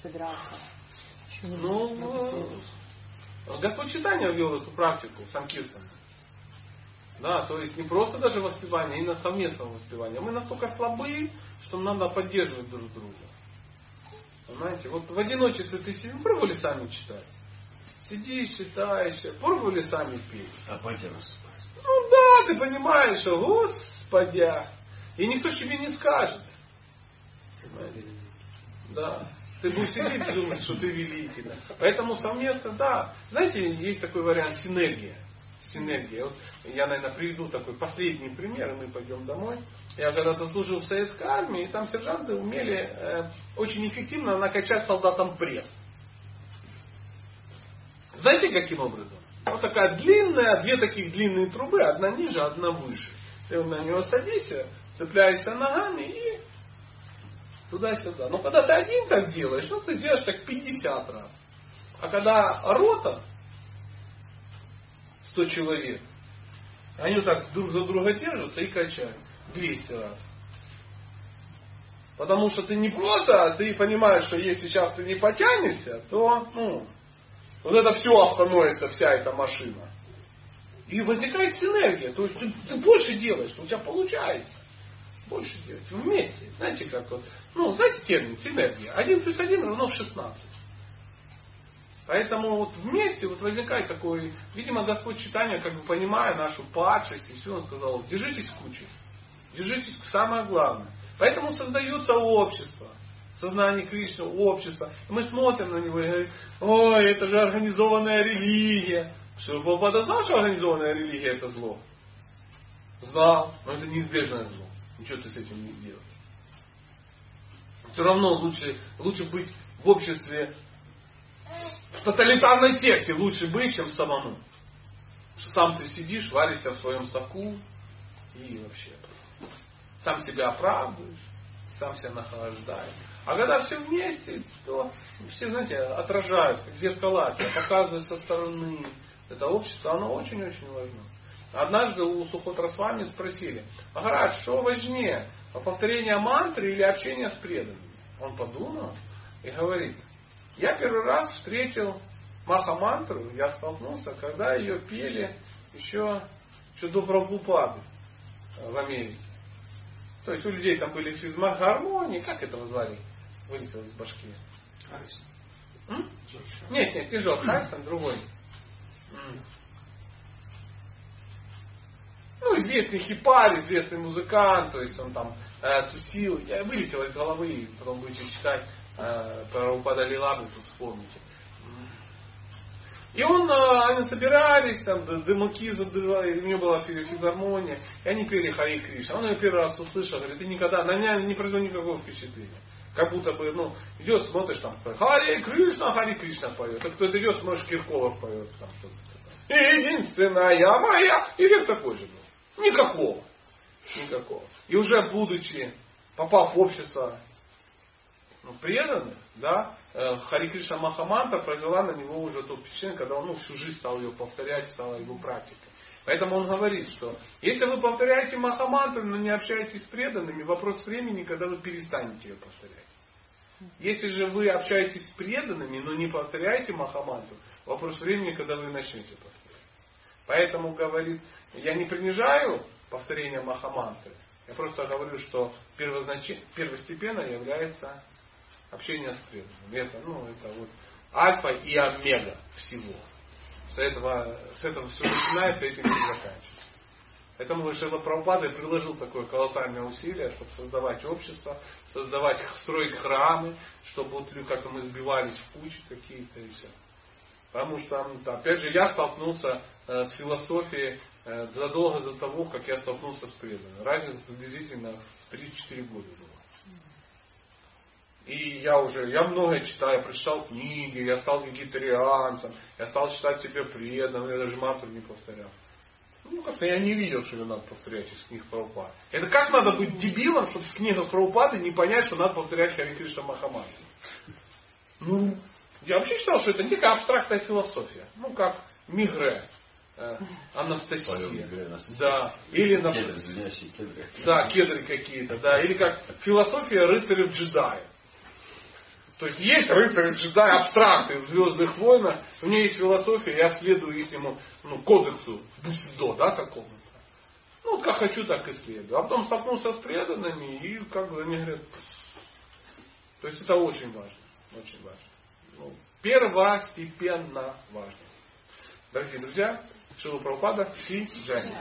собираться? Ну, Господь Читания ввел эту практику Санкиртана. Да, то есть не просто даже воспевание, а именно совместного воспевания. Мы настолько слабы, что нам надо поддерживать друг друга. Понимаете? Вот в одиночестве ты себе пробовали сами читать? Сидишь, читаешь. Пробовали сами петь? А пойти рассыпать. Ну да, ты понимаешь, что Господи, и никто тебе не скажет. Понимаете? Да. Ты будешь сидеть и думать, что ты великий. Да. Поэтому совместно, да. Знаете, есть такой вариант синергия. Синергия. Вот я, наверное, приведу такой последний пример, и мы пойдем домой. Я когда-то служил в советской армии, и там сержанты умели э, очень эффективно накачать солдатам пресс. Знаете, каким образом? Вот такая длинная, две таких длинные трубы, одна ниже, одна выше. Ты на него садишься, цепляешься ногами и туда-сюда. Но когда ты один так делаешь, ну ты сделаешь так 50 раз. А когда рота, 100 человек, они вот так друг за друга держатся и качают 200 раз. Потому что ты не просто, а ты понимаешь, что если сейчас ты не потянешься, то ну, вот это все остановится, вся эта машина. И возникает синергия. То есть ты, ты больше делаешь, у тебя получается. Больше делать. Вместе. Знаете, как вот, ну, знаете термин, синергия. Один плюс один равно 16. Поэтому вот вместе вот возникает такой, видимо, Господь читания, как бы понимая нашу падшесть, и все, он сказал, держитесь кучи. Держитесь самое главное. Поэтому создаются общества сознание Кришны, общество. Мы смотрим на него и говорим, ой, это же организованная религия. Прабхупада знал, что организованная религия это зло? Знал, но это неизбежное зло. Ничего ты с этим не сделаешь. Все равно лучше, лучше быть в обществе, в тоталитарной секте лучше быть, чем самому. Что сам ты сидишь, варишься в своем соку и вообще сам себя оправдываешь, сам себя нахождаешь. А когда все вместе, то все, знаете, отражают, как зеркала, показывают со стороны. Это общество, оно очень-очень важно. Однажды у вами спросили, Махарадж, что важнее, повторение мантры или общение с преданными? Он подумал и говорит, я первый раз встретил Маха-мантру, я столкнулся, когда ее пели еще, еще до Прабхупады в Америке. То есть у людей там были физмаргармонии, как это звали? Вылетел из башки. Харрисон. Нет, нет, не Джордж Харрисон, другой. Ну, известный хипарь, известный музыкант, то есть он там э, тусил. Я вылетел из головы, потом будете читать э, про Упада Лилабы, тут вспомните. И он, э, они собирались, там, дымуки задували, у него была физармония, и они пели Хари Кришна. Он ее первый раз услышал, говорит, ты никогда, на меня не произвел никакого впечатления. Как будто бы, ну, идет, смотришь, там, Хари Кришна, Хари Кришна поет. А кто-то идет, смотришь, Киркоров поет. Там, что-то. Единственная моя. Эффект такой же был. Никакого. Никакого. И уже будучи, попав в общество ну, преданных, да, э, Хари Кришна Махаманта произвела на него уже то впечатление, когда он ну, всю жизнь стал ее повторять, стала его практикой. Поэтому он говорит, что если вы повторяете Махамантру, но не общаетесь с преданными, вопрос времени, когда вы перестанете ее повторять. Если же вы общаетесь с преданными, но не повторяете Махамантру, вопрос времени, когда вы начнете повторять. Поэтому говорит, я не принижаю повторение Махамантры, я просто говорю, что первостепенно является общение с преданными. Это, ну, это вот альфа и омега всего. С этого, с этого все начинается, этим не заканчивается. Поэтому Шила Прабхупада приложил такое колоссальное усилие, чтобы создавать общество, создавать, строить храмы, чтобы вот как-то мы сбивались в кучи какие-то и все. Потому что, опять же, я столкнулся э, с философией э, задолго до того, как я столкнулся с преданным. Разница приблизительно в 3-4 года была. И я уже, я многое читаю, я прочитал книги, я стал вегетарианцем, я стал считать себя преданным, я даже мантру не повторял. Ну, как-то я не видел, что ее надо повторять из книг Прабхупады. Это как надо быть дебилом, чтобы с книгах Прабхупады не понять, что надо повторять Хари Кришна Махамантру. Ну, я вообще считал, что это некая абстрактная философия. Ну, как Мигре, э, Анастасия. Да. Или, например, кедры, Да, кедры какие-то, да. Или как философия рыцарев джедаев. То есть есть рыцарь джедай абстракты в Звездных войнах, у меня есть философия, я следую их ну, кодексу Бусидо, да, какому-то. Ну, вот как хочу, так и следую. А потом столкнулся с преданными, и как бы они говорят, то есть это очень важно. Очень важно. Ну, первостепенно важно. Дорогие друзья, Шилу Прабхупада, Си Джани.